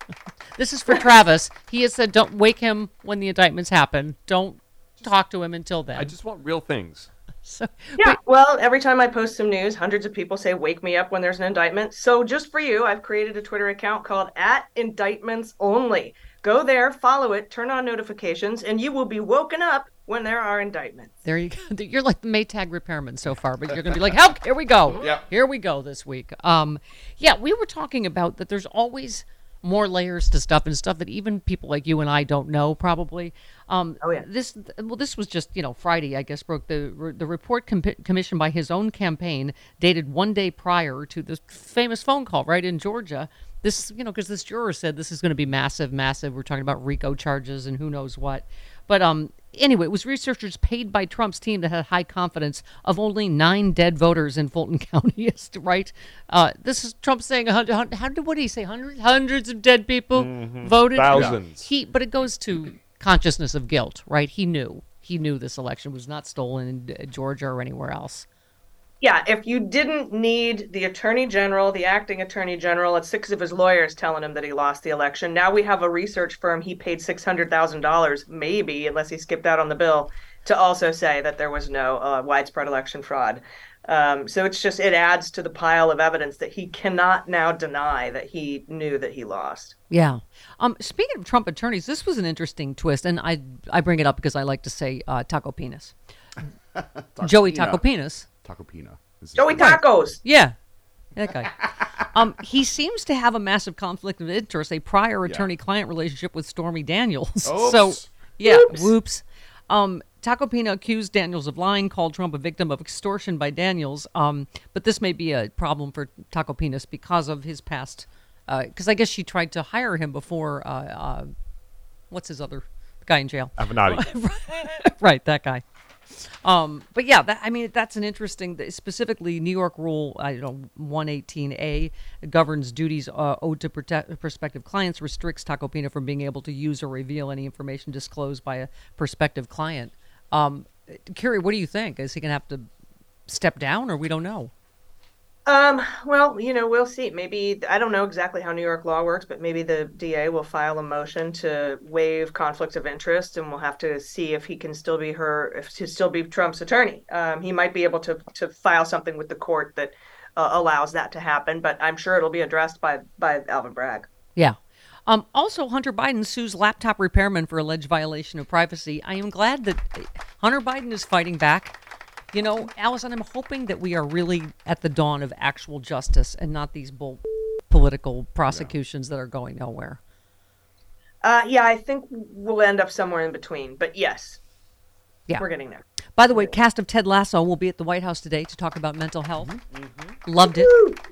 Speaker 4: *laughs* this is for Travis. He has said, "Don't wake him when the indictments happen. Don't talk to him until then."
Speaker 5: I just want real things. *laughs*
Speaker 4: So,
Speaker 35: yeah, well, every time I post some news, hundreds of people say, "Wake me up when there's an indictment." So just for you, I've created a Twitter account called at Indictments Only. Go there, follow it, turn on notifications, and you will be woken up when there are indictments.
Speaker 4: There you go. *laughs* You're like the Maytag repairman so far, but you're going to be like, "Help! Here we go.
Speaker 5: Yep.
Speaker 4: Here we go this week." Um, yeah, we were talking about that. There's always more layers to stuff and stuff that even people like you and I don't know probably. Um,
Speaker 35: oh yeah.
Speaker 4: This well, this was just you know Friday, I guess, broke the the report com- commissioned by his own campaign, dated one day prior to this famous phone call right in Georgia. This you know because this juror said this is going to be massive, massive. We're talking about RICO charges and who knows what. But um, anyway, it was researchers paid by Trump's team that had high confidence of only nine dead voters in Fulton *laughs* County. Right. Uh, this is Trump saying, a hundred, how did what did he say? Hundreds, hundreds of dead people
Speaker 5: Mhm.
Speaker 4: voted.
Speaker 5: Thousands.
Speaker 4: He, but it goes to consciousness of guilt, right? He knew. he knew this election was not stolen in uh, Georgia or anywhere else.
Speaker 35: Yeah, if you didn't need the attorney general, the acting attorney general, and six of his lawyers telling him that he lost the election, now we have a research firm he paid six hundred thousand dollars, maybe, unless he skipped out on the bill, to also say that there was no uh, widespread election fraud. Um, so it's just it adds to the pile of evidence that he cannot now deny that he knew that he lost.
Speaker 4: Yeah. Um, speaking of Trump attorneys, this was an interesting twist, and I I bring it up because I like to say uh, taco penis. *laughs* Joey Taco Penis.
Speaker 6: Tacopina. This is-
Speaker 35: Joey Tacos.
Speaker 4: Yeah, that guy. *laughs* um, he seems to have a massive conflict of interest, a prior attorney-client relationship with Stormy Daniels. *laughs* So, yeah, whoops. Um, Tacopina accused Daniels of lying, called Trump a victim of extortion by Daniels. Um, but this may be a problem for Taco Penis because of his past. Because I guess she tried to hire him before. Uh, uh, what's his other guy in jail?
Speaker 5: Avenatti. *laughs*
Speaker 4: right, that guy. Um, but yeah, that, I mean, that's an interesting, specifically New York Rule, I know, 118A governs duties uh, owed to protect prospective clients, restricts Tacopina from being able to use or reveal any information disclosed by a prospective client. Um, Carrie, what do you think? Is he going to have to step down or we don't know?
Speaker 35: Um, well, you know, we'll see. Maybe I don't know exactly how New York law works, but maybe the DA will file a motion to waive conflict of interest, and we'll have to see if he can still be her, if to still be Trump's attorney. Um, he might be able to to file something with the court that uh, allows that to happen, but I'm sure it'll be addressed by by Alvin Bragg.
Speaker 4: Yeah. Um, also, Hunter Biden sues laptop repairman for alleged violation of privacy. I am glad that Hunter Biden is fighting back. You know, Allison, I'm hoping that we are really at the dawn of actual justice and not these bull political prosecutions that are going nowhere.
Speaker 35: Uh, yeah, I think we'll end up somewhere in between, but yes,
Speaker 4: Yeah.
Speaker 35: we're getting there.
Speaker 4: By the way, cast of Ted Lasso will be at the White House today to talk about mental health.
Speaker 35: Mm-hmm.
Speaker 4: Loved it,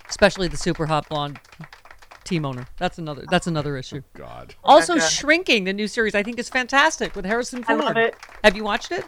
Speaker 4: especially the super hot blonde team owner. That's another. That's another issue.
Speaker 6: God.
Speaker 4: Also,
Speaker 35: Rebecca.
Speaker 4: Shrinking, the new series, I think is fantastic with Harrison Ford.
Speaker 35: I love it.
Speaker 4: Have you watched it?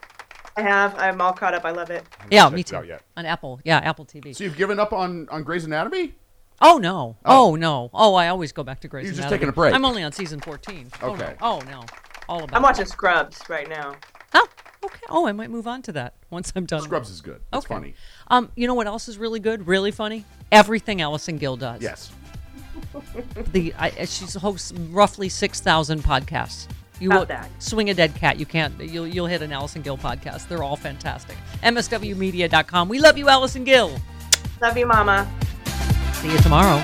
Speaker 35: I have. I'm all caught up. I love it.
Speaker 4: Yeah, me too. On Apple, yeah, Apple TV.
Speaker 6: So you've given up on on Grey's Anatomy?
Speaker 4: Oh no! Oh, no! Oh, I always go back to Grey's
Speaker 6: You're just
Speaker 4: Anatomy.
Speaker 6: taking a break.
Speaker 4: I'm only on season 14. Oh, no.
Speaker 6: Okay.
Speaker 4: Oh no! All about.
Speaker 35: I'm watching Scrubs right now.
Speaker 4: Oh, okay. Oh, I might move on to that once I'm done.
Speaker 6: Scrubs is good. It's
Speaker 4: Okay.
Speaker 6: funny.
Speaker 4: Um, you know what else is really good, really funny? Everything Allison Gill does.
Speaker 6: Yes.
Speaker 4: The I, she hosts roughly six thousand podcasts. You will
Speaker 35: that.
Speaker 4: swing a dead cat. You can't. You'll you'll hit an Allison Gill podcast. They're all fantastic. MSWmedia.com. We love you, Allison Gill.
Speaker 35: Love you, Mama.
Speaker 4: See you tomorrow.